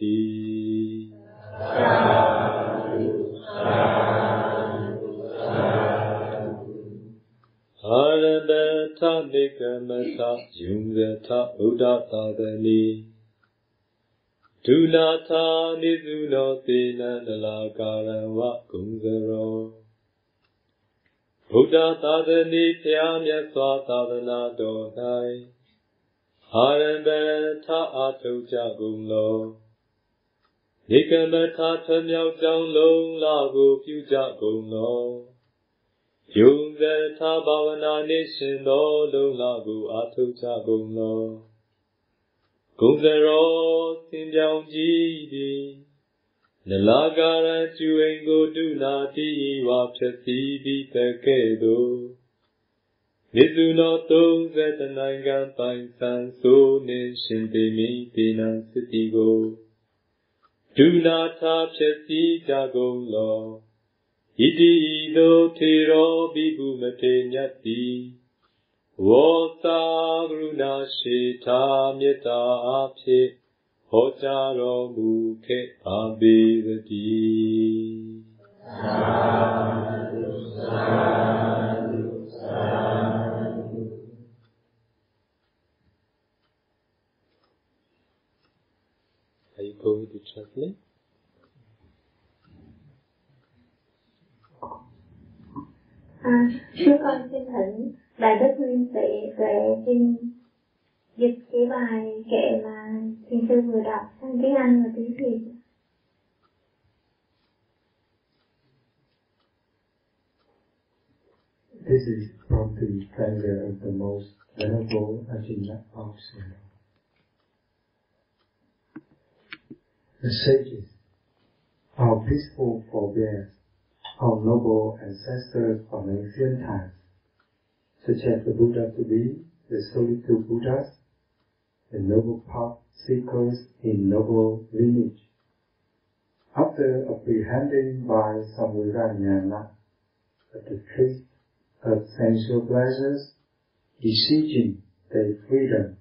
တည်းသာဓုသာဓုသာဓုအာရတထနိကမသယုံရထဗုဒ္ဓသာသနီ ဒုနာထာနိစုနောသေနန္တလာကာရဝဂုံဇရောဗုဒ္ဓသာသနီဖျားမြတ်စွာသာသနာတော်၌အာရတထအာထုတ်ကြကုန်လောနိကမထာထမြောက်ကြောင်းလုံးလာကိုပြုကြကုန်လောယုံဇထာဘာဝနာနှင့်ရှင်သောလုံးလာကိုအာထုတ်ကြကုန်လော ဂုံစရောသင်ပြောင်ကြည်သည်နလာကာရကျူအိမ်ကိုဒုနာတိဝါဖြစ်စီပြီးတကဲ့သို့နိစုနော30နိုင်ငံပိုင်ဆန်ဆိုနှင့်ရှင်ပေမိပေနံစတိကိုဒုနာထာဖြစ်စီကြကုန်လောဣတိဤသို့ထေရောဘိဗုမထေမြတ်သည်ဝေါသာကရုဏာရှိတာမေတ္ Wota grunashi tamyeta apsi Hojaro mukhe abhivati Sadhu, sadhu, sadhu Are you going to translate? À, thưa con xin thỉnh Đức Nguyên xin dịch cái bài kệ mà thiên sư vừa đọc sang tiếng Anh và tiếng Việt. This is from the prayer of the most venerable Ajahn Pausha. The sages, our peaceful forebears, our noble ancestors from ancient times, such as the Buddha to be, the solitude Buddhas, the noble path seekers in noble lineage. After apprehending by Samvirajnana that the truth of sensual pleasures, beseeching their freedom,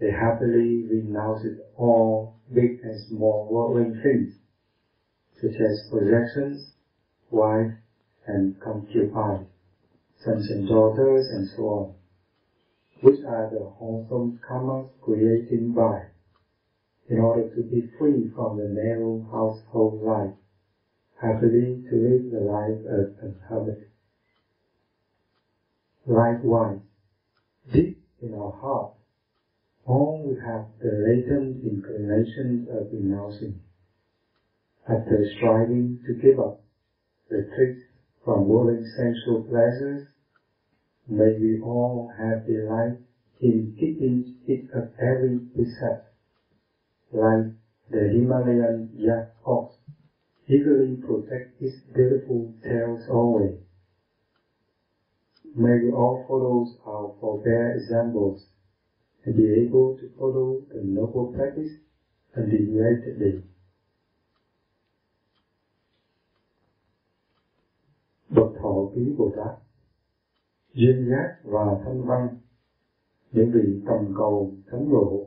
they happily renounced all big and small worldly things, such as possessions, wife and concubines, sons and daughters, and so on, which are the wholesome karmas created by, in order to be free from the narrow household life, happily to live the life of a hermit. Likewise, deep in our heart, all we have the latent inclinations of renouncing. After striving to give up the tricks from worldly sensual pleasures, may we all have delight in keeping it of every precept, like the Himalayan yak ox eagerly protect its beautiful tails always. May we all follow our forbear examples and be able to follow the noble practice undeviatedly. Bậc ký Bồ Tát duyên giác và thanh văn những vị tầm cầu thánh lộ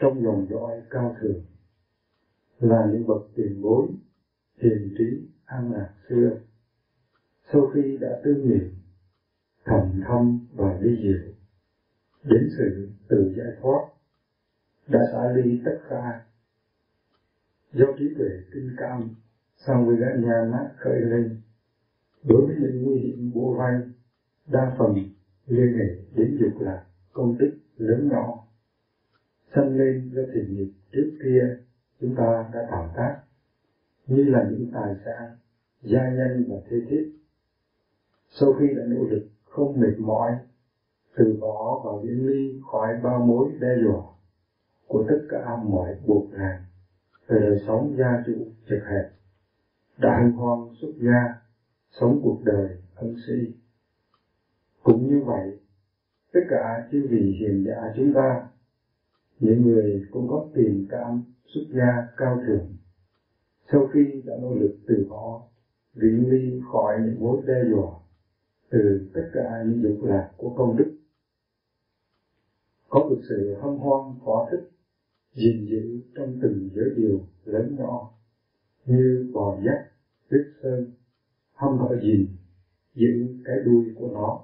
trong dòng dõi cao thượng, là những bậc tiền bối hiền trí, an lạc xưa. Sau khi đã tư nghiệm thầm thâm và ly diệu đến sự tự giải thoát, đã xả ly tất cả. Do trí tuệ tinh cao sang với gã nhà nát khởi lên đối với những nguy hiểm bủa vây, đa phần liên hệ đến dục lạc công đức lớn nhỏ. Sanh lên do thiện nghiệp trước kia, chúng ta đã tạo tác, như là những tài sản gia nhân và thế thiết. Sau khi đã nỗ lực không mệt mỏi, từ bỏ và viễn ly khỏi bao mối đe dọa của tất cả mọi buộc ràng về đời sống gia trụ chật hẹp, đại hoang xuất gia sống cuộc đời ân si, cũng như vậy tất cả chư vị hiền giả chúng ta những người cũng có tình cảm xuất gia cao thượng. Sau khi đã nỗ lực từ bỏ viễn ly khỏi những mối đe dọa từ tất cả những dục lạc của công đức có được sự hân hoan thỏa thích gìn giữ trong từng giới điều lớn nhỏ như bò dắt tuyết sơn không có gì giữ cái đuôi của nó.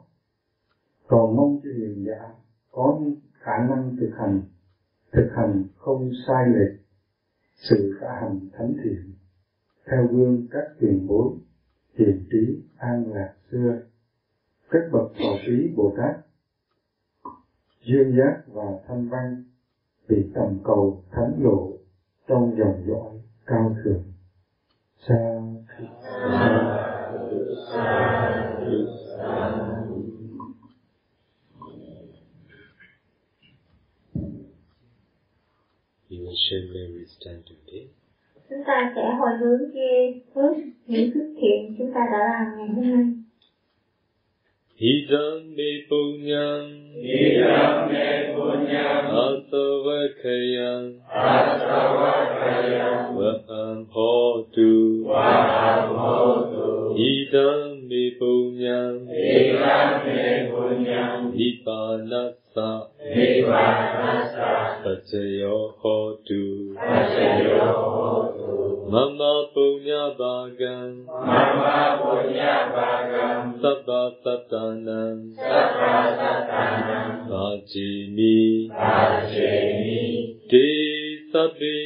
Còn mong cho hiền giả có khả năng thực hành thực hành không sai lệch, sự khả hành thánh thiện, theo gương các tiền bối hiền trí, an lạc xưa, các bậc tổ trí bồ tát. Duyên giác và thanh văn bị tầm cầu thánh lộ trong dòng dõi cao thượng. Sa You will share Mary's today. Chúng ta sẽ hồi hướng kia hướng, những phước thiện chúng ta đã làm ngày hôm nay. Idam me punyam Idam me punyam asavakayam asavakayam vaham hotu vaham hotu Idam me punyam Idam me punyam Nippanasa Nippanasa Pachayo hotu Pachayo hotu Mama punya bhagam Mama punya bagam Sabba satanam Sabba satanam Bhajimi Bhajemi Te sabbe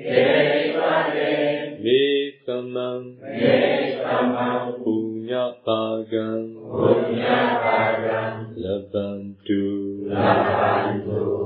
Devane Me samam Me samam Punya bhagam Punya bagam Labantu. Labantu